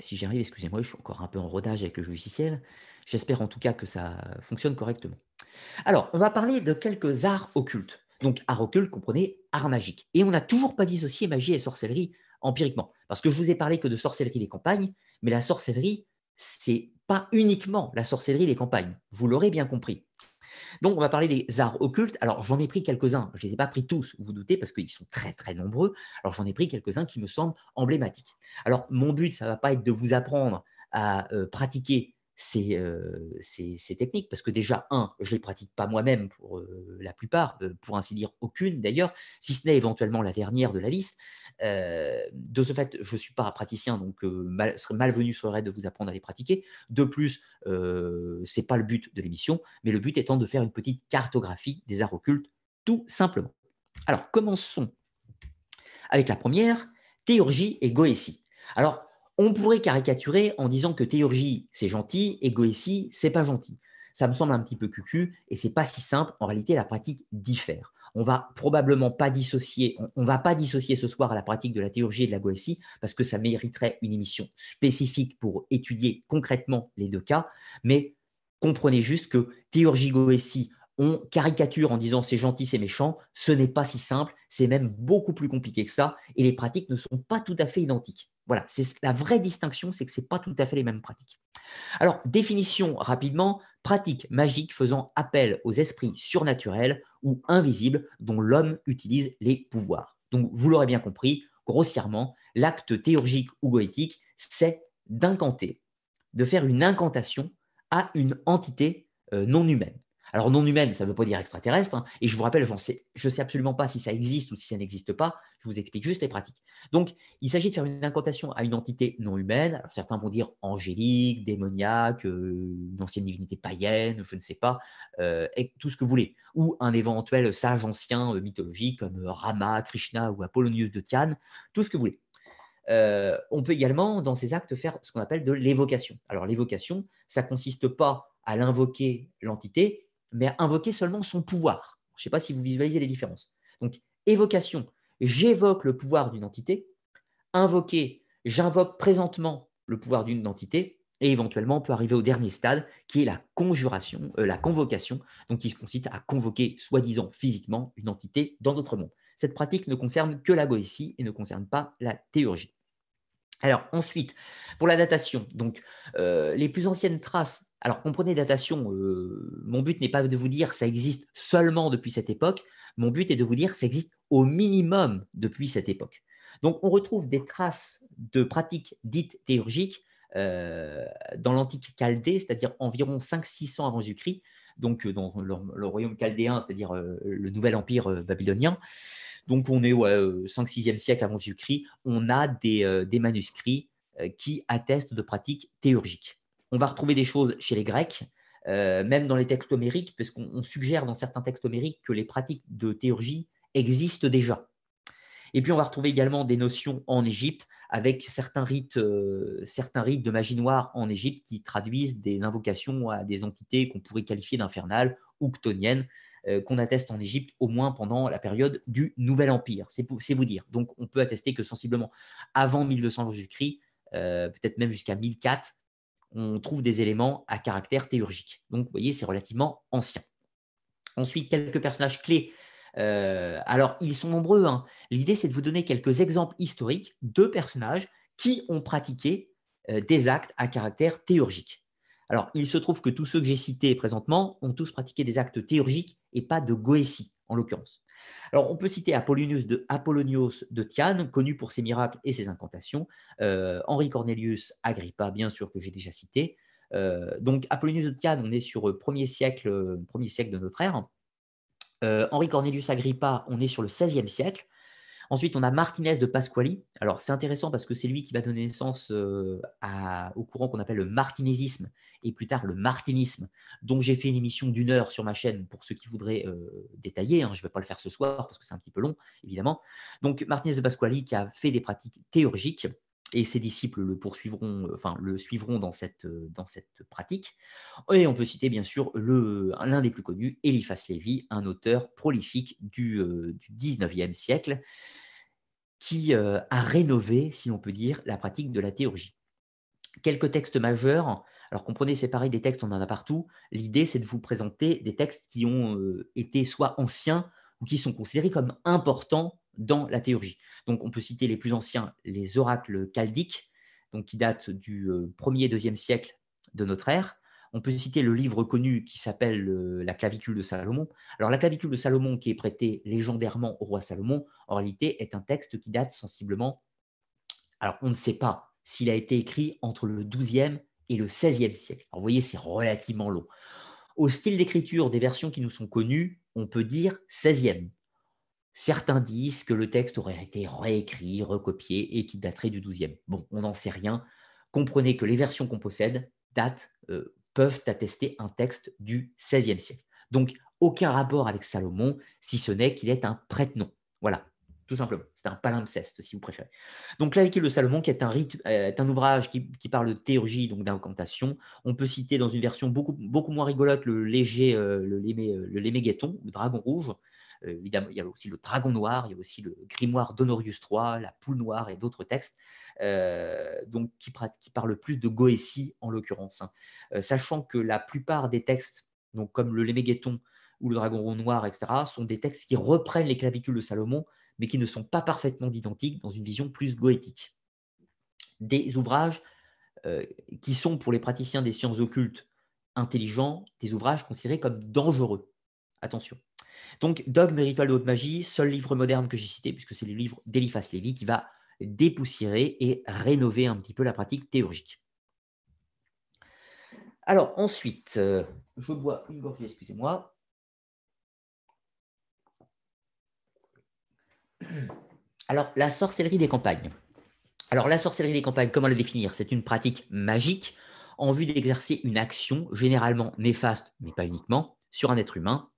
Si j'y arrive, excusez-moi, je suis encore un peu en rodage avec le logiciel. J'espère en tout cas que ça fonctionne correctement. Alors, on va parler de quelques arts occultes. Donc, art occulte, comprenez, art magique. Et on n'a toujours pas dissocié magie et sorcellerie empiriquement. Parce que je vous ai parlé que de sorcellerie des campagnes, mais la sorcellerie, c'est pas uniquement la sorcellerie des campagnes. Vous l'aurez bien compris. Donc, on va parler des arts occultes. Alors, j'en ai pris quelques-uns. Je ne les ai pas pris tous, vous, vous doutez, parce qu'ils sont très, très nombreux. Alors, j'en ai pris quelques-uns qui me semblent emblématiques. Alors, mon but, ça ne va pas être de vous apprendre à euh, pratiquer euh, ces, techniques, parce que déjà, un, je ne les pratique pas moi-même pour euh, la plupart, euh, pour ainsi dire aucune d'ailleurs, si ce n'est éventuellement la dernière de la liste. de ce fait, je ne suis pas praticien, donc mal, malvenu serait de vous apprendre à les pratiquer. De plus, ce n'est pas le but de l'émission, mais le but étant de faire une petite cartographie des arts occultes, tout simplement. Alors, commençons avec la première, théurgie et goétie. Alors, on pourrait caricaturer en disant que théurgie, c'est gentil et goétie, c'est pas gentil. Ça me semble un petit peu cucu et c'est pas si simple. En réalité, la pratique diffère. On va probablement pas dissocier, on, va pas dissocier ce soir la pratique de la théurgie et de la goétie parce que ça mériterait une émission spécifique pour étudier concrètement les deux cas. Mais comprenez juste que théurgie, goétie, on caricature en disant c'est gentil, c'est méchant. Ce n'est pas si simple, c'est même beaucoup plus compliqué que ça et les pratiques ne sont pas tout à fait identiques. Voilà, c'est la vraie distinction, c'est que ce n'est pas tout à fait les mêmes pratiques. Alors, définition rapidement, pratique magique faisant appel aux esprits surnaturels ou invisibles dont l'homme utilise les pouvoirs. Donc, vous l'aurez bien compris, grossièrement, l'acte théurgique ou goétique, c'est d'incanter, de faire une incantation à une entité euh, non humaine. Alors non humaine, ça ne veut pas dire extraterrestre, hein, et je vous rappelle, je ne sais absolument pas si ça existe ou si ça n'existe pas, je vous explique juste les pratiques. Donc, il s'agit de faire une incantation à une entité non humaine, alors certains vont dire angélique, démoniaque, euh, une ancienne divinité païenne, je ne sais pas, euh, et tout ce que vous voulez, ou un éventuel sage ancien euh, mythologique comme Rama, Krishna ou Apollonius de Tian, tout ce que vous voulez. on peut également, dans ces actes, faire ce qu'on appelle de l'évocation. Alors l'évocation, ça consiste pas à l'invoquer l'entité, mais invoquer seulement son pouvoir. Je ne sais pas si vous visualisez les différences. Donc, évocation, j'évoque le pouvoir d'une entité. Invoquer, j'invoque présentement le pouvoir d'une entité. Et éventuellement, on peut arriver au dernier stade, qui est la conjuration, euh, la convocation, donc qui consiste à convoquer, soi-disant physiquement, une entité dans notre monde. Cette pratique ne concerne que la goétie et ne concerne pas la théurgie. Alors ensuite, pour la datation, donc euh, les plus anciennes traces alors, comprenez datation, euh, mon but n'est pas de vous dire ça existe seulement depuis cette époque, mon but est de vous dire ça existe au minimum depuis cette époque. Donc, on retrouve des traces de pratiques dites théurgiques euh, dans l'antique Chaldée, c'est-à-dire environ 500-600 avant Jésus-Christ, donc euh, dans le, royaume chaldéen, c'est-à-dire le nouvel empire babylonien. Donc, on est au 5-6e siècle avant Jésus-Christ, on a des manuscrits qui attestent de pratiques théurgiques. On va retrouver des choses chez les Grecs, euh, même dans les textes homériques, parce qu'on suggère dans certains textes homériques que les pratiques de théurgie existent déjà. Et puis on va retrouver également des notions en Égypte, avec certains rites, euh, certains rites de magie noire en Égypte qui traduisent des invocations à des entités qu'on pourrait qualifier d'infernales ou ctoniennes, euh, qu'on atteste en Égypte au moins pendant la période du Nouvel Empire. C'est vous dire. Donc on peut attester que sensiblement avant 1200 Jésus-Christ, peut-être même jusqu'à 1004, on trouve des éléments à caractère théurgique. Donc, vous voyez, c'est relativement ancien. Ensuite, quelques personnages clés. Euh, alors, ils sont nombreux. Hein. L'idée, c'est de vous donner quelques exemples historiques de personnages qui ont pratiqué euh, des actes à caractère théurgique. Alors, il se trouve que tous ceux que j'ai cités présentement ont tous pratiqué des actes théurgiques et pas de goétie, en l'occurrence. Alors, on peut citer Apollonius de, Apollonios de Tiane, connu pour ses miracles et ses incantations. Euh, Henri Cornelius Agrippa, bien sûr, que j'ai déjà cité. Euh, donc, Apollonius de Tiane, on est sur le premier siècle, premier siècle de notre ère. Euh, Henri Cornelius Agrippa, on est sur le XVIe siècle. Ensuite, on a Martinez de Pasquali. Alors, c'est intéressant parce que c'est lui qui va donner naissance euh, au courant qu'on appelle le martinésisme et plus tard le martinisme, dont j'ai fait une émission d'une heure sur ma chaîne pour ceux qui voudraient euh, détailler. Hein. Je ne vais pas le faire ce soir parce que c'est un petit peu long, évidemment. Donc, Martinez de Pasquali qui a fait des pratiques théurgiques et ses disciples le poursuivront, enfin le suivront dans cette, dans cette pratique. Et on peut citer bien sûr l'un des plus connus, Eliphas Lévy, un auteur prolifique du, du 19e siècle, qui a rénové, si l'on peut dire, la pratique de la théurgie. Quelques textes majeurs. Alors comprenez, c'est pareil, des textes, on en a partout. L'idée, c'est de vous présenter des textes qui ont été soit anciens ou qui sont considérés comme importants dans la théurgie. Donc, on peut citer les plus anciens, les oracles chaldiques, qui datent du 1er et 2e siècle de notre ère. On peut citer le livre connu qui s'appelle La clavicule de Salomon. Alors, la clavicule de Salomon, qui est prêtée légendairement au roi Salomon, en réalité est un texte qui date sensiblement. Alors, on ne sait pas s'il a été écrit entre le 12e et le 16e siècle. Alors, vous voyez, c'est relativement long. Au style d'écriture des versions qui nous sont connues, on peut dire 16e. Certains disent que le texte aurait été réécrit, recopié et qu'il daterait du XIIe. Bon, on n'en sait rien. Comprenez que les versions qu'on possède datent, euh, peuvent attester un texte du XVIe siècle. Donc, aucun rapport avec Salomon, si ce n'est qu'il est un prête-nom. Voilà, tout simplement. C'est un palimpseste, si vous préférez. Donc, clavicule de Salomon, qui est un, euh, ouvrage qui, parle de théurgie, donc d'incantation. On peut citer dans une version beaucoup, moins rigolote le léger, euh, le, lémé, le le dragon rouge, évidemment, il y a aussi le Dragon Noir, il y a aussi le Grimoire d'Honorius III, la Poule Noire et d'autres textes. Euh, qui, parlent plus de Goétie en l'occurrence. Hein. Euh, sachant que la plupart des textes, donc comme le Lémégueton ou le Dragon Noir, etc., sont des textes qui reprennent les clavicules de Salomon, mais qui ne sont pas parfaitement identiques dans une vision plus goétique. Des ouvrages qui sont pour les praticiens des sciences occultes intelligents, des ouvrages considérés comme dangereux. Attention. Donc, Dogme et de haute magie, seul livre moderne que j'ai cité, puisque c'est le livre d'Eliphas Lévy qui va dépoussiérer et rénover un petit peu la pratique théurgique. Alors, ensuite, euh, je bois une gorgée, excusez-moi. Alors, la sorcellerie des campagnes. Alors, la sorcellerie des campagnes, comment la définir? C'est une pratique magique en vue d'exercer une action, généralement néfaste, mais pas uniquement, sur un être humain,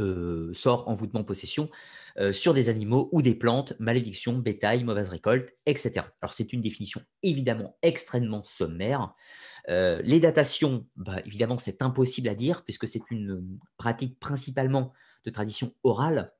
euh, sort, envoûtement, possession, euh, sur des animaux ou des plantes, malédiction, bétail, mauvaise récolte, etc. Alors c'est une définition évidemment extrêmement sommaire. Euh, les datations, bah, évidemment c'est impossible à dire puisque c'est une pratique principalement de tradition orale,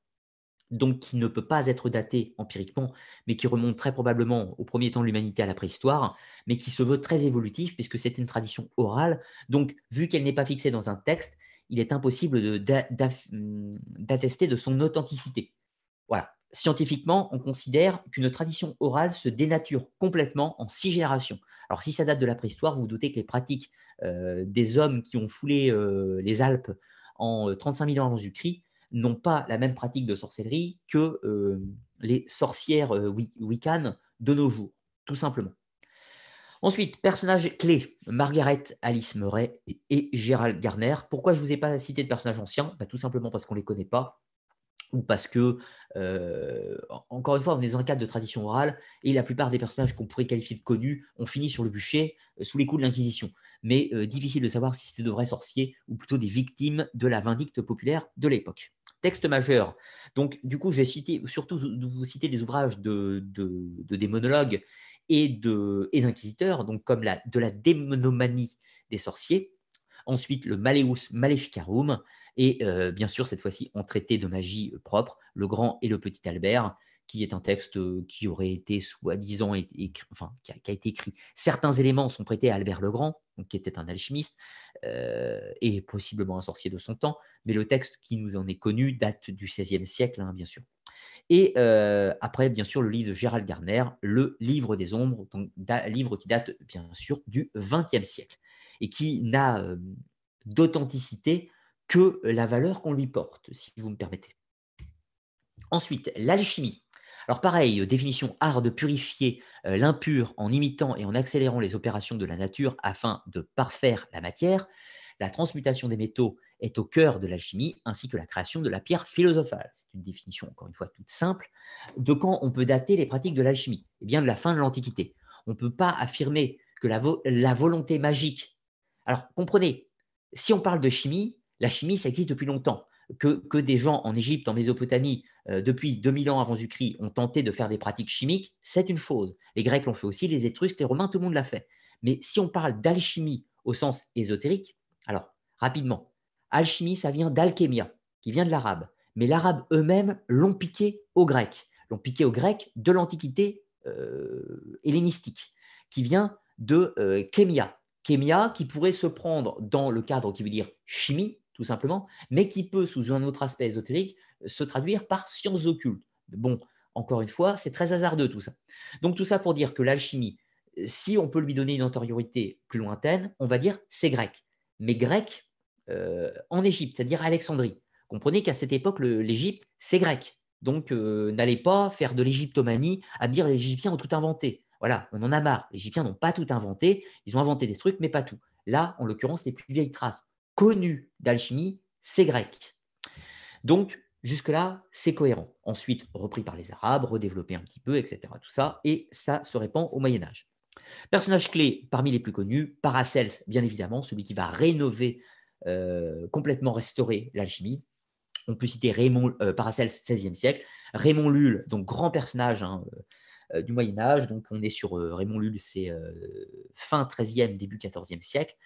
donc qui ne peut pas être datée empiriquement, mais qui remonte très probablement au premier temps de l'humanité à la préhistoire, mais qui se veut très évolutif puisque c'est une tradition orale. Donc vu qu'elle n'est pas fixée dans un texte, il est impossible hum, d'attester de, son authenticité. Voilà. Scientifiquement, on considère qu'une tradition orale se dénature complètement en six générations. Alors, si ça date de la préhistoire, vous, vous doutez que les pratiques euh, des hommes qui ont foulé euh, les Alpes en 35 euh, 000 ans avant Jésus-Christ n'ont pas la même pratique de sorcellerie que les sorcières wiccanes de nos jours, tout simplement. Ensuite, personnages clés, Margaret Alice Murray et Gérald Garner. Pourquoi je ne vous ai pas cité de personnages anciens? Bah, Tout simplement parce qu'on ne les connaît pas ou parce que, euh, encore une fois, on est dans un cadre de tradition orale, et la plupart des personnages qu'on pourrait qualifier de connus ont fini sur le bûcher euh, sous les coups de l'Inquisition. Mais euh, difficile de savoir si c'était de vrais sorciers ou plutôt des victimes de la vindicte populaire de l'époque. Texte majeur. Donc, du coup, je vais citer, surtout vous citer des ouvrages de, de démonologues et d'inquisiteurs, donc comme la, de la démonomanie des sorciers. Ensuite, le Maleus Maleficarum, et euh, bien sûr, cette fois-ci, en traité de magie propre, le grand et le petit Albert, qui est un texte qui aurait été soi-disant écrit, enfin, qui a, été écrit. Certains éléments sont prêtés à Albert le Grand, qui était un alchimiste euh, et possiblement un sorcier de son temps, mais le texte qui nous en est connu date du XVIe siècle, hein, bien sûr. Et euh, après, bien sûr, le livre de Gérald Garner, Le Livre des Ombres, donc livre qui date bien sûr du XXe siècle et qui n'a d'authenticité que la valeur qu'on lui porte, si vous me permettez. Ensuite, l'alchimie. Alors pareil, définition art de purifier euh, l'impur en imitant et en accélérant les opérations de la nature afin de parfaire la matière, la transmutation des métaux est au cœur de l'alchimie, ainsi que la création de la pierre philosophale. C'est une définition, encore une fois, toute simple. De quand on peut dater les pratiques de l'alchimie Eh bien, de la fin de l'Antiquité. On ne peut pas affirmer que la, la volonté magique. Alors, comprenez, si on parle de chimie, la chimie, ça existe depuis longtemps. Que, des gens en Égypte, en Mésopotamie, euh, depuis 2000 ans avant Jésus-Christ, ont tenté de faire des pratiques chimiques, c'est une chose. Les Grecs l'ont fait aussi, les Étrusques, les Romains, tout le monde l'a fait. Mais si on parle d'alchimie au sens ésotérique, alors, rapidement, alchimie, ça vient d'alchémia, qui vient de l'arabe. Mais l'arabe eux-mêmes l'ont piqué aux Grecs, l'ont piqué aux Grecs de l'Antiquité euh, hellénistique, qui vient de euh. Kémia qui pourrait se prendre dans le cadre qui veut dire chimie, tout simplement, mais qui peut, sous un autre aspect ésotérique, se traduire par sciences occultes. Bon, encore une fois, c'est très hasardeux tout ça. Donc tout ça pour dire que l'alchimie, si on peut lui donner une antériorité plus lointaine, on va dire c'est grec. Mais grec euh, en Égypte, c'est-à-dire Alexandrie. Comprenez qu'à cette époque, l'Égypte, c'est grec. Donc euh, n'allez pas faire de l'égyptomanie à dire les Égyptiens ont tout inventé. Voilà, on en a marre. Les Égyptiens n'ont pas tout inventé. Ils ont inventé des trucs, mais pas tout. Là, en l'occurrence, les plus vieilles traces connues d'alchimie, c'est grec. Donc, Jusque-là, c'est cohérent. Ensuite, repris par les Arabes, redéveloppé un petit peu, etc. Tout ça, et ça se répand au Moyen Âge. Personnage clé parmi les plus connus, Paracels, bien évidemment, celui qui va rénover, euh, complètement restaurer l'alchimie. On peut citer Raymond euh, Paracels, 16e siècle. Raymond Lulle, donc grand personnage hein, euh, du Moyen Âge. Donc on est sur Raymond Lulle, c'est fin 13e, début 14e siècle.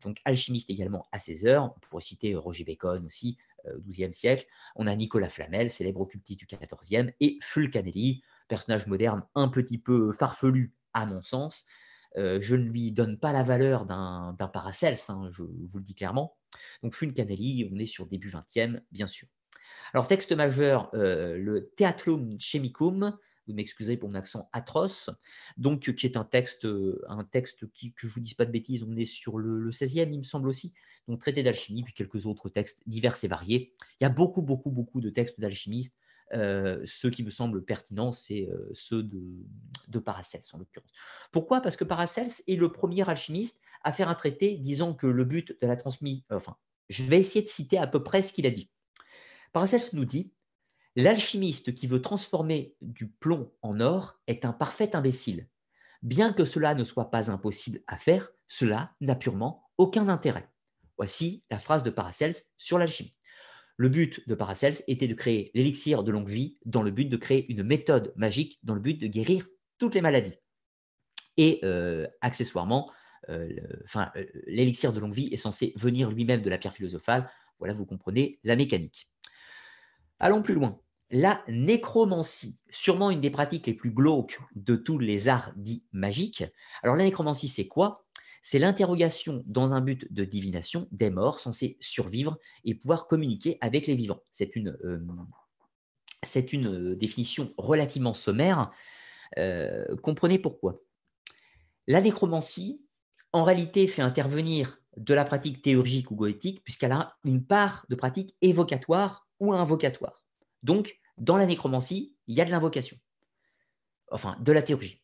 Donc alchimiste également à 16 heures. On pourrait citer Roger Bacon aussi, au XIIe siècle. On a Nicolas Flamel, célèbre occultiste du XIVe, et Fulcanelli, personnage moderne un petit peu farfelu à mon sens. Euh, je ne lui donne pas la valeur d'un Paracels, hein, je vous le dis clairement. Donc Fulcanelli, on est sur début 20e, bien sûr. Alors texte majeur, euh, le Theatlum Chemicum, vous m'excuserez pour mon accent atroce, donc qui est un texte, euh, un texte qui, que je vous dise pas de bêtises, on est sur le, le 16e, il me semble aussi, donc traité d'alchimie, puis quelques autres textes divers et variés. Il y a beaucoup, beaucoup, beaucoup de textes d'alchimistes. Euh, ceux qui me semblent pertinents, c'est euh, ceux de, de, Paracels en l'occurrence. Pourquoi? Parce que Paracels est le premier alchimiste à faire un traité disant que le but de la transmission, enfin, je vais essayer de citer à peu près ce qu'il a dit. Paracels nous dit L'alchimiste qui veut transformer du plomb en or est un parfait imbécile. Bien que cela ne soit pas impossible à faire, cela n'a purement aucun intérêt. Voici la phrase de Paracels sur l'alchimie. Le but de Paracels était de créer l'élixir de longue vie dans le but de créer une méthode magique dans le but de guérir toutes les maladies. Et euh, accessoirement, euh, euh, l'élixir de longue vie est censé venir lui-même de la pierre philosophale. Voilà, vous comprenez la mécanique. Allons plus loin. La nécromancie, sûrement une des pratiques les plus glauques de tous les arts dits magiques. Alors la nécromancie, c'est quoi? C'est l'interrogation dans un but de divination des morts censés survivre et pouvoir communiquer avec les vivants. C'est une, euh, euh, définition relativement sommaire. Euh, comprenez pourquoi. La nécromancie, en réalité, fait intervenir de la pratique théurgique ou goétique, puisqu'elle a une part de pratique évocatoire ou invocatoire. Donc, dans la nécromancie, il y a de l'invocation, enfin de la théurgie.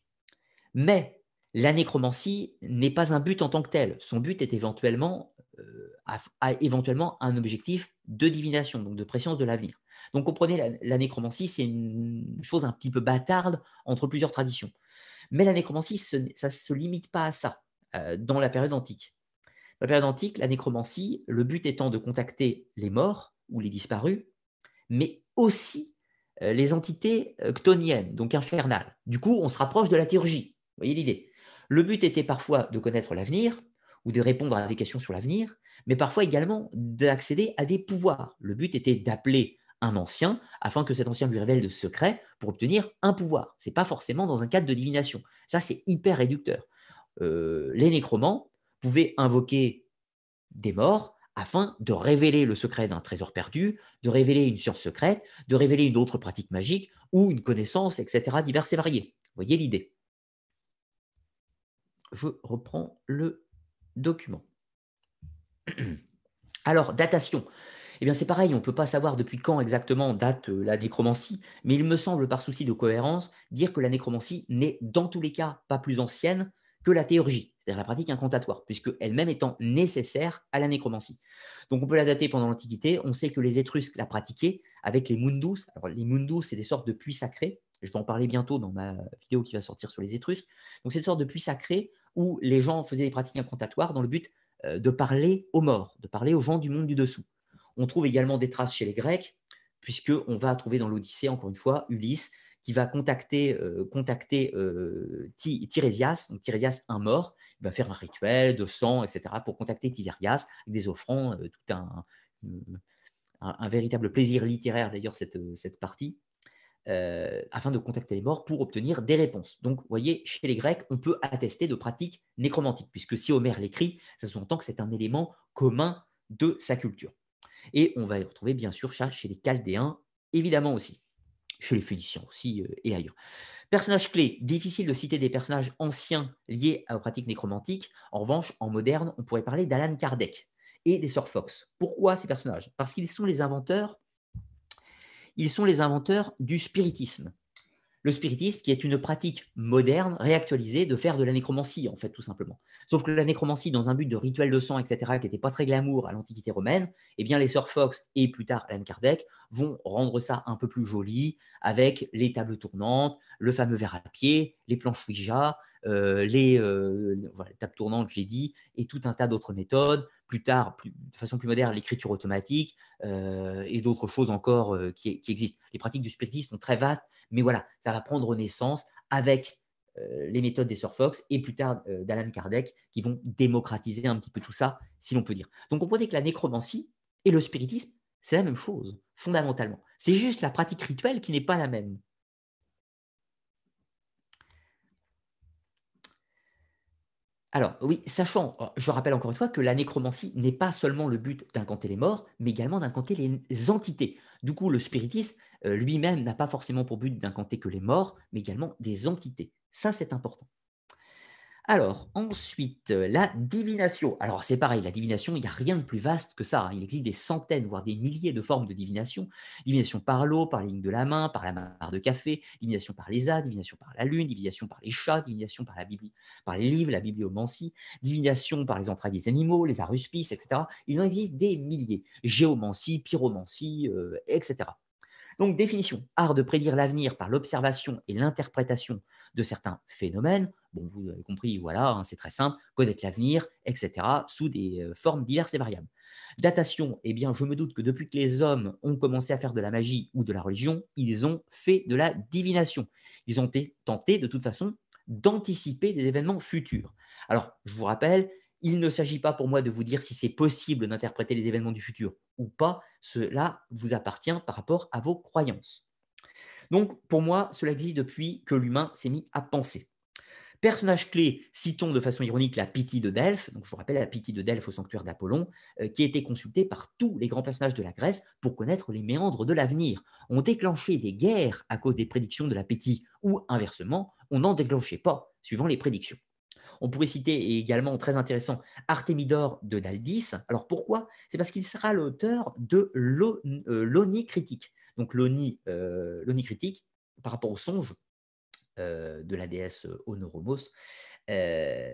Mais la nécromancie n'est pas un but en tant que tel. Son but est éventuellement, euh, un objectif de divination, donc de préscience de l'avenir. Donc comprenez, la, nécromancie, c'est une chose un petit peu bâtarde entre plusieurs traditions. Mais la nécromancie, ça ne se limite pas à ça euh, dans la période antique. Dans la période antique, la nécromancie, le but étant de contacter les morts ou les disparus, mais aussi euh, les entités ctoniennes, donc infernales. Du coup, on se rapproche de la théurgie. Vous voyez l'idée? Le but était parfois de connaître l'avenir ou de répondre à des questions sur l'avenir, mais parfois également d'accéder à des pouvoirs. Le but était d'appeler un ancien afin que cet ancien lui révèle de secrets pour obtenir un pouvoir. Ce n'est pas forcément dans un cadre de divination. Ça, c'est hyper réducteur. Euh, les nécromants pouvaient invoquer des morts afin de révéler le secret d'un trésor perdu, de révéler une science secrète, de révéler une autre pratique magique ou une connaissance, etc., diverses et variées. Voyez l'idée? Je reprends le document. Alors, datation. Eh bien, c'est pareil, on ne peut pas savoir depuis quand exactement date euh, la nécromancie, mais il me semble, par souci de cohérence, dire que la nécromancie n'est dans tous les cas pas plus ancienne que la théurgie. C'est-à-dire la pratique incantatoire, puisque elle-même étant nécessaire à la nécromancie. Donc on peut la dater pendant l'Antiquité. On sait que les Étrusques la pratiquaient avec les mundus. Les mundus, c'est des sortes de puits sacrés. Je vais en parler bientôt dans ma vidéo qui va sortir sur les Étrusques. Donc c'est une sorte de puits sacrés où les gens faisaient des pratiques incantatoires dans le but euh, de parler aux morts, de parler aux gens du monde du dessous. On trouve également des traces chez les Grecs, puisqu'on va trouver dans l'Odyssée, encore une fois, Ulysse, qui va contacter, euh, contacter euh, donc Tirésias, un mort, il va faire un rituel de sang, etc., pour contacter Tirésias, avec des offrandes, tout un, véritable plaisir littéraire d'ailleurs, cette, cette partie. afin de contacter les morts pour obtenir des réponses. Donc, vous voyez, chez les Grecs, on peut attester de pratiques nécromantiques, puisque si Homère l'écrit, ça sous-entend que c'est un élément commun de sa culture. Et on va y retrouver bien sûr ça chez les Chaldéens, évidemment aussi, chez les Phéniciens aussi euh, et ailleurs. Personnage clé, difficile de citer des personnages anciens liés aux pratiques nécromantiques. En revanche, en moderne, on pourrait parler d'Alan Kardec et des Sœurs Fox. Pourquoi ces personnages? Parce qu'ils sont les inventeurs. Ils sont les inventeurs du spiritisme le spiritisme qui est une pratique moderne, réactualisée, de faire de la nécromancie, en fait, tout simplement. Sauf que la nécromancie, dans un but de rituel de sang, etc., qui n'était pas très glamour à l'Antiquité romaine, eh bien, les sœurs Fox et plus tard Alan Kardec vont rendre ça un peu plus joli avec les tables tournantes, le fameux verre à pied, les planches Ouija, les, euh, tables tournantes, j'ai dit, et tout un tas d'autres méthodes. Plus tard, de façon plus moderne, l'écriture automatique euh, et d'autres choses encore qui, existent. Les pratiques du spiritisme sont très vastes, mais voilà, ça va prendre naissance avec les méthodes des Sir Fox et plus tard d'Alan Kardec qui vont démocratiser un petit peu tout ça, si l'on peut dire. Donc, on peut dire que la nécromancie et le spiritisme, c'est la même chose, fondamentalement. C'est juste la pratique rituelle qui n'est pas la même. Alors oui, sachant, oh, je rappelle encore une fois que la nécromancie n'est pas seulement le but d'incanter les morts, mais également d'incanter les entités. Du coup, le spiritisme euh, lui-même n'a pas forcément pour but d'incanter que les morts, mais également des entités. Ça, c'est important. Alors, ensuite, euh, la divination. Alors, c'est pareil, la divination, il n'y a rien de plus vaste que ça. Hein. Il existe des centaines, voire des milliers de formes de divination. Divination par l'eau, par la ligne de la main, par la mare de café, divination par les as, divination par la lune, divination par les chats, divination par, la Bible, par les livres, la bibliomancie, divination par les entrailles des animaux, les aruspices, etc. Il en existe des milliers. Géomancie, pyromancie, euh, etc. Donc, définition, art de prédire l'avenir par l'observation et l'interprétation de certains phénomènes. Bon, vous avez compris, voilà, hein, c'est très simple, connaître l'avenir, etc., sous des euh, formes diverses et variables. Datation, eh bien, je me doute que depuis que les hommes ont commencé à faire de la magie ou de la religion, ils ont fait de la divination. Ils ont tenté, de toute façon, d'anticiper des événements futurs. Alors, je vous rappelle, il ne s'agit pas pour moi de vous dire si c'est possible d'interpréter les événements du futur ou pas. Cela vous appartient par rapport à vos croyances. Donc, pour moi, cela existe depuis que l'humain s'est mis à penser. Personnage clé, citons de façon ironique la Pythie de Delphes, donc je vous rappelle la Pythie de Delphes au sanctuaire d'Apollon, euh, qui a été consultée par tous les grands personnages de la Grèce pour connaître les méandres de l'avenir. On déclenchait des guerres à cause des prédictions de la Pythie, ou inversement, on n'en déclenchait pas, suivant les prédictions. On pourrait citer également, très intéressant, Artémidore de Daldis. Alors pourquoi? C'est parce qu'il sera l'auteur de euh, l'Oni critique. Donc l'Oni euh, critique, par rapport au songe euh, de la déesse Onoromos.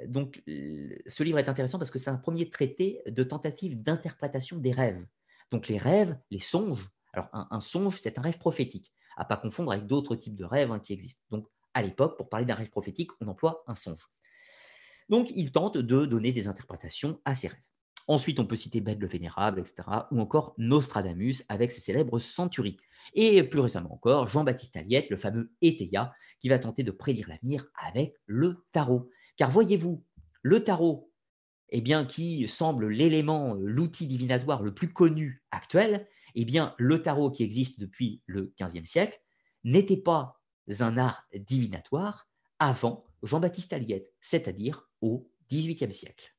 donc ce livre est intéressant parce que c'est un premier traité de tentative d'interprétation des rêves. Donc les rêves, les songes. Alors un, songe, c'est un rêve prophétique, à pas confondre avec d'autres types de rêves hein, qui existent. Donc à l'époque, pour parler d'un rêve prophétique, on emploie un songe. Donc, il tente de donner des interprétations à ses rêves. Ensuite, on peut citer Bède le Vénérable, etc., ou encore Nostradamus avec ses célèbres centuries. Et plus récemment encore, Jean-Baptiste Aliette, le fameux Eteia, qui va tenter de prédire l'avenir avec le tarot. Car voyez-vous, le tarot, eh bien, qui semble l'élément, l'outil divinatoire le plus connu actuel, eh bien, le tarot qui existe depuis le XVe siècle n'était pas un art divinatoire avant Jean-Baptiste Aliette, c'est-à-dire au XVIIIe siècle.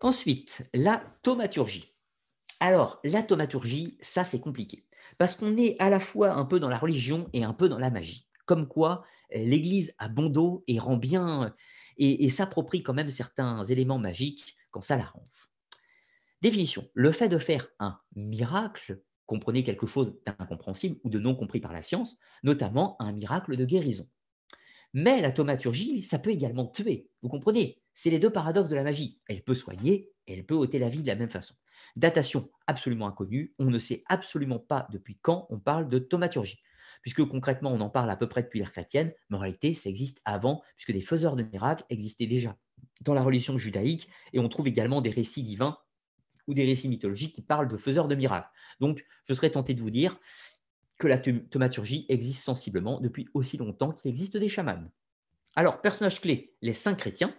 Ensuite, la thaumaturgie. Alors, la thaumaturgie, ça c'est compliqué, parce qu'on est à la fois un peu dans la religion et un peu dans la magie. Comme quoi, euh, l'Église a bon dos et rend bien et, s'approprie quand même certains éléments magiques quand ça l'arrange. Définition. Le fait de faire un miracle, comprenez quelque chose d'incompréhensible ou de non compris par la science, notamment un miracle de guérison. Mais la thaumaturgie, ça peut également tuer. Vous comprenez? C'est les deux paradoxes de la magie. Elle peut soigner et elle peut ôter la vie de la même façon. Datation absolument inconnue. On ne sait absolument pas depuis quand on parle de thaumaturgie. Puisque concrètement, on en parle à peu près depuis l'ère chrétienne, mais en réalité, ça existe avant, puisque des faiseurs de miracles existaient déjà dans la religion judaïque, et on trouve également des récits divins ou des récits mythologiques qui parlent de faiseurs de miracles. Donc, je serais tenté de vous dire que la thaumaturgie existe sensiblement depuis aussi longtemps qu'il existe des chamans. Alors, personnages clés, les saints chrétiens,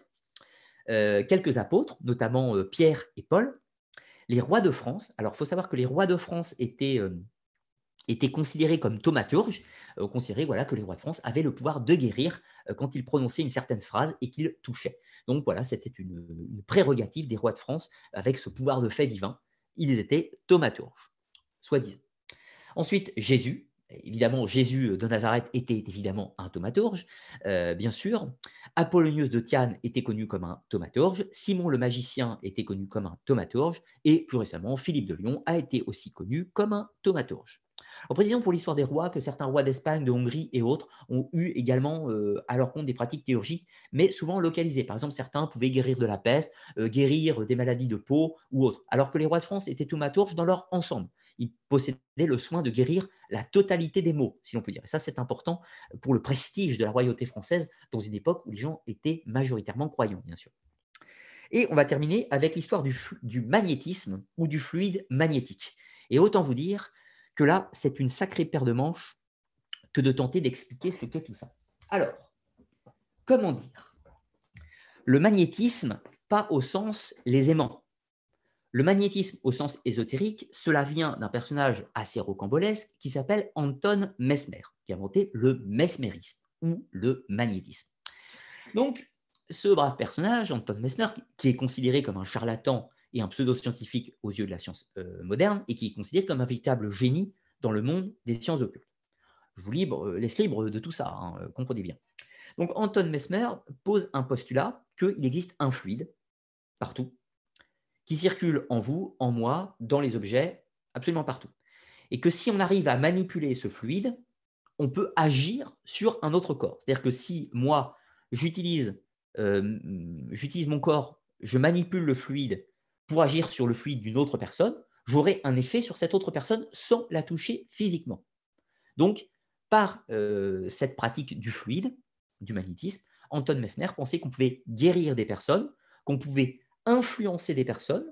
euh, quelques apôtres, notamment euh, Pierre et Paul, les rois de France. Alors, il faut savoir que les rois de France étaient, euh, considérés comme thaumaturges, considérés voilà, que les rois de France avaient le pouvoir de guérir quand ils prononçaient une certaine phrase et qu'ils touchaient. Donc voilà, c'était une, une, prérogative des rois de France avec ce pouvoir de fait divin. Ils étaient thaumaturges, soi-disant. Ensuite, Jésus. Évidemment, Jésus de Nazareth était évidemment un thaumaturge, euh, bien sûr. Apollonius de Thiane était connu comme un thaumaturge. Simon le magicien était connu comme un thaumaturge. Et plus récemment, Philippe de Lyon a été aussi connu comme un thaumaturge. En précisant pour l'histoire des rois que certains rois d'Espagne, de Hongrie et autres ont eu également euh, à leur compte des pratiques théurgiques, mais souvent localisées. Par exemple, certains pouvaient guérir de la peste, euh, guérir des maladies de peau ou autres, alors que les rois de France étaient thaumaturges dans leur ensemble. Ils possédaient le soin de guérir la totalité des maux, si l'on peut dire. Et ça, c'est important pour le prestige de la royauté française dans une époque où les gens étaient majoritairement croyants, bien sûr. Et on va terminer avec l'histoire du, du magnétisme ou du fluide magnétique. Et autant vous dire que là, c'est une sacrée paire de manches que de tenter d'expliquer ce qu'est tout ça. Alors, comment dire? Le magnétisme, pas au sens les aimants. Le magnétisme au sens ésotérique, cela vient d'un personnage assez rocambolesque qui s'appelle Anton Mesmer, qui a inventé le mesmérisme ou le magnétisme. Donc, ce brave personnage, Anton Mesmer, qui est considéré comme un charlatan et un pseudo-scientifique aux yeux de la science euh, moderne et qui est considéré comme un véritable génie dans le monde des sciences occultes. Je vous euh, laisse libre de tout ça, hein, euh, comprenez bien. Donc Anton Mesmer pose un postulat qu'il existe un fluide partout qui circule en vous, en moi, dans les objets, absolument partout. Et que si on arrive à manipuler ce fluide, on peut agir sur un autre corps. C'est-à-dire que si moi, j'utilise j'utilise mon corps, je manipule le fluide pour agir sur le fluide d'une autre personne, j'aurai un effet sur cette autre personne sans la toucher physiquement. Donc, par euh, cette pratique du fluide, du magnétisme, Anton Messner pensait qu'on pouvait guérir des personnes, qu'on pouvait influencer des personnes,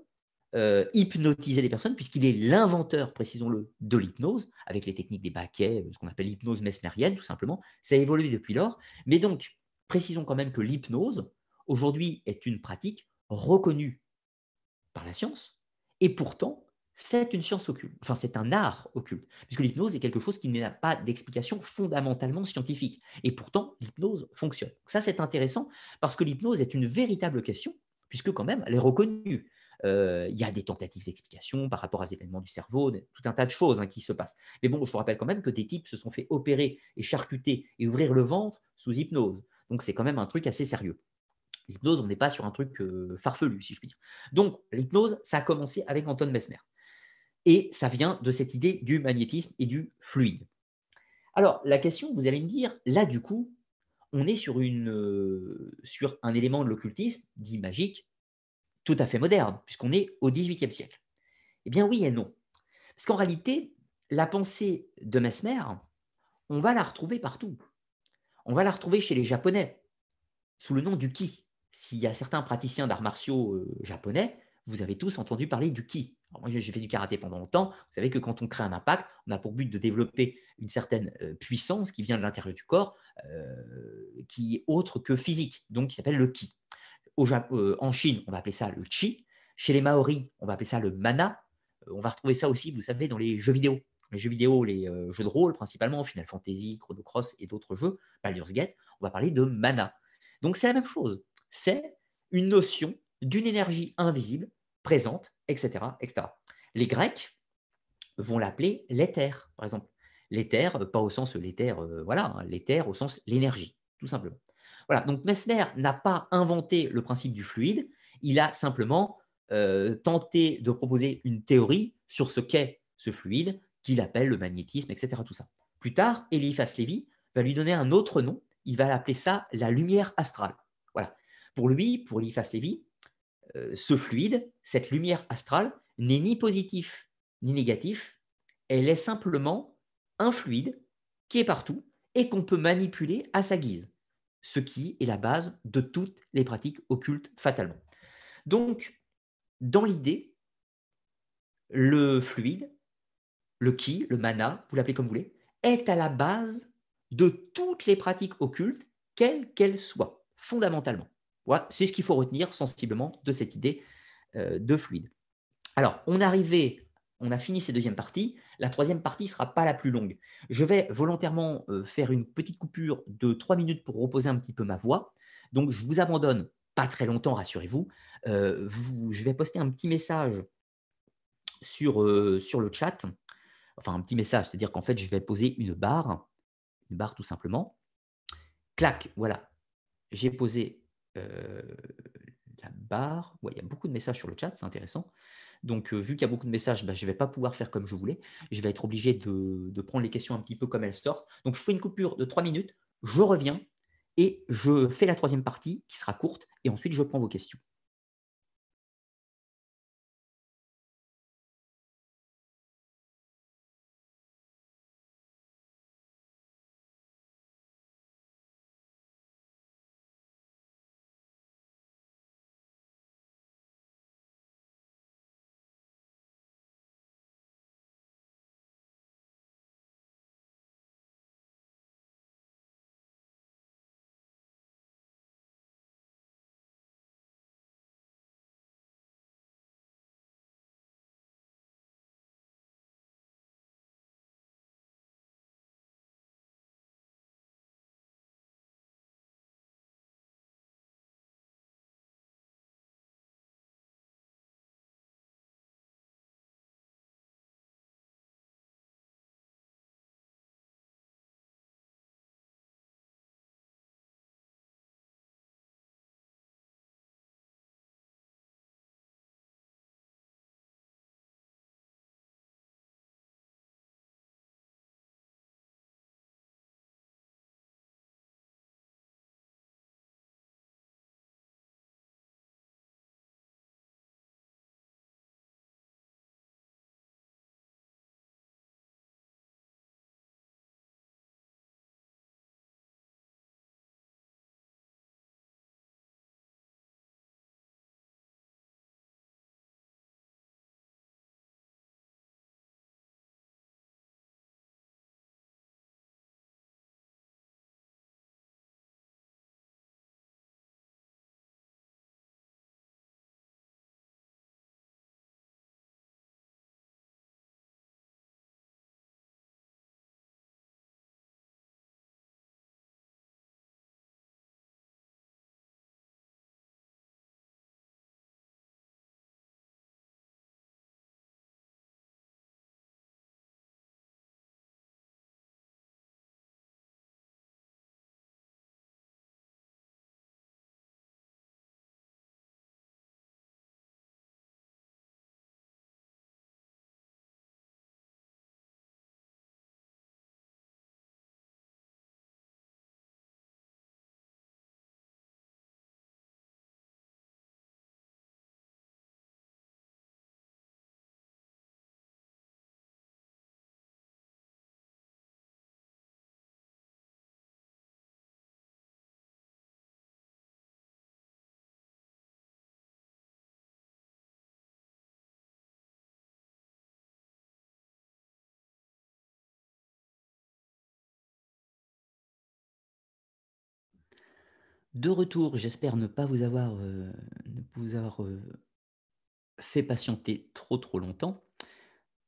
euh, hypnotiser des personnes, puisqu'il est l'inventeur, précisons-le, de l'hypnose, avec les techniques des baquets, ce qu'on appelle l'hypnose mesmérienne, tout simplement. Ça a évolué depuis lors. Mais donc, précisons quand même que l'hypnose, aujourd'hui, est une pratique reconnue par la science, et pourtant, c'est une science occulte, enfin c'est un art occulte, puisque l'hypnose est quelque chose qui n'a pas d'explication fondamentalement scientifique. Et pourtant, l'hypnose fonctionne. ça, c'est intéressant parce que l'hypnose est une véritable question, puisque quand même, elle est reconnue. Euh, il y a des tentatives d'explication par rapport à des événements du cerveau, tout un tas de choses hein, qui se passent. Mais bon, je vous rappelle quand même que des types se sont fait opérer et charcuter et ouvrir le ventre sous hypnose. Donc c'est quand même un truc assez sérieux. L'hypnose, on n'est pas sur un truc euh, farfelu, si je puis dire. Donc, l'hypnose, ça a commencé avec Anton Mesmer. Et ça vient de cette idée du magnétisme et du fluide. Alors, la question, vous allez me dire, là, du coup, on est euh, sur un élément de l'occultisme dit magique, tout à fait moderne, puisqu'on est au XVIIIe siècle. Eh bien, oui et non. Parce qu'en réalité, la pensée de Mesmer, on va la retrouver partout. On va la retrouver chez les Japonais, sous le nom du ki s'il y a certains praticiens d'arts martiaux euh, japonais, vous avez tous entendu parler du ki. Moi, j'ai fait du karaté pendant longtemps. Vous savez que quand on crée un impact, on a pour but de développer une certaine euh, puissance qui vient de l'intérieur du corps, euh, qui est autre que physique, donc qui s'appelle le ki. en Chine, on va appeler ça le chi. Chez les Maoris, on va appeler ça le mana. on va retrouver ça aussi, vous savez, dans les jeux vidéo. Les jeux vidéo, les jeux de rôle principalement, Final Fantasy, Chrono Cross et d'autres jeux, Baldur's Gate, on va parler de mana. Donc c'est la même chose c'est une notion d'une énergie invisible, présente, etc., etc. Les Grecs vont l'appeler l'éther, par exemple. L'éther, euh, pas au sens l'éther, euh, voilà, hein, l'éther au sens l'énergie, tout simplement. Voilà, donc Mesmer n'a pas inventé le principe du fluide, il a simplement euh, tenté de proposer une théorie sur ce qu'est ce fluide, qu'il appelle le magnétisme, etc. Tout ça. Plus tard, Eliphas Lévy va lui donner un autre nom, il va appeler ça la lumière astrale. Voilà. Pour lui, pour Eliphas Lévy, euh, ce fluide, cette lumière astrale, n'est ni positif ni négatif, elle est simplement un fluide qui est partout et qu'on peut manipuler à sa guise, ce qui est la base de toutes les pratiques occultes fatalement. Donc, dans l'idée, le fluide, le ki, le mana, vous l'appelez comme vous voulez, est à la base de toutes les pratiques occultes, quelles qu'elles soient, fondamentalement. C'est ce qu'il faut retenir sensiblement de cette idée euh, de fluide. Alors, on arrivé on a fini cette deuxième partie. La troisième partie ne sera pas la plus longue. Je vais volontairement euh, faire une petite coupure de trois minutes pour reposer un petit peu ma voix. Donc, je vous abandonne pas très longtemps, rassurez-vous. Euh, je vais poster un petit message sur, sur le chat. Enfin, un petit message, c'est-à-dire qu'en fait, je vais poser une barre. Une barre tout simplement. Clac, voilà. J'ai posé la barre. Il y a beaucoup de messages sur le chat, c'est intéressant. Donc, vu qu'il y a beaucoup de messages, bah, je ne vais pas pouvoir faire comme je voulais. Je vais être obligé de, prendre les questions un petit peu comme elles sortent. Donc, je fais une coupure de trois minutes, je reviens et je fais la troisième partie qui sera courte et ensuite je prends vos questions. De retour, j'espère ne pas vous avoir, euh, euh, fait patienter trop trop longtemps.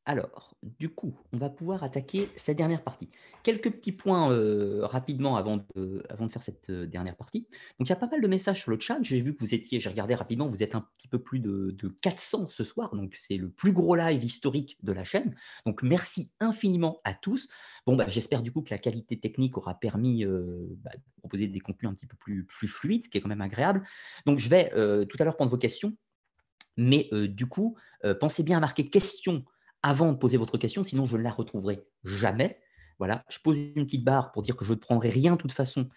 Alors, du coup, on va pouvoir attaquer cette dernière partie. Quelques petits points euh, rapidement avant de, faire cette euh, dernière partie. Donc, il y a pas mal de messages sur le chat. J'ai vu que vous étiez, j'ai regardé rapidement, vous êtes un petit peu plus de, 400 ce soir. Donc, c'est le plus gros live historique de la chaîne. Donc, merci infiniment à tous. Bon, bah, j'espère du coup que la qualité technique aura permis euh, bah, de proposer des contenus un petit peu plus, plus fluides, ce qui est quand même agréable. Donc, je vais tout à l'heure prendre vos questions. Mais du coup, pensez bien à marquer questions avant de poser votre question, sinon je ne la retrouverai jamais. Voilà, je pose une petite barre pour dire que je ne prendrai rien de toute façon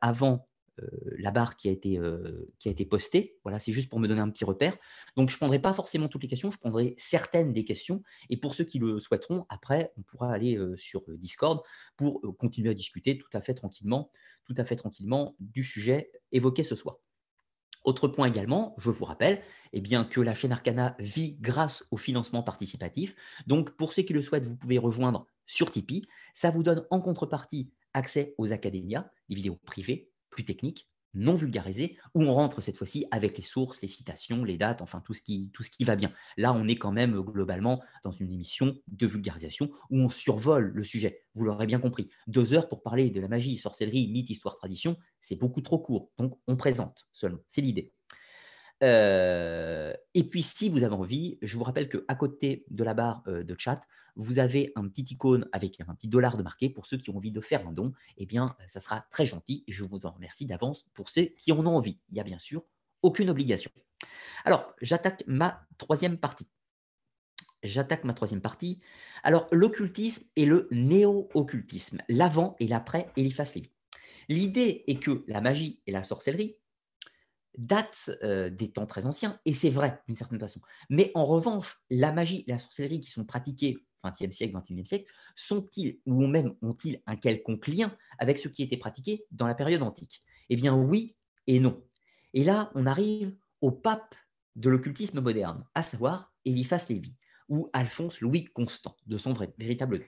avant la barre qui a été, qui a été postée. Voilà, c'est juste pour me donner un petit repère. Donc, je ne prendrai pas forcément toutes les questions, je prendrai certaines des questions. Et pour ceux qui le souhaiteront, après, on pourra aller sur Discord pour continuer à discuter tout à fait tranquillement, tout à fait tranquillement du sujet évoqué ce soir. Autre point également, je vous rappelle eh bien, que la chaîne Arcana vit grâce au financement participatif. Donc, pour ceux qui le souhaitent, vous pouvez rejoindre sur Tipeee. Ça vous donne en contrepartie accès aux académias, des vidéos privées, plus techniques, non vulgarisées, où on rentre cette fois-ci avec les sources, les citations, les dates, enfin tout ce, qui, tout ce qui va bien. Là, on est quand même globalement dans une émission de vulgarisation où on survole le sujet. Vous l'aurez bien compris. Deux heures pour parler de la magie, sorcellerie, mythe, histoire, tradition, c'est beaucoup trop court. Donc, on présente seulement. C'est l'idée. Euh, et puis, si vous avez envie, je vous rappelle qu'à côté de la barre euh, de chat, vous avez un petit icône avec un petit dollar de marqué pour ceux qui ont envie de faire un don. Eh bien, ça sera très gentil je vous en remercie d'avance pour ceux qui en ont envie. Il n'y a bien sûr aucune obligation. Alors, j'attaque ma troisième partie. J'attaque ma troisième partie. Alors, l'occultisme et le néo-occultisme, l'avant et l'après Eliphas Lévy. L'idée est que la magie et la sorcellerie date des temps très anciens, et c'est vrai d'une certaine façon. Mais en revanche, la magie et la sorcellerie qui sont pratiquées 20e siècle, 21e siècle, sont-ils ou même ont-ils un quelconque lien avec ce qui était pratiqué dans la période antique? Eh bien oui et non. Et là, on arrive au pape de l'occultisme moderne, à savoir Eliphas Lévy, ou Alphonse Louis Constant, de son vrai, véritable nom.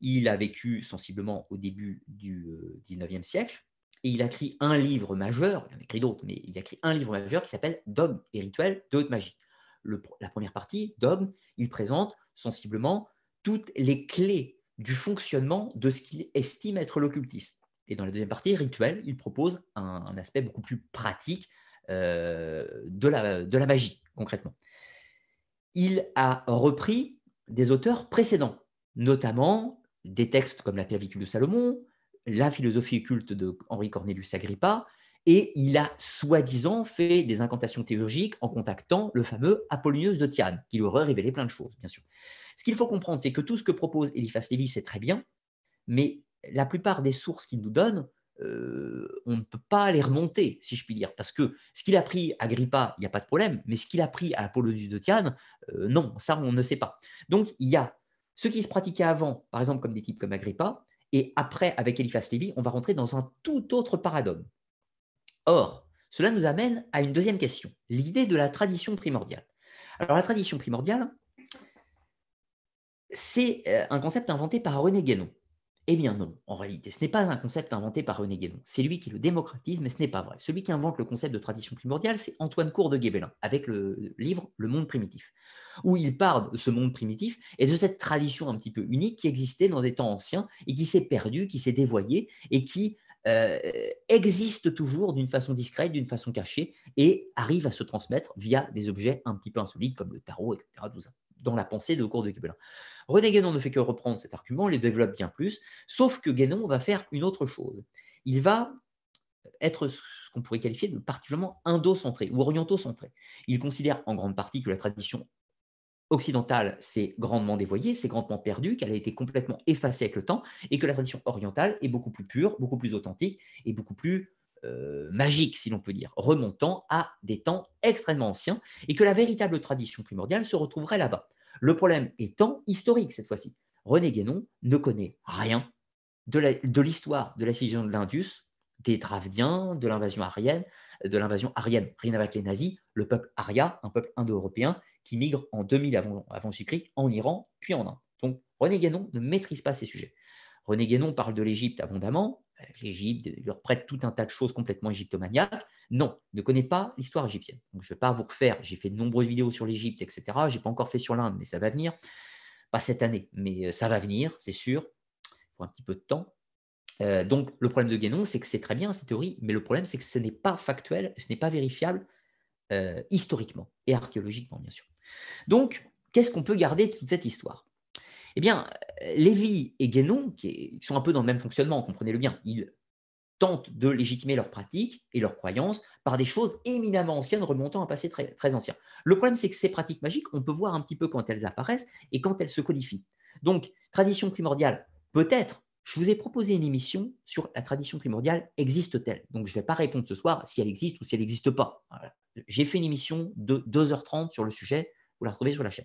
Il a vécu sensiblement au début du 19e siècle, et il a écrit un livre majeur, il a écrit d'autres, mais il a écrit un livre majeur qui s'appelle Dogme et rituels de haute magie. la première partie, Dogme, il présente sensiblement toutes les clés du fonctionnement de ce qu'il estime être l'occultisme. Et dans la deuxième partie, Rituel, il propose un, aspect beaucoup plus pratique euh, de, la, de la magie, concrètement. Il a repris des auteurs précédents, notamment des textes comme la clavicule de Salomon, la philosophie occulte de Henri Cornelius Agrippa, et il a soi-disant fait des incantations théurgiques en contactant le fameux Apollonius de Tiane, qui lui aurait révélé plein de choses, bien sûr. Ce qu'il faut comprendre, c'est que tout ce que propose Eliphas Lévy, c'est très bien, mais la plupart des sources qu'il nous donne, euh, on ne peut pas les remonter, si je puis dire, parce que ce qu'il a pris à Agrippa, il n'y a pas de problème, mais ce qu'il a pris à Apollonius de Tiane, euh, non, ça, on ne sait pas. Donc, il y a ce qui se pratiquait avant, par exemple, comme des types comme Agrippa, et après, avec Eliphas Lévy, on va rentrer dans un tout autre paradigme. Or, cela nous amène à une deuxième question, l'idée de la tradition primordiale. Alors, la tradition primordiale, c'est euh, un concept inventé par René Guénon. Eh bien non, en réalité, ce n'est pas un concept inventé par René Guénon. C'est lui qui le démocratise, mais ce n'est pas vrai. Celui qui invente le concept de tradition primordiale, c'est Antoine Cour de Guébelin, avec le livre Le monde primitif, où il parle de ce monde primitif et de cette tradition un petit peu unique qui existait dans des temps anciens et qui s'est perdue, qui s'est dévoyée et qui euh, existe toujours d'une façon discrète, d'une façon cachée, et arrive à se transmettre via des objets un petit peu insolites comme le tarot, etc., dans la pensée de Cour de Guébelin. René Guénon ne fait que reprendre cet argument, il le développe bien plus, sauf que Guénon va faire une autre chose. Il va être ce qu'on pourrait qualifier de particulièrement indo-centré ou oriento-centré. Il considère en grande partie que la tradition occidentale s'est grandement dévoyée, s'est grandement perdue, qu'elle a été complètement effacée avec le temps, et que la tradition orientale est beaucoup plus pure, beaucoup plus authentique et beaucoup plus euh, magique, si l'on peut dire, remontant à des temps extrêmement anciens, et que la véritable tradition primordiale se retrouverait là-bas. Le problème étant historique cette fois-ci. René Guénon ne connaît rien de l'histoire de, la civilisation de l'Indus, des Dravdiens, de l'invasion arienne, de l'invasion arienne, rien avec les nazis, le peuple aria, un peuple indo-européen qui migre en 2000 avant, Jésus-Christ en Iran, puis en Inde. Donc René Guénon ne maîtrise pas ces sujets. René Guénon parle de l'Égypte abondamment, l'Égypte, leur prête tout un tas de choses complètement égyptomaniaques. Non, ne connaît pas l'histoire égyptienne. Je ne vais pas vous refaire, j'ai fait de nombreuses vidéos sur l'Égypte, etc. Je n'ai pas encore fait sur l'Inde, mais ça va venir. Pas cette année, mais euh, ça va venir, c'est sûr. Il faut un petit peu de temps. Euh, donc, le problème de Guénon, c'est que c'est très bien cette théorie, mais le problème, c'est que ce n'est pas factuel, ce n'est pas vérifiable euh, historiquement et archéologiquement, bien sûr. Donc, qu'est-ce qu'on peut garder de toute cette histoire? Eh bien, Lévy et Guénon, qui, sont un peu dans le même fonctionnement, comprenez-le bien, ils tentent de légitimer leurs pratiques et leurs croyances par des choses éminemment anciennes remontant à un passé très, très ancien. Le problème, c'est que ces pratiques magiques, on peut voir un petit peu quand elles apparaissent et quand elles se codifient. Donc, tradition primordiale, peut-être, je vous ai proposé une émission sur la tradition primordiale existe-t-elle? Donc, je ne vais pas répondre ce soir si elle existe ou si elle n'existe pas. J'ai fait une émission de 2h30 sur le sujet, vous la retrouvez sur la chaîne.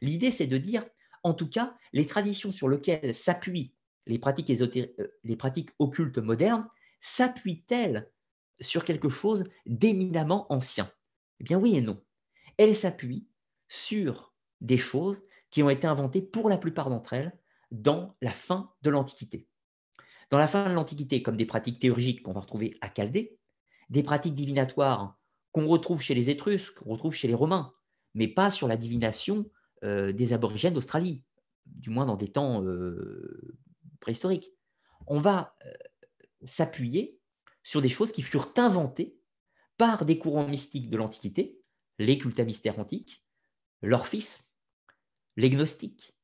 L'idée, c'est de dire, en tout cas, les traditions sur lesquelles s'appuient les pratiques, euh, les pratiques occultes modernes, s'appuient-elles sur quelque chose d'éminemment ancien? Eh bien oui et non. Elles s'appuient sur des choses qui ont été inventées pour la plupart d'entre elles dans la fin de l'Antiquité. Dans la fin de l'Antiquité, comme des pratiques théurgiques qu'on va retrouver à Chaldée, des pratiques divinatoires qu'on retrouve chez les Étrusques, qu'on retrouve chez les Romains, mais pas sur la divination des aborigènes d'Australie, du moins dans des temps euh, préhistoriques. On va euh, s'appuyer sur des choses qui furent inventées par des courants mystiques de l'Antiquité, les cultes mystères antiques, l'orphisme, les gnostiques,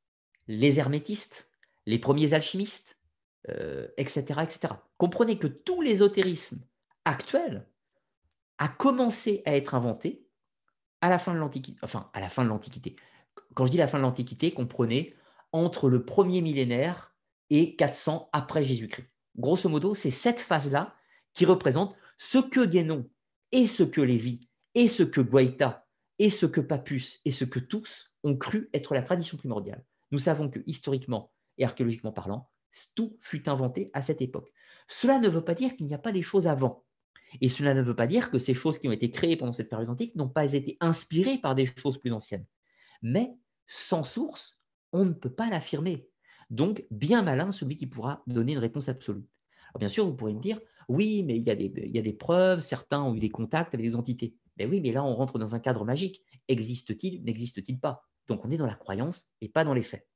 les hermétistes, les premiers alchimistes, etc., euh, etc. Comprenez que tout l'ésotérisme actuel a commencé à être inventé à à la fin de l'Antiquité. Quand je dis la fin de l'Antiquité, comprenez entre le premier millénaire et 400 après Jésus-Christ. Grosso modo, c'est cette phase-là qui représente ce que Guénon et ce que Lévi et ce que Guaita et ce que Papus et ce que tous ont cru être la tradition primordiale. Nous savons que historiquement et archéologiquement parlant, tout fut inventé à cette époque. Cela ne veut pas dire qu'il n'y a pas des choses avant. Et cela ne veut pas dire que ces choses qui ont été créées pendant cette période antique n'ont pas été inspirées par des choses plus anciennes. Mais sans source, on ne peut pas l'affirmer. Donc, bien malin celui qui pourra donner une réponse absolue. bien sûr, vous pourrez me dire, oui, mais il y, a des, il y a des preuves, certains ont eu des contacts avec des entités. Mais oui, mais là, on rentre dans un cadre magique. Existe-t-il, n'existe-t-il pas? Donc on est dans la croyance et pas dans les faits.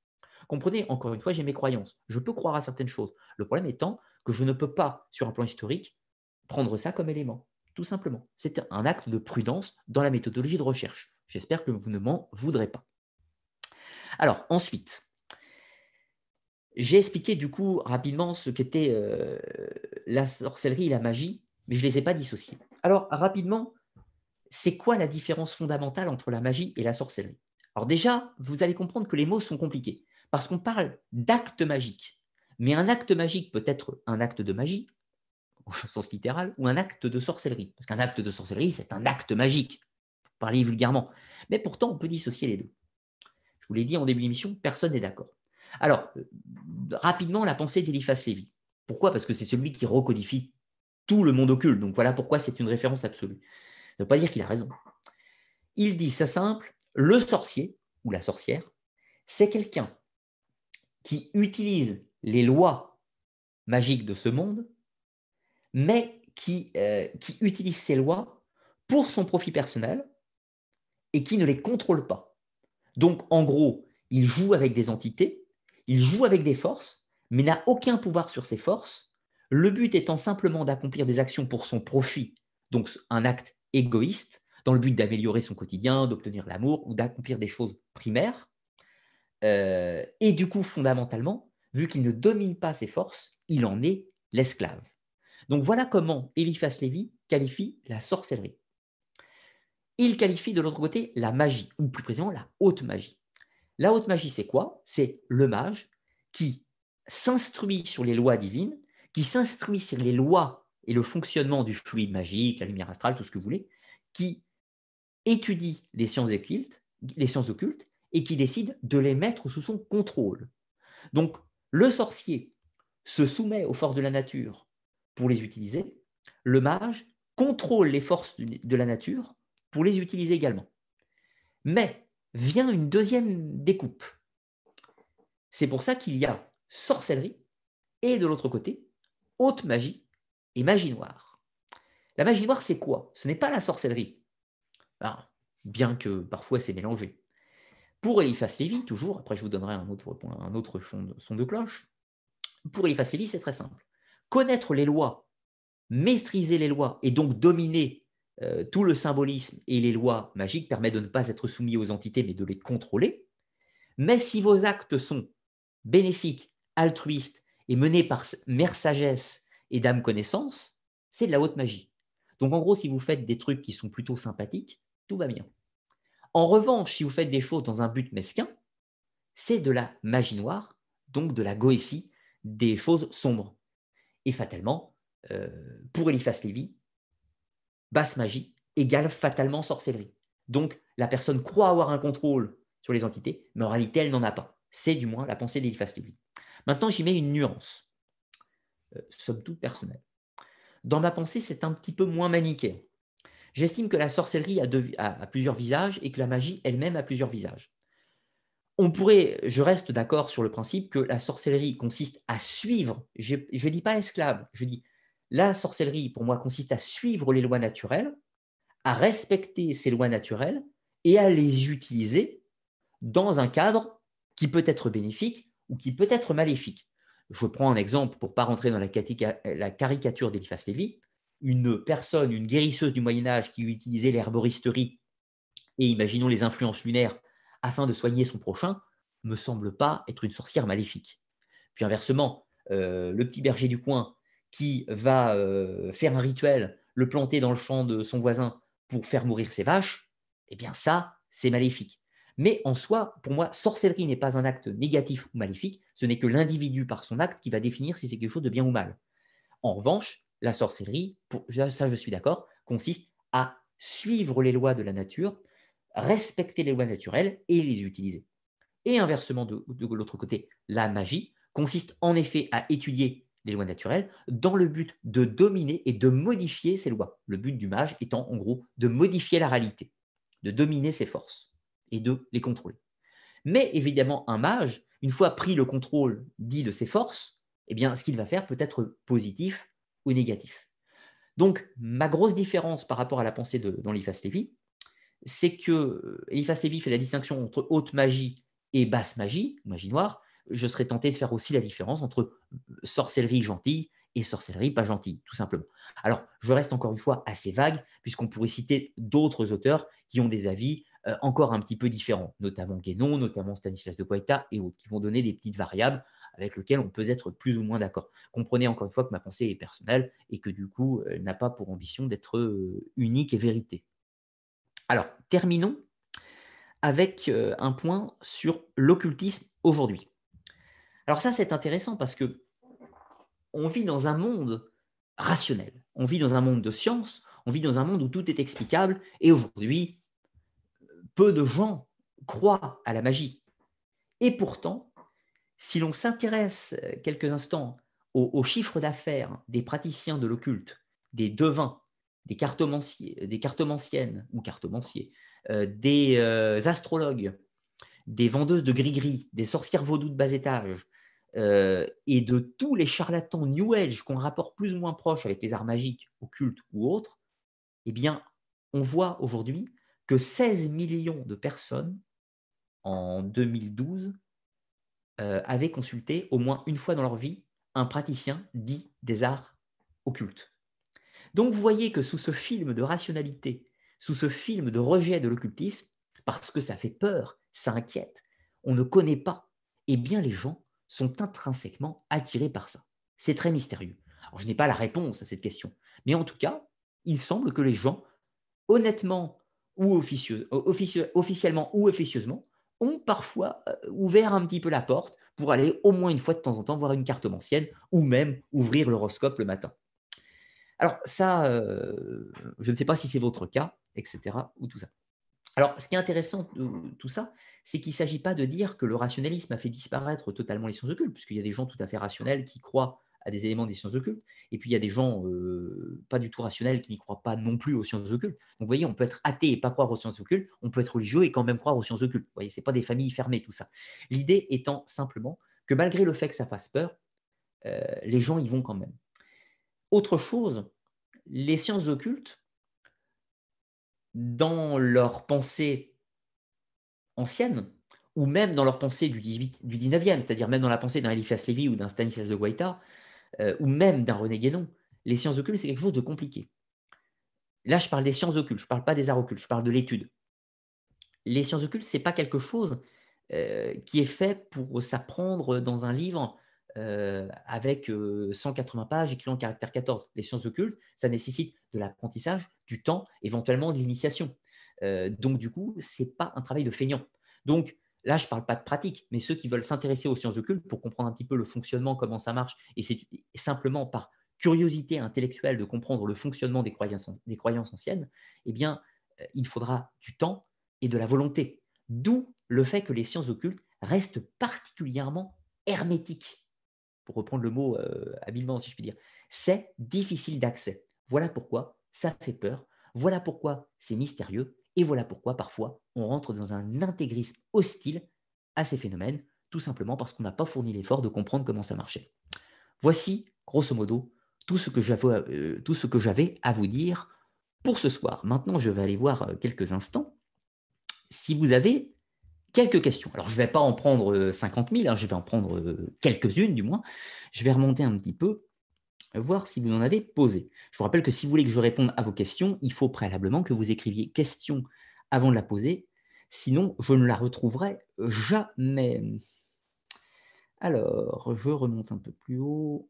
Comprenez, encore une fois, j'ai mes croyances. Je peux croire à certaines choses. Le problème étant que je ne peux pas, sur un plan historique, prendre ça comme élément. Tout simplement. C'est un acte de prudence dans la méthodologie de recherche. J'espère que vous ne m'en voudrez pas. Alors, ensuite, j'ai expliqué du coup rapidement ce qu'était euh, la sorcellerie et la magie, mais je ne les ai pas dissociés. Alors, rapidement, c'est quoi la différence fondamentale entre la magie et la sorcellerie? Alors déjà, vous allez comprendre que les mots sont compliqués, parce qu'on parle d'acte magique. Mais un acte magique peut être un acte de magie, au sens littéral, ou un acte de sorcellerie. Parce qu'un acte de sorcellerie, c'est un acte magique, parler vulgairement. Mais pourtant, on peut dissocier les deux. Je vous l'ai dit en début d'émission, personne n'est d'accord. Alors, euh, rapidement, la pensée d'Eliphas Lévy. Pourquoi? Parce que c'est celui qui recodifie tout le monde occulte. Donc voilà pourquoi c'est une référence absolue. Ça ne veut pas dire qu'il a raison. Il dit, c'est simple, le sorcier ou la sorcière, c'est quelqu'un qui utilise les lois magiques de ce monde, mais qui, euh, qui utilise ces lois pour son profit personnel et qui ne les contrôle pas. Donc, en gros, il joue avec des entités, il joue avec des forces, mais n'a aucun pouvoir sur ces forces, le but étant simplement d'accomplir des actions pour son profit, donc un acte égoïste, dans le but d'améliorer son quotidien, d'obtenir l'amour ou d'accomplir des choses primaires. Euh, et du coup, fondamentalement, vu qu'il ne domine pas ses forces, il en est l'esclave. Donc voilà comment Eliphas Lévy qualifie la sorcellerie. Il qualifie de l'autre côté la magie, ou plus précisément la haute magie. La haute magie, c'est quoi? C'est le mage qui s'instruit sur les lois divines, qui s'instruit sur les lois et le fonctionnement du fluide magique, la lumière astrale, tout ce que vous voulez, qui étudie les sciences occultes, et qui décide de les mettre sous son contrôle. Donc, le sorcier se soumet aux forces de la nature pour les utiliser. Le mage contrôle les forces de la nature pour les utiliser également. Mais vient une deuxième découpe. C'est pour ça qu'il y a sorcellerie et de l'autre côté, haute magie et magie noire. La magie noire, c'est quoi? Ce n'est pas la sorcellerie. Ah, bien que parfois c'est mélangé. Pour Eliphas Lévy, toujours, après je vous donnerai un autre, point, un autre son de cloche, pour Eliphas Lévy, c'est très simple. Connaître les lois, maîtriser les lois et donc dominer euh, tout le symbolisme et les lois magiques permet de ne pas être soumis aux entités mais de les contrôler. Mais si vos actes sont bénéfiques, altruistes et menés par mère sagesse et dame connaissance, c'est de la haute magie. Donc en gros, si vous faites des trucs qui sont plutôt sympathiques, tout va bien. En revanche, si vous faites des choses dans un but mesquin, c'est de la magie noire, donc de la goétie, des choses sombres. Et fatalement, euh, pour Eliphas Lévy, basse magie égale fatalement sorcellerie. Donc, la personne croit avoir un contrôle sur les entités, mais en réalité, elle n'en a pas. C'est du moins la pensée d'Eliphas Lévy. Maintenant, j'y mets une nuance, euh, somme toute personnelle. Dans ma pensée, c'est un petit peu moins manichéen. J'estime que la sorcellerie a, plusieurs visages et que la magie elle-même a plusieurs visages. On pourrait, je reste d'accord sur le principe que la sorcellerie consiste à suivre, je ne dis pas esclave, je dis la sorcellerie pour moi consiste à suivre les lois naturelles, à respecter ces lois naturelles et à les utiliser dans un cadre qui peut être bénéfique ou qui peut être maléfique. Je prends un exemple pour ne pas rentrer dans la, caricature d'Eliphas Lévy une personne, une guérisseuse du Moyen Âge qui utilisait l'herboristerie et imaginons les influences lunaires afin de soigner son prochain, me semble pas être une sorcière maléfique. Puis inversement, euh, le petit berger du coin qui va euh, faire un rituel, le planter dans le champ de son voisin pour faire mourir ses vaches, eh bien ça, c'est maléfique. Mais en soi, pour moi, sorcellerie n'est pas un acte négatif ou maléfique, ce n'est que l'individu par son acte qui va définir si c'est quelque chose de bien ou mal. En revanche, la sorcellerie, ça je suis d'accord, consiste à suivre les lois de la nature, respecter les lois naturelles et les utiliser. Et inversement, de, l'autre côté, la magie consiste en effet à étudier les lois naturelles dans le but de dominer et de modifier ces lois. Le but du mage étant en gros de modifier la réalité, de dominer ses forces et de les contrôler. Mais évidemment, un mage, une fois pris le contrôle dit de ses forces, eh bien, ce qu'il va faire peut être positif ou négatif. Donc, ma grosse différence par rapport à la pensée d'Eliphas Lévy, c'est que euh, Eliphas fait la distinction entre haute magie et basse magie, magie noire. Je serais tenté de faire aussi la différence entre euh, sorcellerie gentille et sorcellerie pas gentille, tout simplement. Alors, je reste encore une fois assez vague, puisqu'on pourrait citer d'autres auteurs qui ont des avis euh, encore un petit peu différents, notamment Guénon, notamment Stanislas de Guaita et autres, qui vont donner des petites variables avec lequel on peut être plus ou moins d'accord. Comprenez encore une fois que ma pensée est personnelle et que du coup, elle n'a pas pour ambition d'être euh, unique et vérité. Alors, terminons avec un point sur l'occultisme aujourd'hui. Alors ça, c'est intéressant parce que on vit dans un monde rationnel, on vit dans un monde de science, on vit dans un monde où tout est explicable, et aujourd'hui, peu de gens croient à la magie. Et pourtant, si l'on s'intéresse euh, quelques instants aux, chiffres d'affaires des praticiens de l'occulte, des devins, des, des cartomanciennes ou cartomanciers, euh, des euh, astrologues, des vendeuses de gris-gris, des sorcières vaudou de bas étage, et de tous les charlatans New Age qu'on rapporte plus ou moins proches avec les arts magiques, occultes ou autres, eh bien, on voit aujourd'hui que 16 millions de personnes en 2012 euh, avaient consulté au moins une fois dans leur vie un praticien dit des arts occultes. Donc vous voyez que sous ce film de rationalité, sous ce film de rejet de l'occultisme, parce que ça fait peur, ça inquiète, on ne connaît pas, eh bien les gens sont intrinsèquement attirés par ça. C'est très mystérieux. Je n'ai pas la réponse à cette question, mais en tout cas, il semble que les gens, honnêtement ou officiellement ou officieusement, ont parfois euh, ouvert un petit peu la porte pour aller au moins une fois de temps en temps voir une carte ancienne ou même ouvrir l'horoscope le matin. Alors ça, euh, je ne sais pas si c'est votre cas, etc. ou tout ça. Alors, ce qui est intéressant de tout ça, c'est qu'il ne s'agit pas de dire que le rationalisme a fait disparaître totalement les sciences occultes, puisqu'il y a des gens tout à fait rationnels qui croient à des éléments des sciences occultes. Et puis il y a des gens euh, pas du tout rationnels qui n'y croient pas non plus aux sciences occultes. Donc vous voyez, on peut être athée et pas croire aux sciences occultes, on peut être religieux et quand même croire aux sciences occultes. Vous voyez, c'est pas des familles fermées tout ça. L'idée étant simplement que malgré le fait que ça fasse peur, euh, les gens y vont quand même. Autre chose, les sciences occultes, dans leur pensée ancienne, ou même dans leur pensée du, 18, du 19e, c'est-à-dire même dans la pensée d'un Eliphas Lévy ou d'un Stanislas de Guaita, euh, ou même d'un René Guénon, les sciences occultes, c'est quelque chose de compliqué. Là, je parle des sciences occultes, je ne parle pas des arts occultes, je parle de l'étude. Les sciences occultes, ce n'est pas quelque chose euh, qui est fait pour s'apprendre dans un livre euh, avec 180 pages écrit en caractère 14. Les sciences occultes, ça nécessite de l'apprentissage, du temps, éventuellement de l'initiation. donc, du coup, ce n'est pas un travail de feignant. Donc, Là, je ne parle pas de pratique, mais ceux qui veulent s'intéresser aux sciences occultes pour comprendre un petit peu le fonctionnement, comment ça marche, et c'est simplement par curiosité intellectuelle de comprendre le fonctionnement des croyances, des croyances anciennes, eh bien, euh, il faudra du temps et de la volonté. D'où le fait que les sciences occultes restent particulièrement hermétiques, pour reprendre le mot euh, habilement, si je puis dire. C'est difficile d'accès. Voilà pourquoi ça fait peur, voilà pourquoi c'est mystérieux, et voilà pourquoi parfois on rentre dans un intégrisme hostile à ces phénomènes, tout simplement parce qu'on n'a pas fourni l'effort de comprendre comment ça marchait. Voici, grosso modo, tout ce que j'avais euh, à vous dire pour ce soir. Maintenant, je vais aller voir euh, quelques instants si vous avez quelques questions. Alors, je ne vais pas en prendre 50 euh, 000, hein, je vais en prendre quelques-unes du moins. Je vais remonter un petit peu, voir si vous en avez posé. Je vous rappelle que si vous voulez que je réponde à vos questions, il faut préalablement que vous écriviez question avant de la poser. Sinon, je ne la retrouverai jamais. Alors, je remonte un peu plus haut.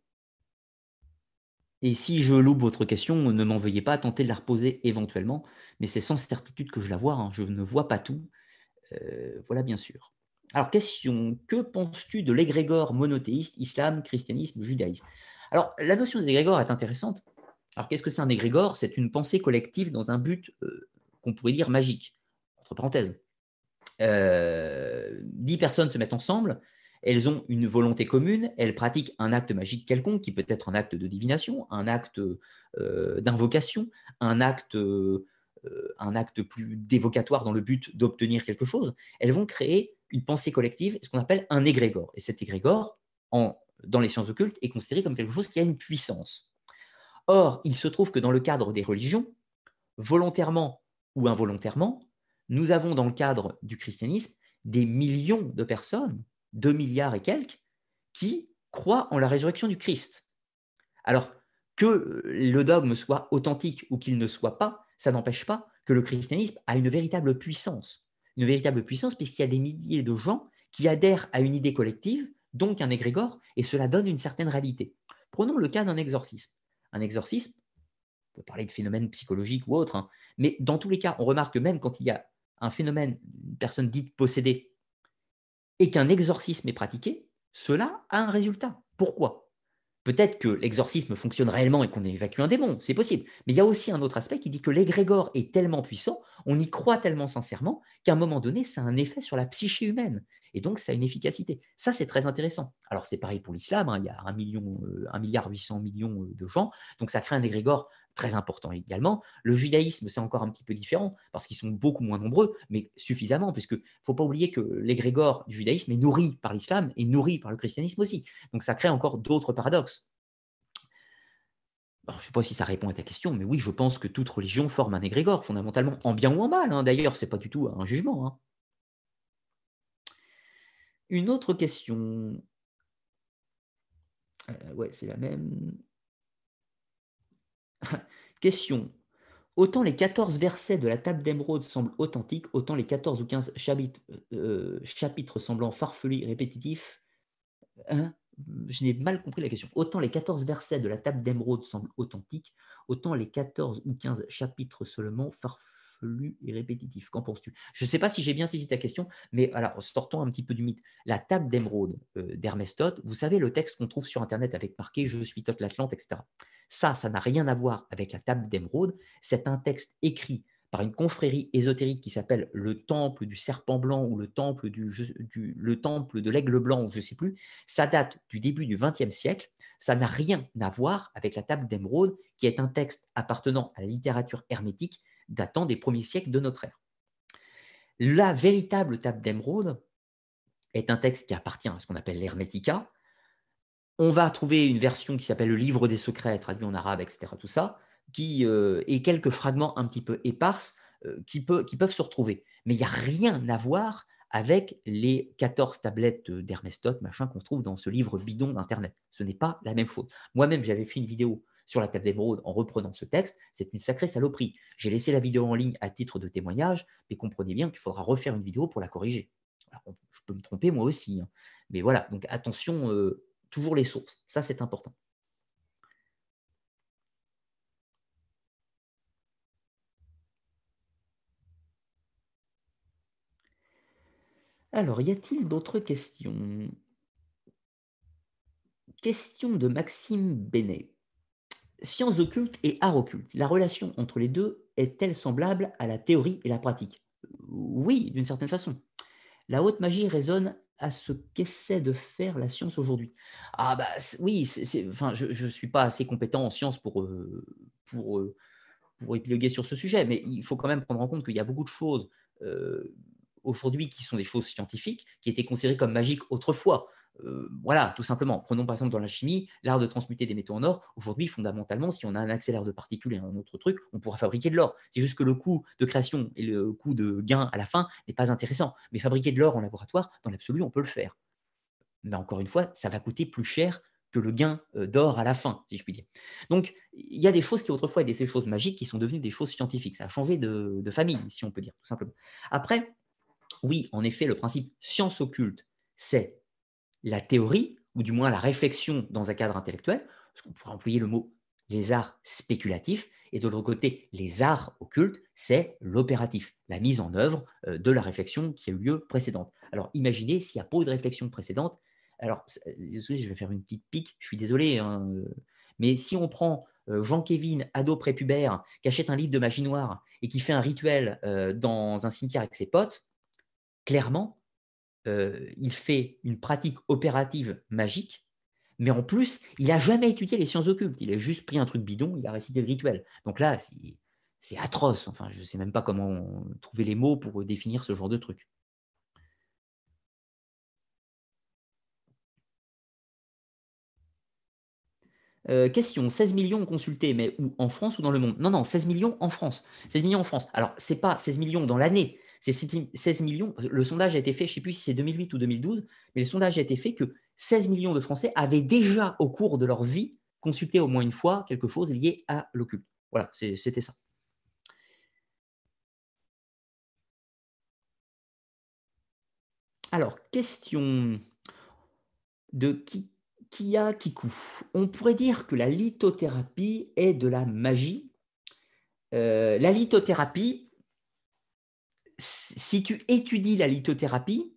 Et si je loupe votre question, ne m'en veuillez pas, tenter de la reposer éventuellement, mais c'est sans certitude que je la vois, hein. je ne vois pas tout. Euh, voilà, bien sûr. Alors, question, que penses-tu de l'égrégore monothéiste, islam, christianisme, judaïsme? Alors, la notion d'égrégore est intéressante. Alors, qu'est-ce que c'est un égrégore? C'est une pensée collective dans un but euh, qu'on pourrait dire magique, entre parenthèses. Euh, dix personnes se mettent ensemble, elles ont une volonté commune, elles pratiquent un acte magique quelconque, qui peut être un acte de divination, un acte d'invocation, un acte, un acte plus dévocatoire dans le but d'obtenir quelque chose. Elles vont créer une pensée collective, ce qu'on appelle un égrégore. Et cet égrégore, en, dans les sciences occultes, est considéré comme quelque chose qui a une puissance. Or, il se trouve que dans le cadre des religions, volontairement ou involontairement, nous avons dans le cadre du christianisme des millions de personnes 2 milliards et quelques, qui croient en la résurrection du Christ. Alors, que le dogme soit authentique ou qu'il ne soit pas, ça n'empêche pas que le christianisme a une véritable puissance. Une véritable puissance puisqu'il y a des milliers de gens qui adhèrent à une idée collective, donc un égrégore, et cela donne une certaine réalité. Prenons le cas d'un exorcisme. Un exorcisme, on peut parler de phénomène psychologique ou autre, hein, mais dans tous les cas, on remarque que même quand il y a un phénomène, une personne dite possédée, et qu'un exorcisme est pratiqué, cela a un résultat. Pourquoi? Peut-être que l'exorcisme fonctionne réellement et qu'on évacue un démon, c'est possible. Mais il y a aussi un autre aspect qui dit que l'égrégore est tellement puissant, on y croit tellement sincèrement, qu'à un moment donné, ça a un effet sur la psyché humaine. Et donc, ça a une efficacité. Ça, c'est très intéressant. Alors, c'est pareil pour l'islam, hein, il y a un million, euh, milliard 800 millions euh, de gens, donc ça crée un égrégore très important également. Le judaïsme, c'est encore un petit peu différent parce qu'ils sont beaucoup moins nombreux, mais suffisamment, puisque ne faut pas oublier que l'égrégore du judaïsme est nourri par l'islam et nourri par le christianisme aussi. Donc ça crée encore d'autres paradoxes. je ne sais pas si ça répond à ta question, mais oui, je pense que toute religion forme un égrégore, fondamentalement, en bien ou en mal. Hein. D'ailleurs, ce n'est pas du tout un jugement. Hein. Une autre question. Euh, ouais, c'est la même. Question. Autant les 14 versets de la table d'émeraude semblent authentiques, autant les 14 ou 15 chapitres, euh, chapitres semblant farfelus répétitifs. Hein, je n'ai mal compris la question. Autant les 14 versets de la table d'émeraude semblent authentiques, autant les 14 ou 15 chapitres seulement farfelus et répétitif. Qu'en penses-tu? Je ne sais pas si j'ai bien saisi ta question, mais alors, sortons un petit peu du mythe. La table d'émeraude euh, d'Hermès Toth, vous savez le texte qu'on trouve sur Internet avec marqué Je suis Toth l'Atlante, etc. Ça, ça n'a rien à voir avec la table d'émeraude. C'est un texte écrit par une confrérie ésotérique qui s'appelle le temple du serpent blanc ou le temple, le temple de l'aigle blanc, je ne sais plus. Ça date du début du XXe siècle. Ça n'a rien à voir avec la table d'émeraude, qui est un texte appartenant à la littérature hermétique datant des premiers siècles de notre ère. La véritable table d'émeraude est un texte qui appartient à ce qu'on appelle l'Hermetica. On va trouver une version qui s'appelle le Livre des secrets, traduit en arabe, etc. Tout ça, qui, euh, et quelques fragments un petit peu éparses euh, qui, qui, peuvent se retrouver. Mais il n'y a rien à voir avec les 14 tablettes d'Hermestote, machin, qu'on trouve dans ce livre bidon d'Internet. Ce n'est pas la même chose. Moi-même, j'avais fait une vidéo sur la table d'émeraude en reprenant ce texte, c'est une sacrée saloperie. J'ai laissé la vidéo en ligne à titre de témoignage, mais comprenez bien qu'il faudra refaire une vidéo pour la corriger. je peux me tromper moi aussi, hein. mais voilà, donc attention, euh, toujours les sources, ça c'est important. Alors, y a-t-il d'autres questions? Question de Maxime Bénet. Sciences occultes et art occulte, la relation entre les deux est-elle semblable à la théorie et la pratique? Oui, d'une certaine façon. La haute magie résonne à ce qu'essaie de faire la science aujourd'hui. Ah bah oui, enfin, je ne suis pas assez compétent en sciences pour, euh, pour, euh, pour épiloguer sur ce sujet, mais il faut quand même prendre en compte qu'il y a beaucoup de choses euh, aujourd'hui qui sont des choses scientifiques, qui étaient considérées comme magiques autrefois. Euh, voilà, tout simplement. Prenons par exemple dans la chimie, l'art de transmuter des métaux en or. Aujourd'hui, fondamentalement, si on a un accélérateur de particules et un autre truc, on pourra fabriquer de l'or. C'est juste que le coût de création et le coût de gain à la fin n'est pas intéressant. Mais fabriquer de l'or en laboratoire, dans l'absolu, on peut le faire. Mais encore une fois, ça va coûter plus cher que le gain euh, d'or à la fin, si je puis dire. Donc, il y a des choses qui autrefois étaient des choses magiques qui sont devenues des choses scientifiques. Ça a changé de, de famille, si on peut dire, tout simplement. Après, oui, en effet, le principe science occulte, c'est la théorie, ou du moins la réflexion dans un cadre intellectuel, parce qu'on pourrait employer le mot les arts spéculatifs, et de l'autre côté, les arts occultes, c'est l'opératif, la mise en œuvre euh, de la réflexion qui a eu lieu précédente. Alors imaginez s'il n'y a pas eu de réflexion précédente, alors désolé, je vais faire une petite pique, je suis désolé, hein, euh, mais si on prend euh, Jean-Kévin, ado prépubère, qui achète un livre de magie noire et qui fait un rituel dans un cimetière avec ses potes, clairement, euh, il fait une pratique opérative magique, mais en plus, il n'a jamais étudié les sciences occultes. Il a juste pris un truc bidon, il a récité le rituel. Donc là, c'est atroce. Enfin, je ne sais même pas comment trouver les mots pour définir ce genre de truc. Euh, question, 16 millions consultés, mais où? En France ou dans le monde? Non, non, 16 millions en France. 16 millions en France. Alors, ce n'est pas 16 millions dans l'année, c'est 16 millions. Le sondage a été fait, je ne sais plus si c'est 2008 ou 2012, mais le sondage a été fait que 16 millions de Français avaient déjà, au cours de leur vie, consulté au moins une fois quelque chose lié à l'occulte. Voilà, c'était ça. Alors, question de qui Kia Kiku. On pourrait dire que la lithothérapie est de la magie. Euh, la lithothérapie, si tu étudies la lithothérapie,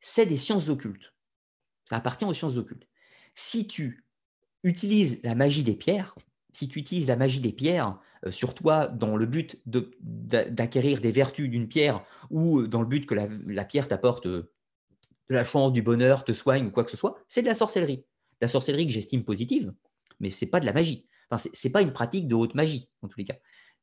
c'est des sciences occultes. Ça appartient aux sciences occultes. Si tu utilises la magie des pierres, si tu utilises la magie des pierres euh, sur toi dans le but d'acquérir des vertus d'une pierre ou dans le but que la, pierre t'apporte euh, de la chance, du bonheur, te soigne ou quoi que ce soit, c'est de la sorcellerie. La sorcellerie que j'estime positive, mais ce n'est pas de la magie. Enfin, ce n'est pas une pratique de haute magie, en tous les cas.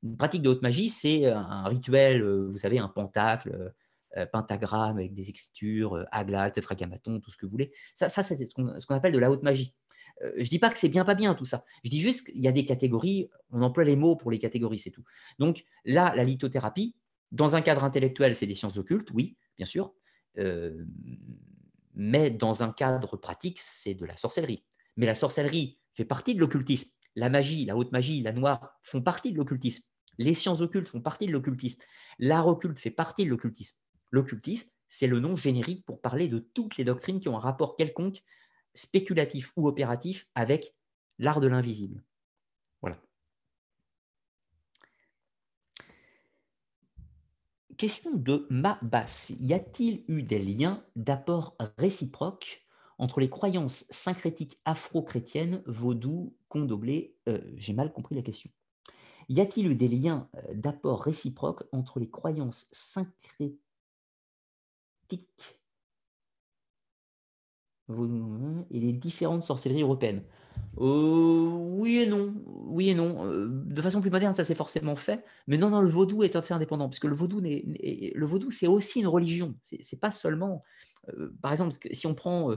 Une pratique de haute magie, c'est euh, un rituel, euh, vous savez, un pentacle, euh, pentagramme avec des écritures, agla, tétragrammaton, tout ce que vous voulez. Ça, ça c'est ce qu'on appelle de la haute magie. je ne dis pas que c'est bien, pas bien tout ça. Je dis juste qu'il y a des catégories, on emploie les mots pour les catégories, c'est tout. Donc là, la lithothérapie, dans un cadre intellectuel, c'est des sciences occultes, oui, bien sûr, mais dans un cadre pratique, c'est de la sorcellerie. Mais la sorcellerie fait partie de l'occultisme. La magie, la haute magie, la noire font partie de l'occultisme. Les sciences occultes font partie de l'occultisme. L'art occulte fait partie de l'occultisme. L'occultisme, c'est le nom générique pour parler de toutes les doctrines qui ont un rapport quelconque, spéculatif ou opératif, avec l'art de l'invisible. Voilà. Question de Mabas. Y a-t-il eu des liens d'apport réciproque entre les croyances syncrétiques afro-chrétiennes, vaudou, condoblé euh, J'ai mal compris la question. Y a-t-il eu des liens d'apport réciproque entre les croyances syncrétiques et les différentes sorcelleries européennes? Oui et non. Oui et non. de façon plus moderne, ça s'est forcément fait. Mais non, non, le vaudou est assez indépendant, puisque le vaudou, le vaudou c'est aussi une religion. C'est pas seulement. par exemple, si on prend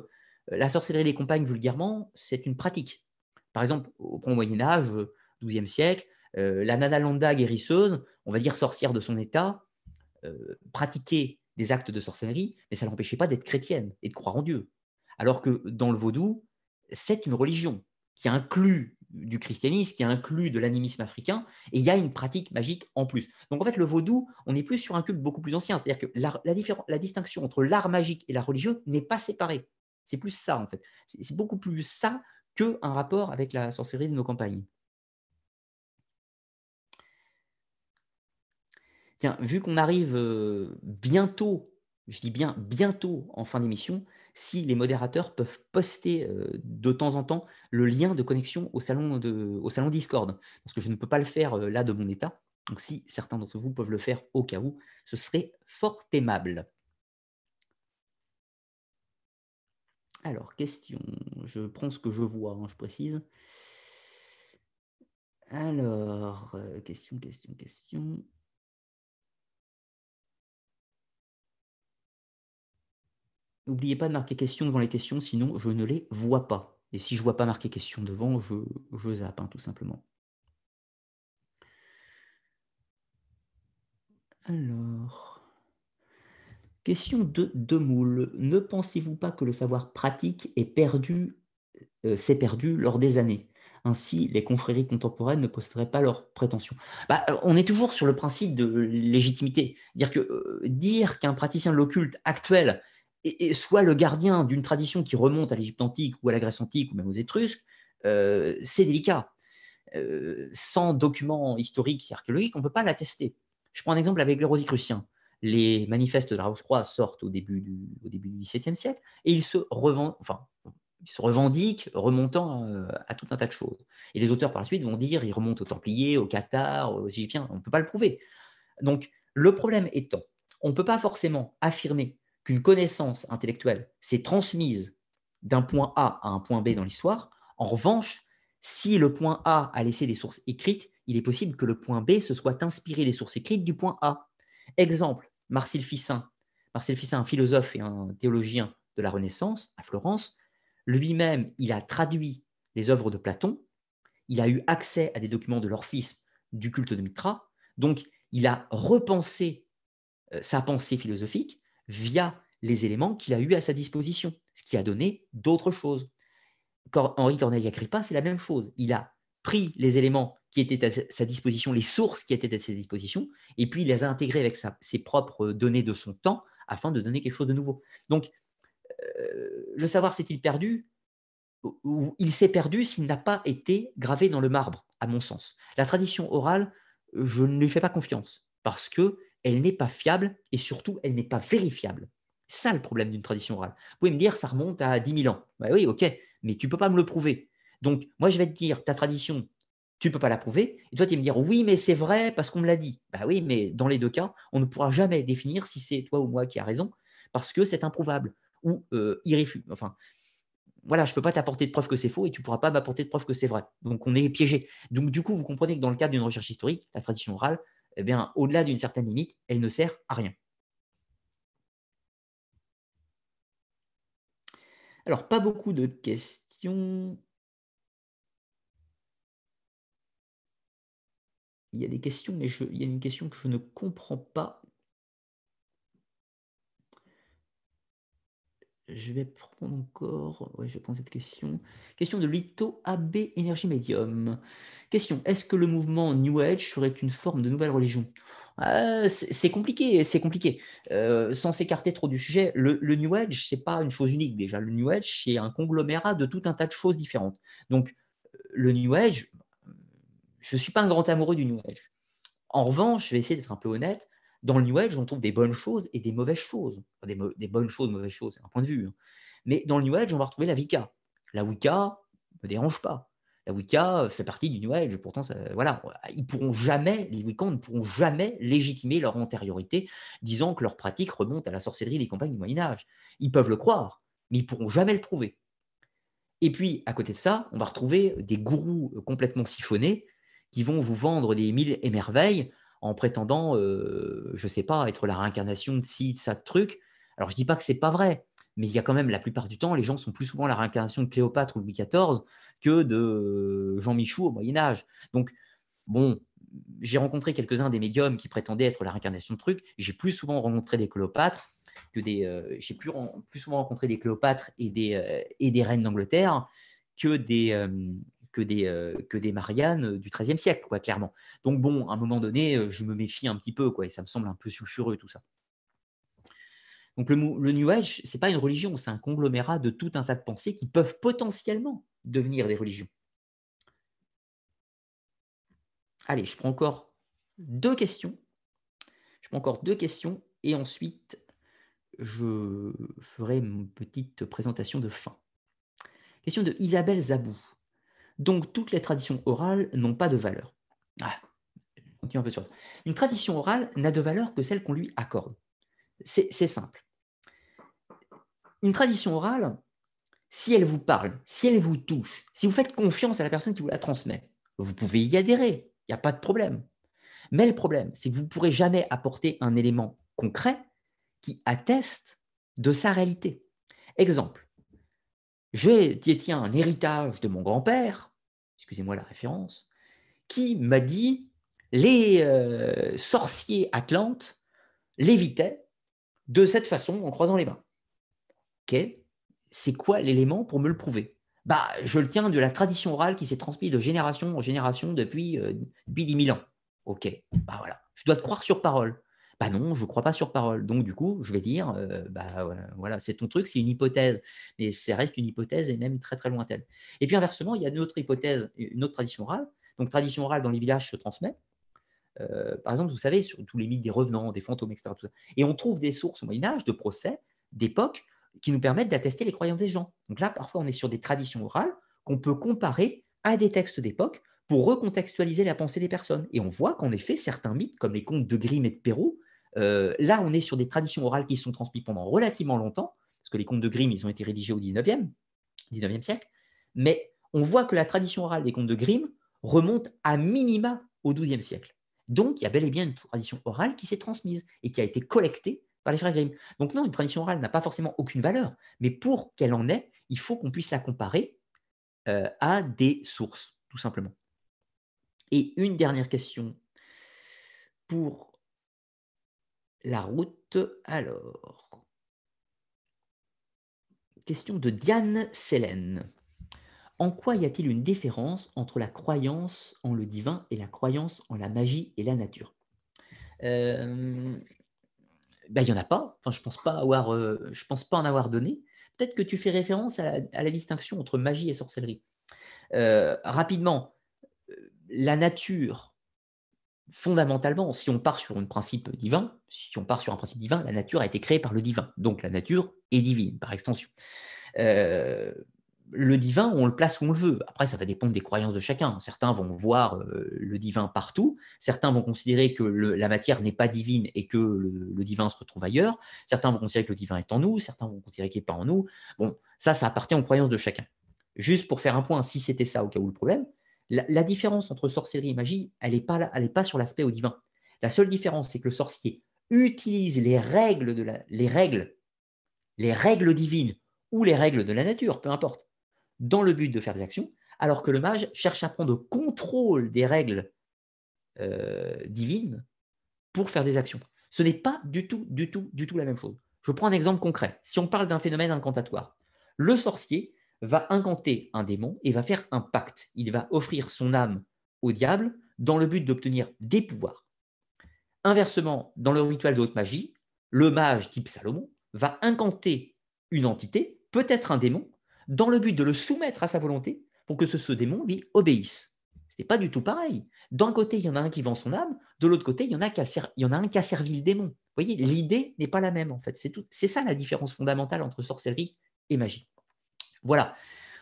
la sorcellerie des compagnes vulgairement, c'est une pratique. Par exemple, au Moyen Âge, XIIe siècle, euh, la Nanalanda guérisseuse, on va dire sorcière de son état, euh, pratiquait des actes de sorcellerie, mais ça ne l'empêchait pas d'être chrétienne et de croire en Dieu. Alors que dans le vaudou, c'est une religion qui inclut du christianisme, qui inclut de l'animisme africain, et il y a une pratique magique en plus. Donc en fait, le vaudou, on est plus sur un culte beaucoup plus ancien, c'est-à-dire que la, distinction entre l'art magique et la religion n'est pas séparée. C'est plus ça, en fait. C'est beaucoup plus ça qu'un rapport avec la sorcellerie de nos campagnes. Tiens, vu qu'on arrive euh, bientôt je dis bien bientôt en fin d'émission, si les modérateurs peuvent poster euh, de temps en temps le lien de connexion au salon, Discord. Parce que je ne peux pas le faire euh, là de mon état. Donc si certains d'entre vous peuvent le faire au cas où, ce serait fort aimable. Alors, question. Je prends ce que je vois, hein, je précise. Alors, question, question, question. N'oubliez pas de marquer question devant les questions, sinon je ne les vois pas. Et si je ne vois pas marquer question devant, je, zappe, hein, tout simplement. Alors, question de Demoule. Ne pensez-vous pas que le savoir pratique est perdu, euh, s'est perdu lors des années? Ainsi, les confréries contemporaines ne posteraient pas leurs prétentions. Bah, on est toujours sur le principe de légitimité. Dire que euh, dire qu'un praticien de l'occulte actuel soit le gardien d'une tradition qui remonte à l'Égypte antique ou à la Grèce antique ou même aux Étrusques, euh, c'est délicat. Euh, sans documents historiques et archéologiques, on ne peut pas l'attester. Je prends un exemple avec les Rosicruciens. Les manifestes de la Rose-Croix sortent au début du, XVIIe siècle et ils se, enfin, ils se revendiquent remontant euh, à, tout un tas de choses. Et les auteurs par la suite vont dire ils remontent aux Templiers, aux Cathares, aux Égyptiens. On ne peut pas le prouver. Donc le problème étant, on ne peut pas forcément affirmer qu'une connaissance intellectuelle s'est transmise d'un point A à un point B dans l'histoire. En revanche, si le point A a laissé des sources écrites, il est possible que le point B se soit inspiré des sources écrites du point A. Exemple, Marcel Ficin. Marcel Ficin, un philosophe et un théologien de la Renaissance à Florence, lui-même, il a traduit les œuvres de Platon, il a eu accès à des documents de l'Orphisme du culte de Mitra, donc il a repensé euh, sa pensée philosophique via les éléments qu'il a eus à sa disposition, ce qui a donné d'autres choses. Henri Corneille Agrippa, c'est la même chose. Il a pris les éléments qui étaient à sa disposition, les sources qui étaient à sa disposition, et puis il les a intégrés avec ses propres données de son temps afin de donner quelque chose de nouveau. Donc, euh, le savoir s'est-il perdu ou il s'est perdu s'il n'a pas été gravé dans le marbre, à mon sens. La tradition orale, je ne lui fais pas confiance parce que elle n'est pas fiable et surtout, elle n'est pas vérifiable. Ça le problème d'une tradition orale. Vous pouvez me dire, ça remonte à 10 000 ans. Bah oui, ok, mais tu ne peux pas me le prouver. Donc, moi, je vais te dire, ta tradition, tu ne peux pas la prouver. Et toi, tu vas me dire, oui, mais c'est vrai parce qu'on me l'a dit. Bah oui, mais dans les deux cas, on ne pourra jamais définir si c'est toi ou moi qui a raison parce que c'est improuvable ou euh, irréfutable. Enfin, voilà, je ne peux pas t'apporter de preuve que c'est faux et tu ne pourras pas m'apporter de preuve que c'est vrai. Donc, on est piégé. Donc, du coup, vous comprenez que dans le cadre d'une recherche historique, la tradition orale, eh bien, au-delà d'une certaine limite, elle ne sert à rien. Alors, pas beaucoup de questions. Il y a des questions, mais il y a une question que je ne comprends pas. Je vais prendre encore. Ouais, je prends cette question. Question de Lito AB Énergie Medium. Question Est-ce que le mouvement New Age serait une forme de nouvelle religion? Ah, C'est compliqué, c'est compliqué. Euh, sans s'écarter trop du sujet, le, New Age, c'est pas une chose unique déjà. Le New Age, c'est un conglomérat de tout un tas de choses différentes. Donc, le New Age, je ne suis pas un grand amoureux du New Age. En revanche, je vais essayer d'être un peu honnête dans le New Age, on trouve des bonnes choses et des mauvaises choses. des, bonnes choses, mauvaises choses, c'est un point de vue. Hein. Mais dans le New Age, on va retrouver la Wicca. La Wicca ne me dérange pas. La Wicca fait partie du New Age. Pourtant, voilà, ils pourront jamais, les Wiccans ne pourront jamais légitimer leur antériorité, disant que leur pratique remonte à la sorcellerie des campagnes du Moyen Âge. Ils peuvent le croire, mais ils pourront jamais le prouver. Et puis, à côté de ça, on va retrouver des gourous complètement siphonnés qui vont vous vendre des mille émerveilles en prétendant, euh, je ne sais pas, être la réincarnation de ci, de ça, de truc. Alors, je ne dis pas que ce n'est pas vrai, mais il y a quand même, la plupart du temps, les gens sont plus souvent la réincarnation de Cléopâtre ou Louis XIV que de Jean Michou au Moyen-Âge. Donc, bon, j'ai rencontré quelques-uns des médiums qui prétendaient être la réincarnation de trucs. J'ai plus souvent rencontré des Cléopâtres que des. Euh, j'ai plus, plus, souvent rencontré des Cléopâtres et des, euh, et des reines d'Angleterre que des, que des, euh, que des Mariannes euh, du XIIIe siècle, quoi, clairement. Donc bon, à un moment donné, euh, je me méfie un petit peu, quoi, et ça me semble un peu sulfureux tout ça. Donc le, le New Age, c'est pas une religion, c'est un conglomérat de tout un tas de pensées qui peuvent potentiellement devenir des religions. Allez, je prends encore deux questions. Je prends encore deux questions et ensuite je ferai une petite présentation de fin. Question de Isabelle Zabou. Donc, toutes les traditions orales n'ont pas de valeur. Ah, un peu sur Une tradition orale n'a de valeur que celle qu'on lui accorde. C'est simple. Une tradition orale, si elle vous parle, si elle vous touche, si vous faites confiance à la personne qui vous la transmet, vous pouvez y adhérer, il n'y a pas de problème. Mais le problème, c'est que vous ne pourrez jamais apporter un élément concret qui atteste de sa réalité. Exemple, j'ai tiens un héritage de mon grand-père, excusez-moi la référence, qui m'a dit les euh, sorciers atlantes lévitaient de cette façon en croisant les mains. Ok, c'est quoi l'élément pour me le prouver? Bah, je le tiens de la tradition orale qui s'est transmise de génération en génération depuis, euh, depuis 10 000 ans. Ok, bah voilà, je dois te croire sur parole. Bah non, je ne crois pas sur parole. Donc, du coup, je vais dire, bah voilà, c'est ton truc, c'est une hypothèse, mais ça reste une hypothèse et même très très lointaine. Et puis inversement, il y a une autre hypothèse, une autre tradition orale. Donc, tradition orale dans les villages se transmet. Par exemple, vous savez, sur tous les mythes des revenants, des fantômes, etc. Et on trouve des sources au Moyen-Âge de procès, d'époque, qui nous permettent d'attester les croyances des gens. Donc là, parfois, on est sur des traditions orales qu'on peut comparer à des textes d'époque pour recontextualiser la pensée des personnes. Et on voit qu'en effet, certains mythes, comme les contes de Grimm et de Perrault, euh, là, on est sur des traditions orales qui sont transmises pendant relativement longtemps, parce que les contes de Grimm, ils ont été rédigés au 19e, 19e siècle, mais on voit que la tradition orale des contes de Grimm remonte à minima au 12e siècle. Donc, il y a bel et bien une tradition orale qui s'est transmise et qui a été collectée par les frères Grimm. Donc non, une tradition orale n'a pas forcément aucune valeur, mais pour qu'elle en ait, il faut qu'on puisse la comparer euh, à des sources, tout simplement. Et une dernière question pour la route. Alors, question de Diane Sélène. En quoi y a-t-il une différence entre la croyance en le divin et la croyance en la magie et la nature? Euh, ben, Il n'y en a pas. Je ne pense, pas avoir, euh, pense pas en avoir donné. Peut-être que tu fais référence à la, distinction entre magie et sorcellerie. Euh, rapidement, la nature fondamentalement, si on part sur un principe divin, si on part sur un principe divin, la nature a été créée par le divin. Donc la nature est divine, par extension. Euh, le divin, on le place où on le veut. Après, ça va dépendre des croyances de chacun. Certains vont voir euh, le divin partout. Certains vont considérer que la matière n'est pas divine et que le, divin se retrouve ailleurs. Certains vont considérer que le divin est en nous. Certains vont considérer qu'il n'est pas en nous. Bon, ça, ça appartient aux croyances de chacun. Juste pour faire un point, si c'était ça au cas où le problème, la, différence entre sorcellerie et magie, elle n'est pas, pas sur l'aspect au divin. La seule différence, c'est que le sorcier utilise les règles, les règles, les règles divines ou les règles de la nature, peu importe, dans le but de faire des actions, alors que le mage cherche à prendre contrôle des règles euh, divines pour faire des actions. Ce n'est pas du tout, du tout, du tout la même chose. Je prends un exemple concret. Si on parle d'un phénomène incantatoire, le sorcier va incanter un démon et va faire un pacte. Il va offrir son âme au diable dans le but d'obtenir des pouvoirs. Inversement, dans le rituel de haute magie, le mage type Salomon va incanter une entité, peut-être un démon, dans le but de le soumettre à sa volonté pour que ce, démon lui obéisse. Ce n'est pas du tout pareil. D'un côté, il y en a un qui vend son âme, de l'autre côté, il y, en a il y en a un qui a servi le démon. Vous voyez, l'idée n'est pas la même en fait. C'est ça la différence fondamentale entre sorcellerie et magie. Voilà,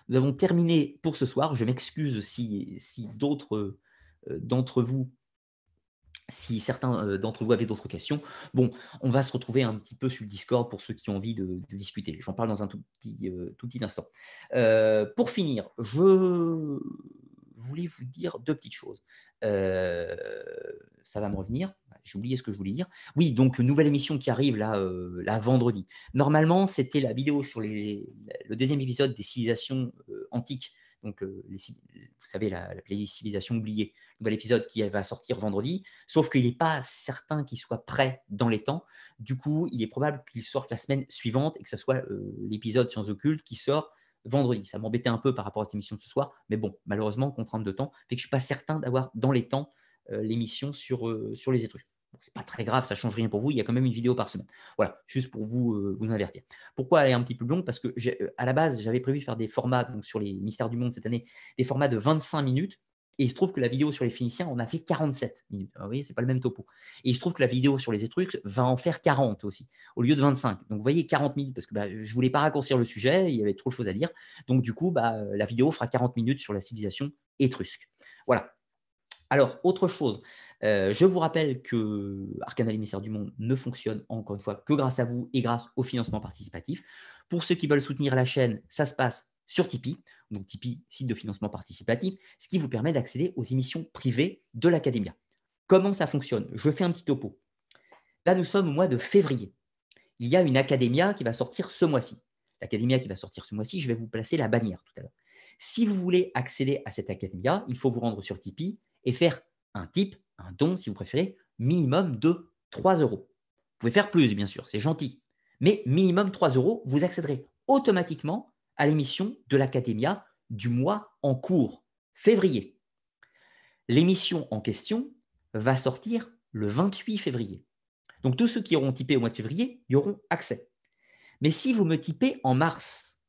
nous avons terminé pour ce soir. Je m'excuse si, d'autres euh, d'entre vous, si certains euh, d'entre vous avaient d'autres questions. Bon, on va se retrouver un petit peu sur le Discord pour ceux qui ont envie de, discuter. J'en parle dans un tout petit, euh, tout petit instant. pour finir, je voulais vous dire deux petites choses. ça va me revenir j'ai oublié ce que je voulais dire. Oui, donc nouvelle émission qui arrive là, euh, vendredi. Normalement, c'était la vidéo sur le deuxième épisode des civilisations euh, antiques. Donc, euh, vous savez, la, la playlist civilisation oubliée. Nouvel épisode qui va sortir vendredi. Sauf qu'il n'est pas certain qu'il soit prêt dans les temps. Du coup, il est probable qu'il sorte la semaine suivante et que ce soit l'épisode Sciences occultes qui sort vendredi. Ça m'embêtait un peu par rapport à cette émission de ce soir. Mais bon, malheureusement, contrainte de temps, fait que je ne suis pas certain d'avoir dans les temps l'émission sur, sur les étrus c'est pas très grave, ça change rien pour vous. Il y a quand même une vidéo par semaine. Voilà, juste pour vous, euh, vous avertir. Pourquoi elle est un petit peu longue Parce que euh, à la base, j'avais prévu faire des formats sur les mystères du monde cette année, des formats de 25 minutes. Et il se trouve que la vidéo sur les Phéniciens, on a fait 47 minutes. Vous voyez, ce n'est pas le même topo. Et il se trouve que la vidéo sur les Étrusques va en faire 40 aussi, au lieu de 25. Donc, vous voyez, 40 minutes, parce que bah, je ne voulais pas raccourcir le sujet, il y avait trop de choses à dire. Donc, du coup, bah, la vidéo fera 40 minutes sur la civilisation étrusque. Voilà. Alors, autre chose, je vous rappelle que Arcana l'émissaire du monde ne fonctionne encore une fois que grâce à vous et grâce au financement participatif. Pour ceux qui veulent soutenir la chaîne, ça se passe sur Tipeee, donc Tipeee, site de financement participatif, ce qui vous permet d'accéder aux émissions privées de l'Académia. Comment ça fonctionne? Je fais un petit topo. Là, nous sommes au mois de février. Il y a une Académia qui va sortir ce mois-ci. L'Académia qui va sortir ce mois-ci, je vais vous placer la bannière tout à l'heure. Si vous voulez accéder à cette Académia, il faut vous rendre sur Tipeee et faire un tip, un don si vous préférez, minimum de 3 euros. Vous pouvez faire plus, bien sûr, c'est gentil. Mais minimum 3 euros, vous accéderez automatiquement à l'émission de l'Académia du mois en cours, février. L'émission en question va sortir le 28 février. Donc tous ceux qui auront typé au mois de février y auront accès. Mais si vous me typez en mars,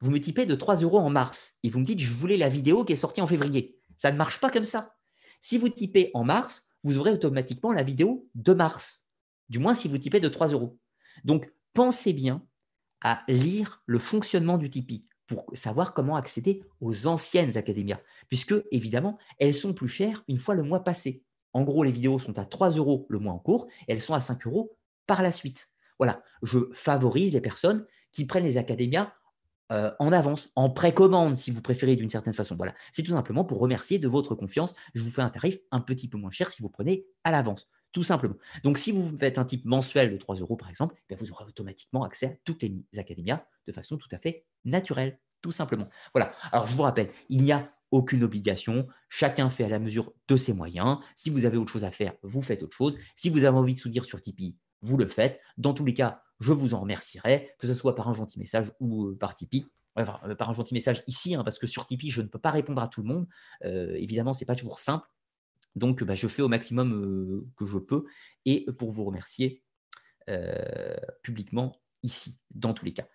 vous me typez de 3 euros en mars et vous me dites je voulais la vidéo qui est sortie en février, ça ne marche pas comme ça. Si vous typez en mars, vous aurez automatiquement la vidéo de mars, du moins si vous typez de 3 euros. Donc pensez bien à lire le fonctionnement du Tipeee pour savoir comment accéder aux anciennes académias, puisque évidemment, elles sont plus chères une fois le mois passé. En gros, les vidéos sont à 3 euros le mois en cours et elles sont à 5 euros par la suite. Voilà, je favorise les personnes qui prennent les académias euh, en avance, en précommande si vous préférez d'une certaine façon. Voilà, c'est tout simplement pour remercier de votre confiance. Je vous fais un tarif un petit peu moins cher si vous prenez à l'avance tout simplement. Donc, si vous faites un type mensuel de 3 euros, par exemple, eh vous aurez automatiquement accès à toutes les académias de façon tout à fait naturelle, tout simplement. Voilà. Alors, je vous rappelle, il n'y a aucune obligation. Chacun fait à la mesure de ses moyens. Si vous avez autre chose à faire, vous faites autre chose. Si vous avez envie de soutenir sur Tipeee, vous le faites. Dans tous les cas, je vous en remercierai, que ce soit par un gentil message ou euh, par Tipeee. Enfin, euh, par un gentil message ici, hein, parce que sur Tipeee, je ne peux pas répondre à tout le monde. Euh, évidemment, ce n'est pas toujours simple. Donc, bah, je fais au maximum que je peux et pour vous remercier publiquement ici, dans tous les cas.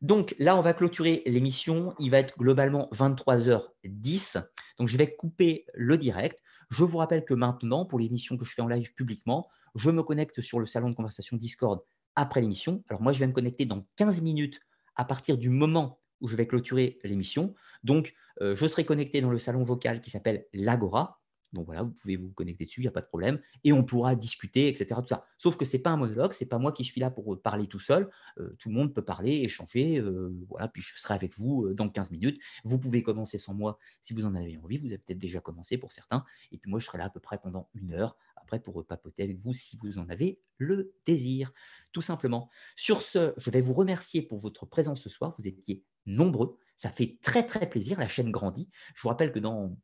Donc là, on va clôturer l'émission. Il va être globalement 23h10. Donc, je vais couper le direct. Je vous rappelle que maintenant, pour l'émission que je fais en live publiquement, je me connecte sur le salon de conversation Discord après l'émission. Alors moi, je vais me connecter dans 15 minutes à partir du moment où je vais clôturer l'émission. Donc, je serai connecté dans le salon vocal qui s'appelle l'Agora. Donc voilà, vous pouvez vous connecter dessus, il n'y a pas de problème, et on pourra discuter, etc. Tout ça. Sauf que ce n'est pas un monologue, ce n'est pas moi qui suis là pour euh, parler tout seul. Euh, tout le monde peut parler, échanger. Euh, voilà, puis je serai avec vous dans 15 minutes. Vous pouvez commencer sans moi si vous en avez envie. Vous avez peut-être déjà commencé pour certains. Et puis moi, je serai là à peu près pendant une heure après pour papoter avec vous si vous en avez le désir, tout simplement. Sur ce, je vais vous remercier pour votre présence ce soir. Vous étiez nombreux. Ça fait très très plaisir. La chaîne grandit. Je vous rappelle que dans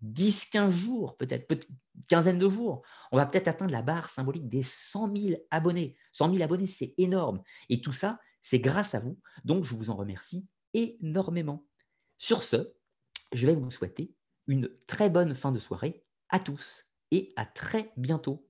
10, 15 jours, peut-être, peut quinzaine de jours, on va peut-être atteindre la barre symbolique des 100 000 abonnés. 100 000 abonnés, c'est énorme. Et tout ça, c'est grâce à vous. Donc, je vous en remercie énormément. Sur ce, je vais vous souhaiter une très bonne fin de soirée à tous et à très bientôt.